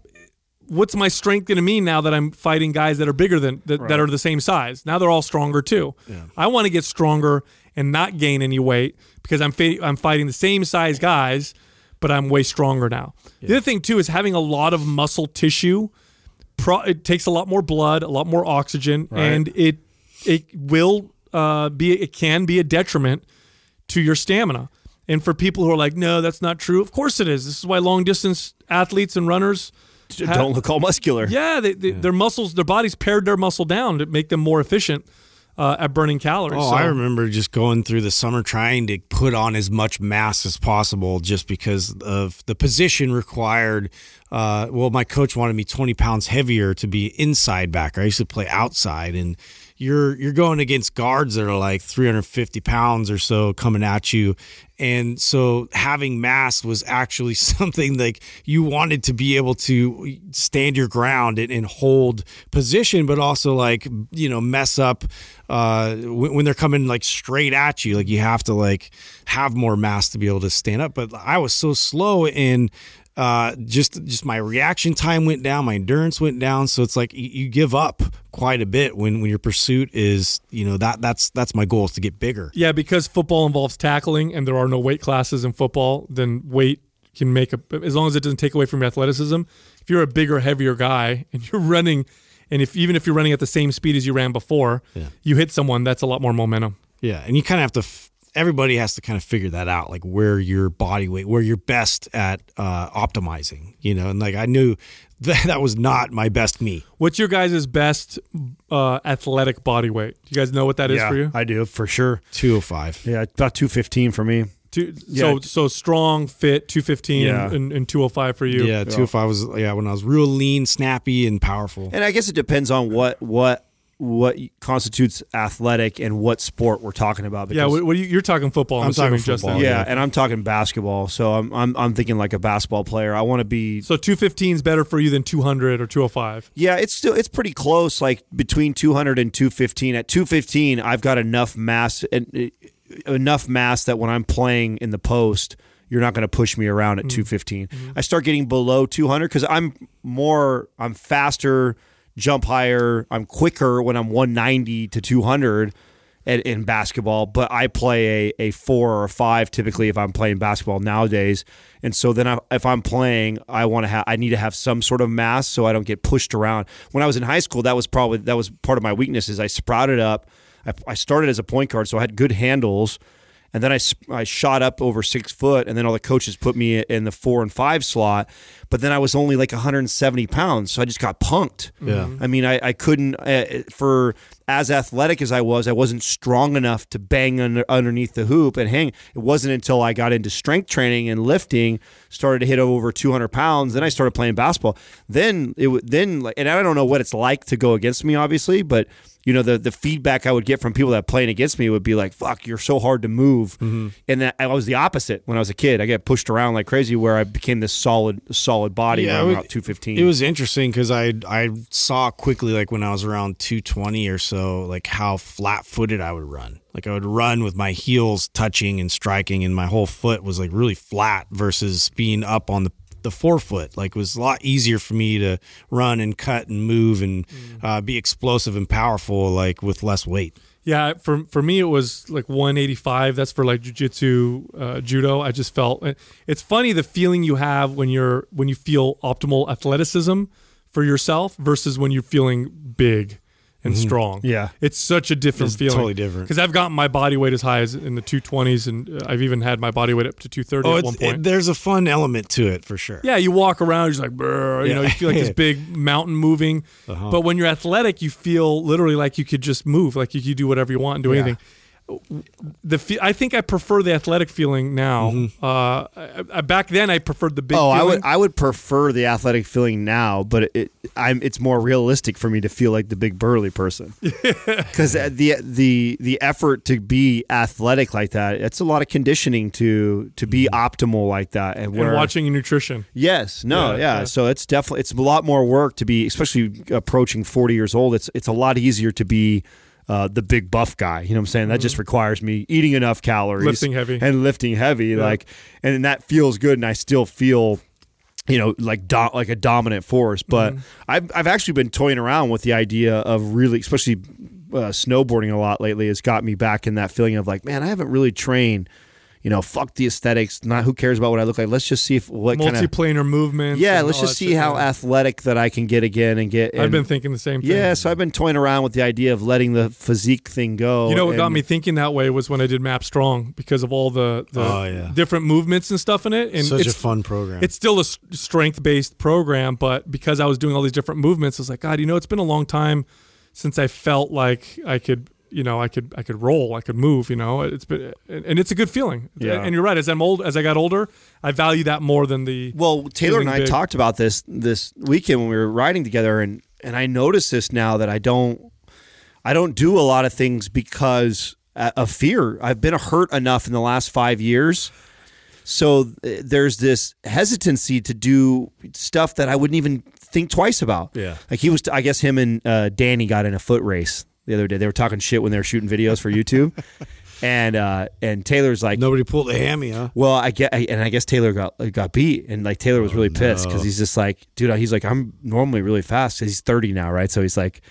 what's my strength going to mean now that I'm fighting guys that are bigger than that, that are the same size? Now they're all stronger too. I want to get stronger and not gain any weight because I'm fa- I'm fighting the same size guys but I'm way stronger now. The other thing too is having a lot of muscle tissue pro- it takes a lot more blood, a lot more oxygen, and it it will uh, be it can be a detriment to your stamina. And for people who are like, no, that's not true. Of course it is. This is why long distance athletes and runners ha- Don't look all muscular. Yeah, they, they, their muscles, their bodies pared their muscle down to make them more efficient uh, at burning calories. Oh, So- I remember just going through the summer trying to put on as much mass as possible just because of the position required. Uh, well, my coach wanted me 20 pounds heavier to be inside backer. I used to play outside and you're you're going against guards that are like 350 pounds or so coming at you, and so having mass was actually [laughs] something like you wanted to be able to stand your ground and, and hold position, but also like you know mess up uh, when, when they're coming like straight at you. Like you have to like have more mass to be able to stand up. But I was so slow in uh, just just my reaction time went down, my endurance went down. So it's like you, you give up quite a bit when when your pursuit is you know that that's that's my goal is to get bigger. Yeah, because football involves tackling and there are no weight classes in football, then weight can make a as long as it doesn't take away from your athleticism. If you're a bigger, heavier guy [laughs] and you're running and if even if you're running at the same speed as you ran before, you hit someone, that's a lot more momentum. Yeah, and you kind of have to. F- everybody has to kind of figure that out, like where your body weight, where you're best at uh, optimizing. You know, and like I knew [laughs] that that was not my best me. What's your guys' best uh, athletic body weight? Do you guys know what that is yeah, for you? I do for sure. Two hundred five. Yeah, about two fifteen for me. Two, Yeah. So so strong, fit, two fifteen, Yeah. and, and two hundred five for you. Yeah, two hundred five was yeah when I was real lean, snappy, and powerful. And I guess it depends on what what what constitutes athletic and what sport we're talking about. Yeah, because- what, what you, you're talking football. I'm, I'm talking football, yeah, yeah. and I'm talking basketball, so I'm I'm I'm thinking like a basketball player. I want to be. So 215 is better for you than 200 or 205. Yeah, it's still it's pretty close, like between 200 and 215. At 215, I've got enough mass and uh, enough mass that when I'm playing in the post, you're not going to push me around at 215. I start getting below 200 because I'm more, I'm faster, jump higher, I'm quicker when I'm 190 to 200 at, in basketball, but I play a, a four or a five typically if I'm playing basketball nowadays. And so then I, if I'm playing, I want to have I need to have some sort of mass so I don't get pushed around. When I was in high school, that was probably that was part of my weakness is I sprouted up. I, I started as a point guard, so I had good handles. And then I, I shot up over six foot, and then all the coaches put me in the four and five slot. But then I was only like 170 pounds, so I just got punked. Yeah. I mean, I, I couldn't, uh, for as athletic as I was, I wasn't strong enough to bang under, underneath the hoop and hang. It wasn't until I got into strength training and lifting, started to hit over 200 pounds, then I started playing basketball. Then it then, like, and I don't know what it's like to go against me, obviously, but you know the the feedback I would get from people that playing against me would be like, "Fuck, you're so hard to move," Mm-hmm. and that I was the opposite when I was a kid. I get pushed around like crazy, where I became this solid solid body Yeah, it- two fifteen. It was interesting because I I saw quickly like when I was around 220 or so like how flat footed I would run. Like I would run with my heels touching and striking, and my whole foot was like really flat versus being up on the the forefoot. Like it was a lot easier for me to run and cut and move and uh, be explosive and powerful like with less weight. Yeah, for for me it was like 185. That's for like jujitsu, uh, judo. I just felt it's funny the feeling you have when you're when you feel optimal athleticism for yourself versus when you're feeling big and strong. Yeah. it's such a different It's feeling. totally different. Because I've gotten my body weight as high as in the 220s, and uh, I've even had my body weight up to 230 Oh, at one point. it, there's a fun element to it for sure. Yeah, you walk around, you're just like, "Brr," you know, you feel like this [laughs] big mountain moving. Uh-huh. But when you're athletic, you feel literally like you could just move, like you could do whatever you want and do Yeah. anything. The I think I prefer the athletic feeling now. Mm-hmm. Uh, I, I, back then, I preferred the big. Oh, I would I would prefer the athletic feeling now, but it, I'm it's more realistic for me to feel like the big burly person. [laughs] Because the the the effort to be athletic like that, it's a lot of conditioning to to be optimal like that, and, and watching your nutrition. Yes, no, Yeah, yeah, yeah. So it's definitely it's a lot more work to be, especially approaching forty years old. It's it's a lot easier to be uh, the big buff guy. You know what I'm saying? That just requires me eating enough calories, Mm-hmm. Lifting heavy. and lifting heavy. Like, and that feels good, and I still feel. You know, like do, like a dominant force, but Mm-hmm. I've I've actually been toying around with the idea of really, especially uh, snowboarding a lot lately. Has got me back in that feeling of like, man, I haven't really trained. You know, fuck the aesthetics. Not who cares about what I look like. Let's just see if what kind of Multiplanar movements. yeah, let's just see how yeah. athletic that I can get again and get. I've been thinking the same thing. yeah, so I've been toying around with the idea of letting the physique thing go. You know what got me thinking that way was when I did MAPS Strong because of all the, the Oh, yeah. different movements and stuff in it. And Such a fun program. It's still a strength based program, but because I was doing all these different movements, I was like, God, you know, it's been a long time since I felt like I could, you know, I could, I could roll, I could move. You know, it's been, and it's a good feeling. Yeah. And you're right. As I'm old, as I got older, I value that more than the. Well, Taylor and I big. talked about this this weekend when we were riding together, and and I noticed this now that I don't. I don't do a lot of things because uh, of fear. I've been hurt enough in the last five years. So uh, there's this hesitancy to do stuff that I wouldn't even think twice about. Yeah. Like he was, I guess him and uh, Danny got in a foot race the other day. They were talking shit when they were shooting videos for YouTube. [laughs] and uh, and Taylor's like, Nobody pulled the hammy, huh? well, I get, and I guess Taylor got got beat, and like Taylor was really pissed because he's just like, dude, he's like, I'm normally really fast. he's 30 now, right? So he's like,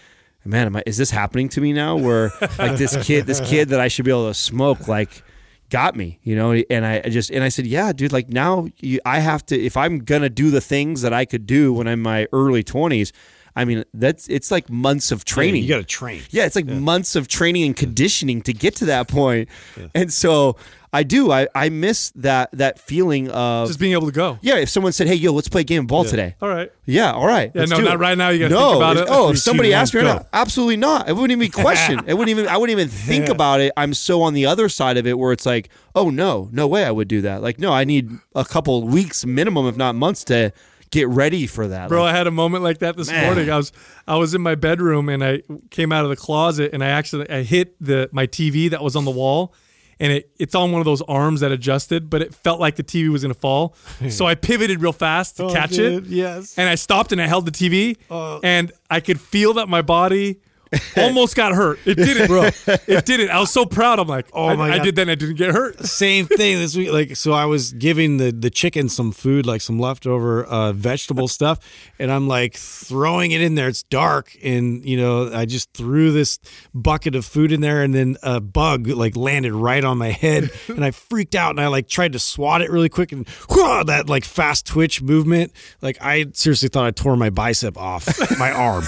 man, am I, is this happening to me now? Where like this kid, this kid that I should be able to smoke, like, got me, you know? And I I just and I said, yeah, dude, like now you, I have to if I'm gonna do the things that I could do when I'm in my early 20s. I mean, that's it's like months of training. You got to train. Yeah, it's like months of training and conditioning to get to that point. And so I do. I, I miss that that feeling of Just being able to go. yeah. If someone said, "Hey, yo, let's play a game of ball today," All right. yeah, all right. Yeah, no, not right now. You gotta no, think about it. Oh, [laughs] if somebody asked me right now, absolutely not. It wouldn't even be questioned. [laughs] it wouldn't even. I wouldn't even think about it. I'm so on the other side of it where it's like, oh no, no way I would do that. Like, no, I need a couple weeks minimum, if not months, to get ready for that. Bro, Like, I had a moment like that this Man. morning. I was I was in my bedroom and I came out of the closet and I actually I hit the my TV that was on the wall and it it's on one of those arms that adjusted, but it felt like the TV was gonna fall. [laughs] So I pivoted real fast to Oh, catch dude, it. yes. And I stopped and I held the TV Oh. and I could feel that my body [laughs] almost got hurt. It didn't, bro. [laughs] It didn't. I was so proud. I'm like, Oh I, my God. I did that and I didn't get hurt. Same thing this week. Like, so I was giving the the chicken some food, like some leftover uh, vegetable stuff, and I'm like throwing it in there. It's dark, and you know, I just threw this bucket of food in there, and then a bug like landed right on my head, [laughs] and I freaked out, and I like tried to swat it really quick, and whoa, that like fast twitch movement, like I seriously thought I tore my bicep off my arm.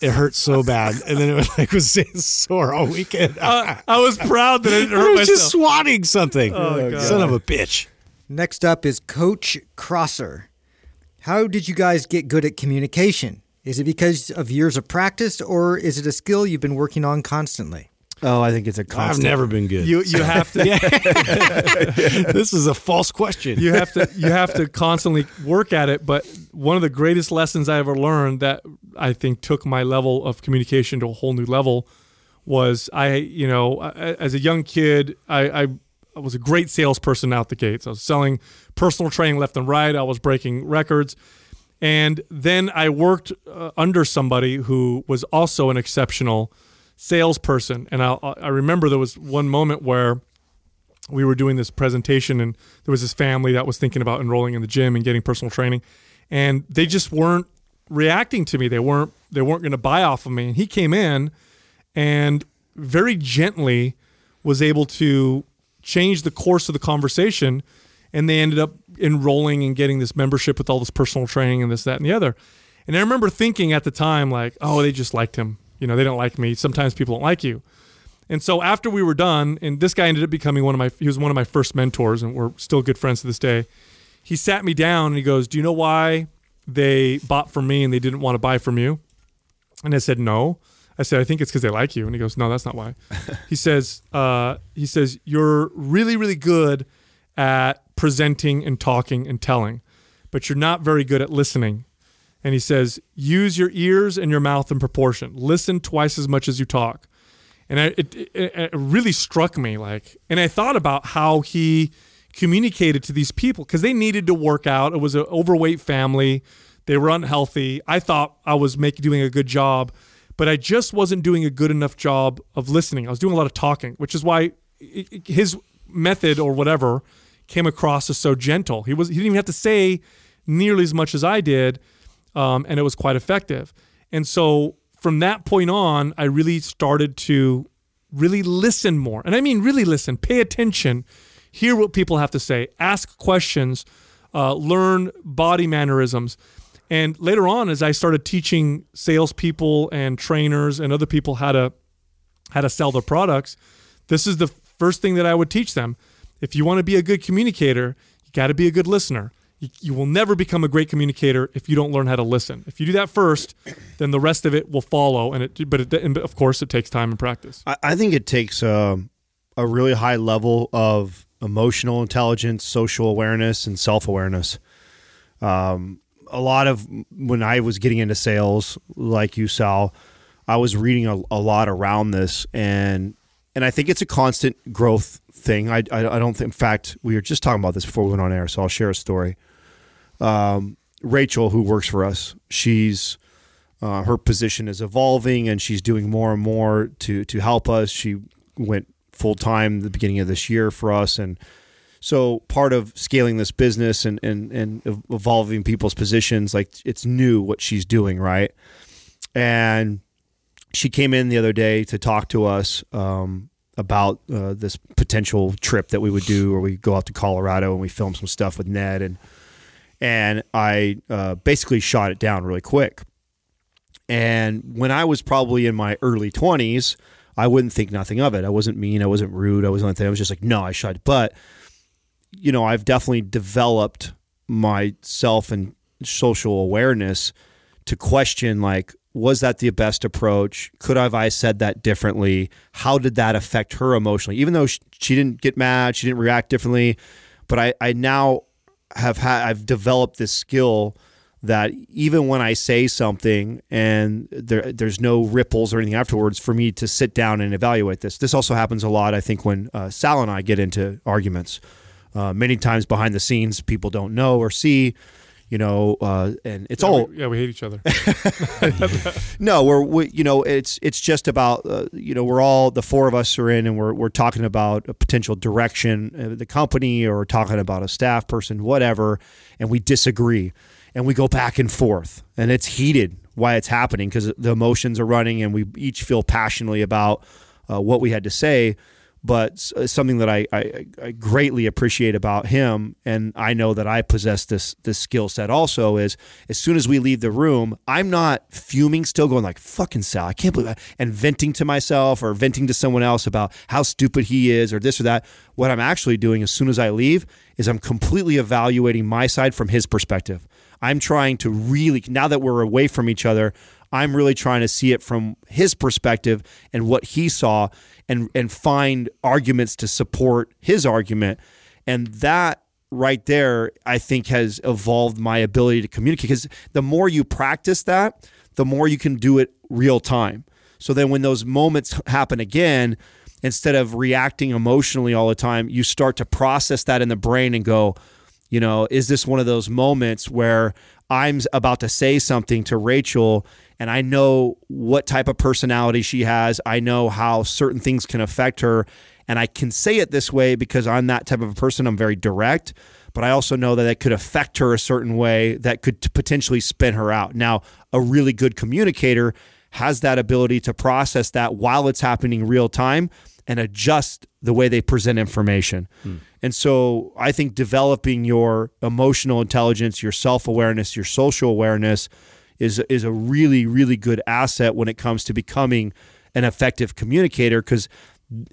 it hurt so bad, and then it was like was sore all weekend. Uh, I was proud that I didn't [laughs] I was myself. just swatting something. Oh, God. Son of a bitch. Next up is Coach Crosser. How did you guys get good at communication? Is it because of years of practice or is it a skill you've been working on constantly? Oh, I think it's a I've never been good. you you have to [laughs] this is a false question. you have to you have to constantly work at it but one of the greatest lessons i ever learned that i think took my level of communication to a whole new level was i you know as a young kid i i, I was a great salesperson out the gates i was selling personal training left and right i was breaking records and then i worked uh, under somebody who was also an exceptional salesperson. And i i remember there was one moment where we were doing this presentation and there was this family that was thinking about enrolling in the gym and getting personal training. And they just weren't reacting to me. They weren't they weren't going to buy off of me. And he came in and very gently was able to change the course of the conversation. And they ended up enrolling and getting this membership with all this personal training and this that and the other. And i remember thinking at the time like oh they just liked him you know they don't like me sometimes people don't like you and so after we were done, and this guy ended up becoming one of my he was one of my first mentors, and we're still good friends to this day. He sat me down and he goes, "Do you know why they bought from me and they didn't want to buy from you?" And I said, "No." I said, "I think it's because they like you." And he goes, "No, that's not why." [laughs] he says, uh, "He says you're really, really good at presenting and talking and telling, but you're not very good at listening." And he says, "Use your ears and your mouth in proportion. Listen twice as much as you talk." and I, it, it, it really struck me like and i thought about how he communicated to these people because they needed to work out. It was an overweight family. They were unhealthy. I thought i was making doing a good job but i just wasn't doing a good enough job of listening. I was doing a lot of talking which is why his method or whatever came across as so gentle. He was he didn't even have to say nearly as much as i did um, and it was quite effective. And so from that point on, I really started to really listen more. And I mean, really listen, pay attention, hear what people have to say, ask questions, uh, learn body mannerisms. And later on, as I started teaching salespeople and trainers and other people how to how to sell their products, this is the first thing that I would teach them. If you want to be a good communicator, you got to be a good listener. You, you will never become a great communicator if you don't learn how to listen. If you do that first, [coughs] then the rest of it will follow. And it, but it, and of course, it takes time and practice. I, I think it takes um, a really high level of emotional intelligence, social awareness, and self awareness. Um, a lot of when I was getting into sales, like you, Sal, I was reading a, a lot around this, and and I think it's a constant growth thing. I, I, I don't think. In fact, we were just talking about this before we went on air, so I'll share a story. Um, Rachel, who works for us, she's uh, her position is evolving, and she's doing more and more to to help us. She went full time the beginning of this year for us, and so part of scaling this business and and and evolving people's positions, like it's new what she's doing, right? And she came in the other day to talk to us um, about uh, this potential trip that we would do, or we go out to Colorado and we film some stuff with Ned, and and I uh, basically shot it down really quick. And when I was probably in my early twenties, I wouldn't think nothing of it. I wasn't mean, I wasn't rude, I wasn't anything. I was just like, no, I shot. But you know, I've definitely developed myself and social awareness to question like was that the best approach? Could have I said that differently? How did that affect her emotionally? Even though she didn't get mad, she didn't react differently, but I, I now have had I've developed this skill that even when I say something and there, there's no ripples or anything afterwards, for me to sit down and evaluate this. This also happens a lot, I think, when uh, Sal and I get into arguments. Uh, many times behind the scenes, people don't know or see you know, uh, and it's yeah, all we, yeah, we hate each other. [laughs] [laughs] no, we're we, you know, it's it's just about uh, you know, we're all the four of us are in, and we're we're talking about a potential direction of the company, or talking about a staff person, whatever, and we disagree, and we go back and forth, and it's heated why it's happening because the emotions are running, and we each feel passionately about uh, what we had to say but uh, something that I, I, I, greatly appreciate about him, and I know that I possess this this skill set also is as soon as we leave the room, I'm not fuming, still going like fucking Sal, I can't believe that, and venting to myself or venting to someone else about how stupid he is or this or that. What I'm actually doing as soon as I leave is I'm completely evaluating my side from his perspective. I'm trying to really now that we're away from each other, I'm really trying to see it from his perspective and what he saw and and find arguments to support his argument. And that right there, I think, has evolved my ability to communicate. Because the more you practice that, the more you can do it real time. So then when those moments happen again, instead of reacting emotionally all the time, you start to process that in the brain and go, you know, is this one of those moments where I'm about to say something to Rachel and I know what type of personality she has. I know how certain things can affect her. And I can say it this way because I'm that type of a person. I'm very direct, but I also know that it could affect her a certain way that could potentially spin her out. Now, a really good communicator has that ability to process that while it's happening real time and adjust the way they present information. Hmm. And so I think developing your emotional intelligence, your self awareness, your social awareness is is a really really good asset when it comes to becoming an effective communicator because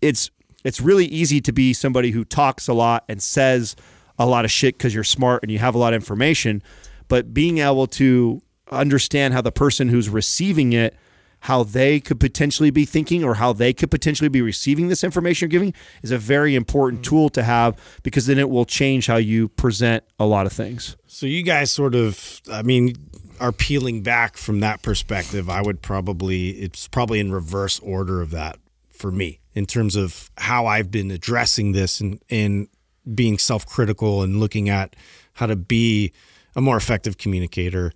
it's it's really easy to be somebody who talks a lot and says a lot of shit because you're smart and you have a lot of information but being able to understand how the person who's receiving it how they could potentially be thinking or how they could potentially be receiving this information you're giving is a very important mm-hmm. tool to have because then it will change how you present a lot of things. So you guys sort of I mean are peeling back from that perspective, I would probably it's probably in reverse order of that for me in terms of how I've been addressing this and and being self-critical and looking at how to be a more effective communicator.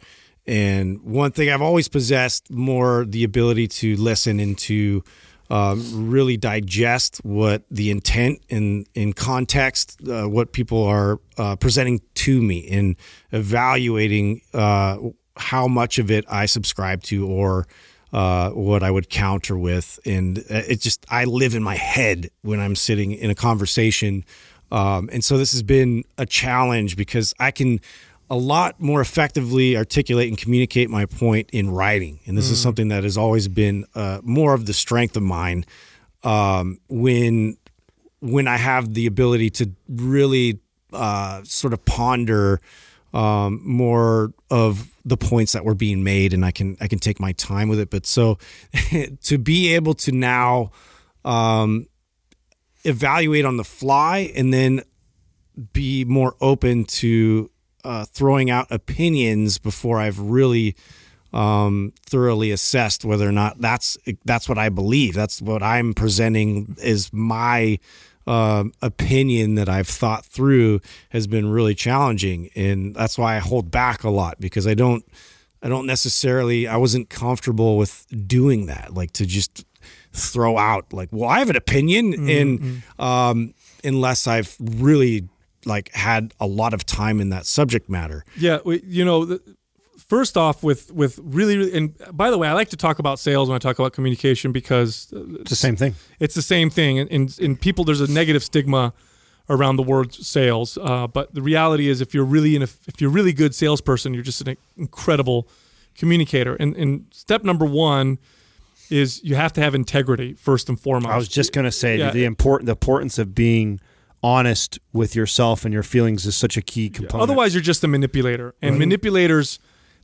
And one thing I've always possessed more the ability to listen and to um, really digest what the intent and in context, uh, what people are uh, presenting to me, and evaluating uh, how much of it I subscribe to or uh, what I would counter with. And it just, I live in my head when I'm sitting in a conversation. Um, and so this has been a challenge because I can a lot more effectively articulate and communicate my point in writing. And this mm. is something that has always been uh, more of the strength of mine um, when when I have the ability to really uh, sort of ponder um, more of the points that were being made, and I can I can take my time with it. But so [laughs] to be able to now um, evaluate on the fly and then be more open to uh, throwing out opinions before I've really um, thoroughly assessed whether or not that's that's what I believe. That's what I'm presenting is my uh, opinion that I've thought through has been really challenging, and that's why I hold back a lot because I don't I don't necessarily I wasn't comfortable with doing that, like to just throw out like, well, I have an opinion, and um, unless I've really like had a lot of time in that subject matter. Yeah, you know, the, first off, with with really, really, and by the way, I like to talk about sales when I talk about communication because It's the same thing. it's the same thing. And in, in people, there's a negative stigma around the word sales. Uh, but the reality is, if you're really in a, if you're really good salesperson, you're just an incredible communicator. And, and step number one is you have to have integrity first and foremost. I was just gonna say Yeah. the important the importance of being honest with yourself and your feelings is such a key component. Otherwise, you're just a manipulator, and manipulators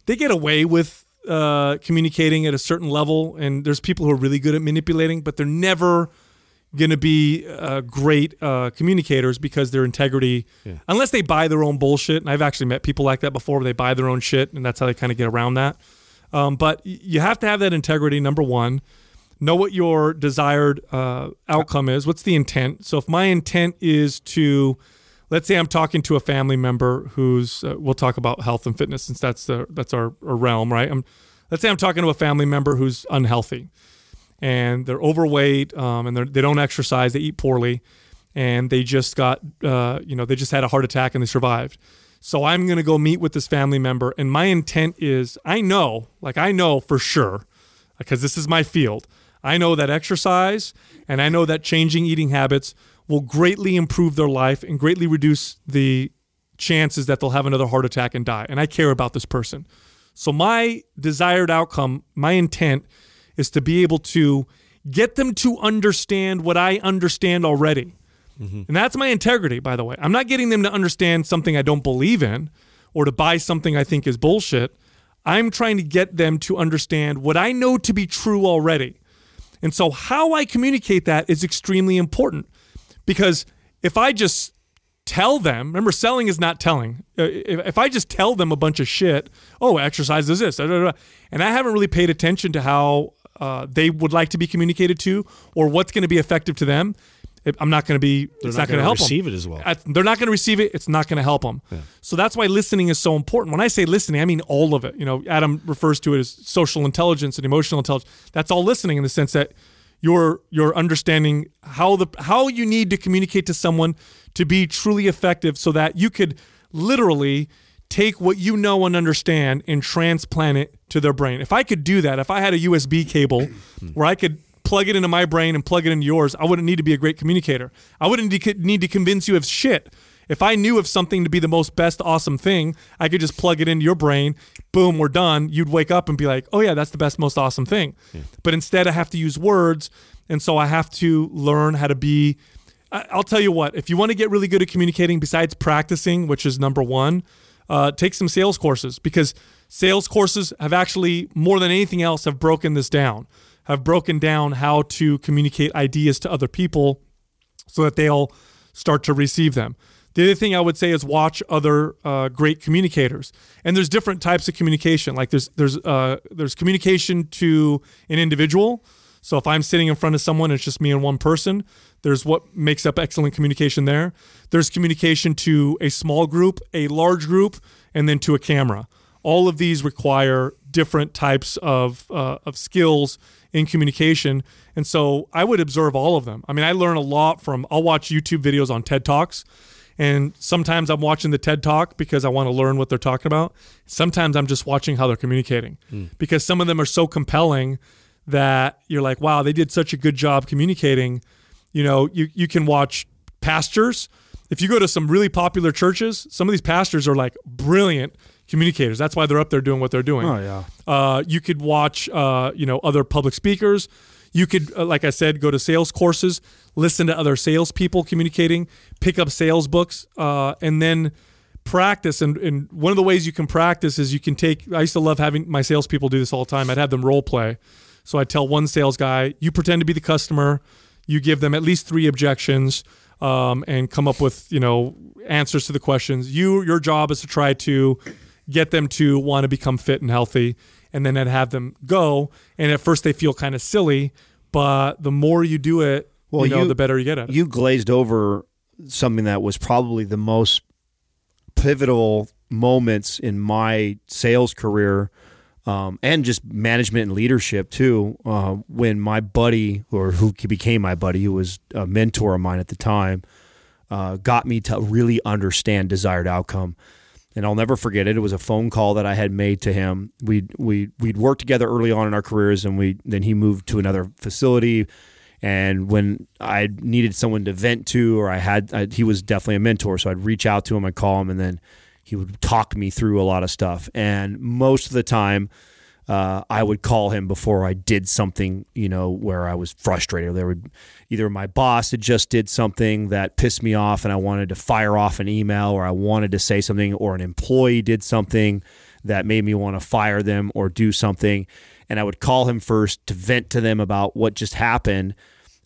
they get away with uh, communicating at a certain level. And there's people who are really good at manipulating, but they're never going to be uh, great uh, communicators because their integrity, unless they buy their own bullshit. And I've actually met people like that before, where they buy their own shit, and that's how they kind of get around that. Um, but you have to have that integrity. Number one, know what your desired uh, outcome is. What's the intent? So if my intent is to, let's say I'm talking to a family member who's, uh, we'll talk about health and fitness since that's the that's our, our realm, right? I'm, let's say I'm talking to a family member who's unhealthy, and they're overweight, um, and they're, they don't exercise, they eat poorly, and they just got, uh, you know, they just had a heart attack and they survived. So I'm to go meet with this family member, and my intent is, I know, like I know for sure, because this is my field. I know that exercise and I know that changing eating habits will greatly improve their life and greatly reduce the chances that they'll have another heart attack and die. And I care about this person. So my desired outcome, my intent is to be able to get them to understand what I understand already. Mm-hmm. And that's my integrity, by the way. I'm not getting them to understand something I don't believe in or to buy something I think is bullshit. I'm trying to get them to understand what I know to be true already. And so, how I communicate that is extremely important because if I just tell them, remember, selling is not telling. Uh, If, if I just tell them a bunch of shit, oh, exercise is this, and I haven't really paid attention to how uh, they would like to be communicated to or what's going to be effective to them, it- I'm not going to be, it's not not going to help them. receive it as well. I- they're not going to receive it. It's not going to help them. So that's why listening is so important. When I say listening, I mean all of it. You know, Adam refers to it as social intelligence and emotional intelligence. That's all listening in the sense that you're you're understanding how the how you need to communicate to someone to be truly effective, so that you could literally take what you know and understand and transplant it to their brain. If I could do that, if I had a USB cable [clears throat] where I could plug it into my brain and plug it into yours, I wouldn't need to be a great communicator. I wouldn't need to convince you of shit. If I knew of something to be the most best awesome thing, I could just plug it into your brain. Boom, we're done. You'd wake up and be like, "Oh yeah, that's the best most awesome thing." But instead I have to use words, and so I have to learn how to be I'll tell you what, if you want to get really good at communicating besides practicing, which is number 1, uh, take some sales courses because sales courses have actually more than anything else have broken this down have broken down how to communicate ideas to other people so that they'll start to receive them the other thing i would say is watch other uh, great communicators. And there's different types of communication. Like there's there's uh, there's communication to an individual. So if i'm sitting in front of someone it's just me and one person there's what makes up excellent communication there. There's communication to a small group a large group and then to a camera. All of these require different types of uh, of skills in communication. And so i would observe all of them. I mean i learn a lot from i'll watch youtube videos on ted talks and sometimes i'm watching the ted talk because i want to learn what they're talking about. Sometimes i'm just watching how they're communicating because some of them are so compelling that you're like wow they did such a good job communicating. You know you, you can watch pastors. If you go to some really popular churches some of these pastors are like brilliant communicators. That's why they're up there doing what they're doing. Oh yeah. uh, you could watch, uh, you know, other public speakers. You could, uh, like I said, go to sales courses, listen to other salespeople communicating, pick up sales books, uh, and then practice. And, and one of the ways you can practice is you can take. I used to love having my salespeople do this all the time. I'd have them role play. So I'd tell one sales guy, you pretend to be the customer, you give them at least three objections, um, and come up with you know answers to the questions. You your job is to try to get them to want to become fit and healthy. and then I'd have them go. And at first they feel kind of silly, but the more you do it, Well, you know, you- the better you get at it. you glazed over something that was probably the most pivotal moments in my sales career um, and just management and leadership too uh, when my buddy or who became my buddy who was a mentor of mine at the time uh, got me to really understand desired outcome and I'll never forget it. It was a phone call that I had made to him. We we we'd worked together early on in our careers, and we then he moved to another facility. And when I needed someone to vent to, or I had, I, he was definitely a mentor, so I'd reach out to him, I'd call him, and then he would talk me through a lot of stuff. And most of the time, uh, I would call him before I did something, you know, where I was frustrated. There would either my boss had just did something that pissed me off, and I wanted to fire off an email, or I wanted to say something, or an employee did something that made me want to fire them or do something, and I would call him first to vent to them about what just happened.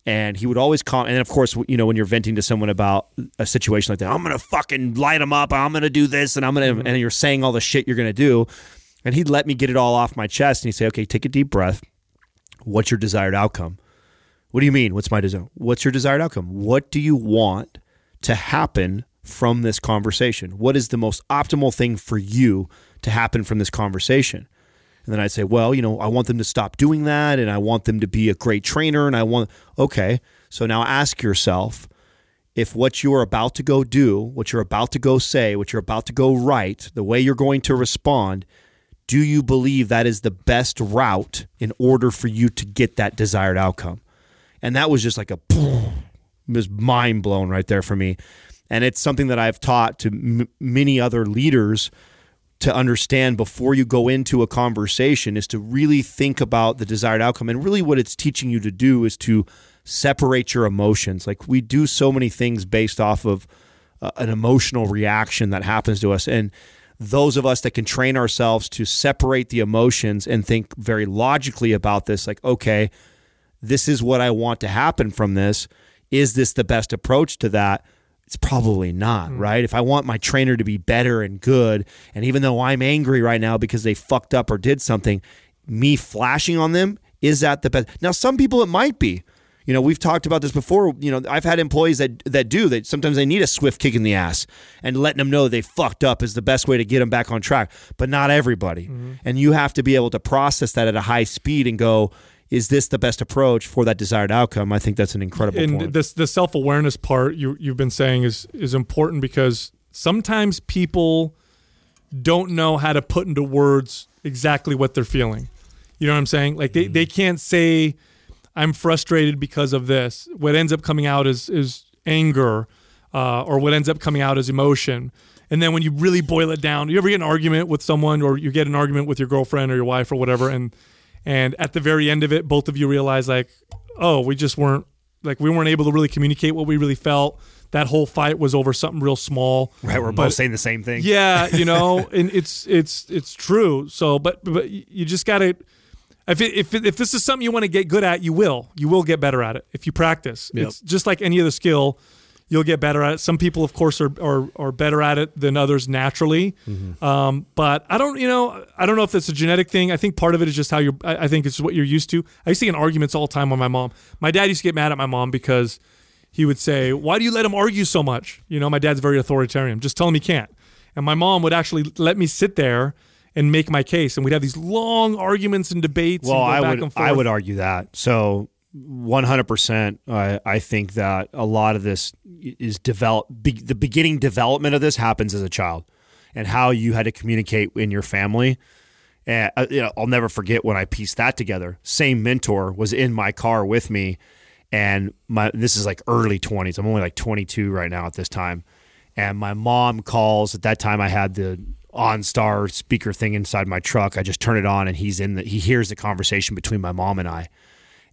And he would always call, and of course, you know, when you're venting to someone about a situation like that, I'm gonna fucking light them up. I'm gonna do this, and I'm gonna, mm-hmm. and you're saying all the shit you're gonna do. And he'd let me get it all off my chest, and he'd say, "Okay, take a deep breath. What's your desired outcome? What do you mean? What's my desire? What's your desired outcome? What do you want to happen from this conversation? What is the most optimal thing for you to happen from this conversation?" And then I'd say, well, you know, I want them to stop doing that and I want them to be a great trainer. And I want, okay. So now ask yourself if what you're about to go do, what you're about to go say, what you're about to go write, the way you're going to respond, do you believe that is the best route in order for you to get that desired outcome? And that was just like a, [sniffs] was mind blown right there for me. And it's something that I've taught to m- many other leaders to understand before you go into a conversation is to really think about the desired outcome. And really, what it's teaching you to do is to separate your emotions. Like we do so many things based off of uh, an emotional reaction that happens to us. And those of us that can train ourselves to separate the emotions and think very logically about this, like, okay, this is what I want to happen from this. Is this the best approach to that? It's probably not, hmm. right? If I want my trainer to be better and good, and even though I'm angry right now because they fucked up or did something, me flashing on them, is that the best? Now, some people it might be. You know, we've talked about this before. You know, I've had employees that that do that. Sometimes they need a swift kick in the ass, and letting them know they fucked up is the best way to get them back on track. But not everybody, mm-hmm. and you have to be able to process that at a high speed and go, "Is this the best approach for that desired outcome?" I think that's an incredible and point. this the self awareness part you you've been saying is is important because sometimes people don't know how to put into words exactly what they're feeling. You know what I'm saying? Like they, they can't say I'm frustrated because of this. What ends up coming out is is anger, uh, or what ends up coming out is emotion. And then when you really boil it down, you ever get an argument with someone, or you get an argument with your girlfriend or your wife or whatever, and and at the very end of it, both of you realize like, oh, we just weren't like we weren't able to really communicate what we really felt. That whole fight was over something real small. right, we're both saying the same thing. yeah, you [laughs] know, and it's it's it's true. So, but but you just got to if it, if it, if this is something you want to get good at, you will. You will get better at it if you practice. It's just like any other skill. You'll get better at it. Some people, of course, are are, are better at it than others naturally. Um, but I don't, you know, I don't know if that's a genetic thing. I think part of it is just how you're. I, I think it's what you're used to. I used to get in arguments all the time with my mom. My dad used to get mad at my mom because he would say, "Why do you let him argue so much?" You know, my dad's very authoritarian. Just tell him he can't. And my mom would actually let me sit there and make my case, and we'd have these long arguments and debates. Well, and I back would and forth. I would argue that. So 100% I I think that a lot of this is develop be, the beginning development of this happens as a child and how you had to communicate in your family. And uh, you know, I'll never forget when I pieced that together. Same mentor was in my car with me and my this is like early 20s. I'm only like 22 right now at this time. And my mom calls at that time I had the OnStar speaker thing inside my truck. I just turn it on and he's in the he hears the conversation between my mom and I.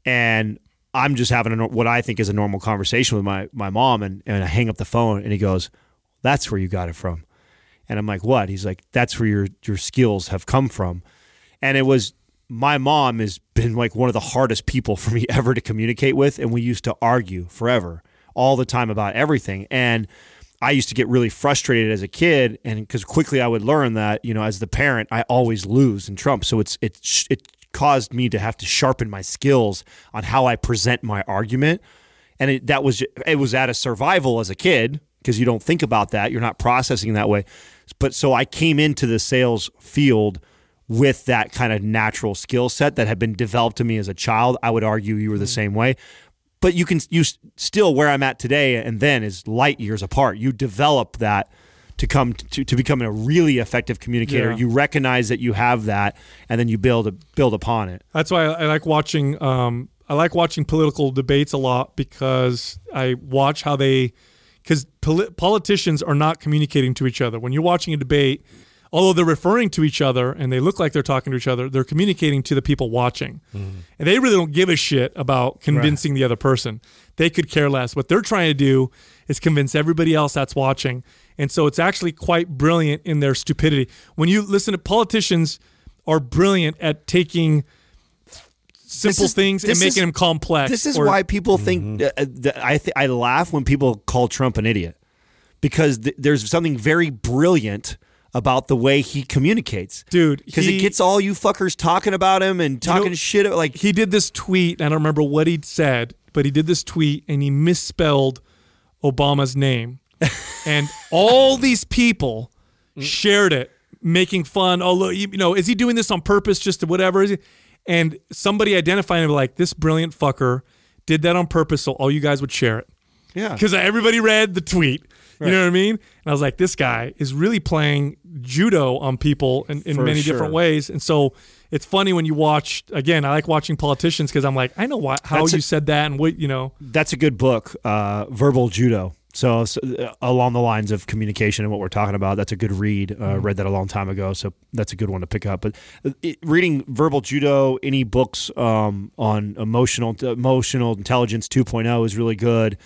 And I'm just having a, what I think is a normal conversation with my my mom and and I hang up the phone and he goes, "That's where you got it from." And I'm like, "What?" He's like, "That's where your your skills have come from." And it was my mom has been like one of the hardest people for me [laughs] ever to communicate with and we used to argue forever all the time about everything and I used to get really frustrated as a kid, and because quickly I would learn that you know, as the parent, I always lose in Trump. So it's it it caused me to have to sharpen my skills on how I present my argument, and it, that was it was out of survival as a kid because you don't think about that, you're not processing that way. But so I came into the sales field with that kind of natural skill set that had been developed to me as a child. I would argue you were the mm-hmm. same way but you can you still where I'm at today and then is light years apart. You develop that to come to, to become a really effective communicator. Yeah. You recognize that you have that, and then you build build upon it. That's why I, I like watching. Um, I like watching political debates a lot because I watch how they, because poli- politicians are not communicating to each other. When you're watching a debate, although they're referring to each other and they look like they're talking to each other, they're communicating to the people watching, and they really don't give a shit about convincing the other person. They could care less. What they're trying to do is convince everybody else that's watching, and so it's actually quite brilliant in their stupidity. When you listen to politicians, are brilliant at taking simple is- things and making is- them complex. This is or- why people think uh, that I th- I laugh when people call Trump an idiot because th- there's something very brilliant about the way he communicates, Dude, Because he- it gets all you fuckers talking about him and talking know, shit. Like he did this tweet. I don't remember what he said, but he did this tweet and he misspelled Obama's name, and all these people shared it, making fun. Oh, look, you know, is he doing this on purpose, just to whatever? And somebody identified him like this brilliant fucker did that on purpose, so all you guys would share it. yeah, because everybody read the tweet. You know what I mean? And I was like, this guy is really playing judo on people in, in For many sure. different ways. And so it's funny when you watch, again, I like watching politicians because I'm like, I know why, how That's you a- said that and what, you know. that's a good book, uh, Verbal Judo. So, so, uh, along the lines of communication and what we're talking about, that's a good read. Uh, Mm-hmm. Read that a long time ago, so that's a good one to pick up. But uh, it, reading Verbal Judo, any books um, on emotional emotional intelligence 2.0 is really good.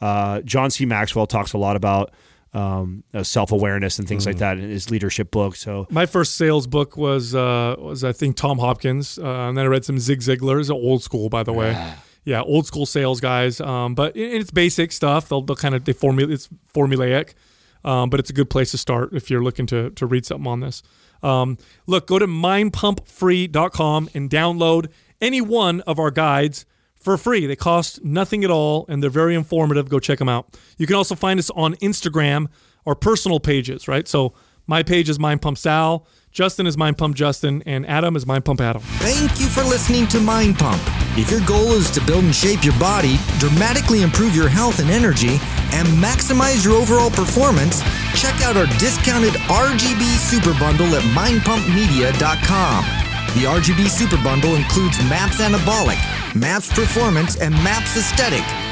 Uh, John C. Maxwell talks a lot about um, uh, self awareness and things like that in his leadership book. So My first sales book was, uh, was I think, Tom Hopkins. Uh, and then I read some Zig Ziglar. It's old school, by the way. Yeah, old school sales guys. Um, but it, it's basic stuff. They'll, they'll kind of, they formula, it's formulaic. Um, but it's a good place to start if you're looking to, to read something on this. Um, look, go to mindpumpfree.com and download any one of our guides for free. They cost nothing at all and they're very informative. Go check them out. You can also find us on Instagram, our personal pages, right? So my page is Mind Pump Sal, Justin is Mind Pump Justin, and Adam is Mind Pump Adam. Thank you for listening to Mind Pump. If your goal is to build and shape your body, dramatically improve your health and energy, and maximize your overall performance, check out our discounted RGB Super Bundle at mindpumpmedia.com. The RGB Super Bundle includes MAPS Anabolic, MAPS Performance, and MAPS Aesthetic.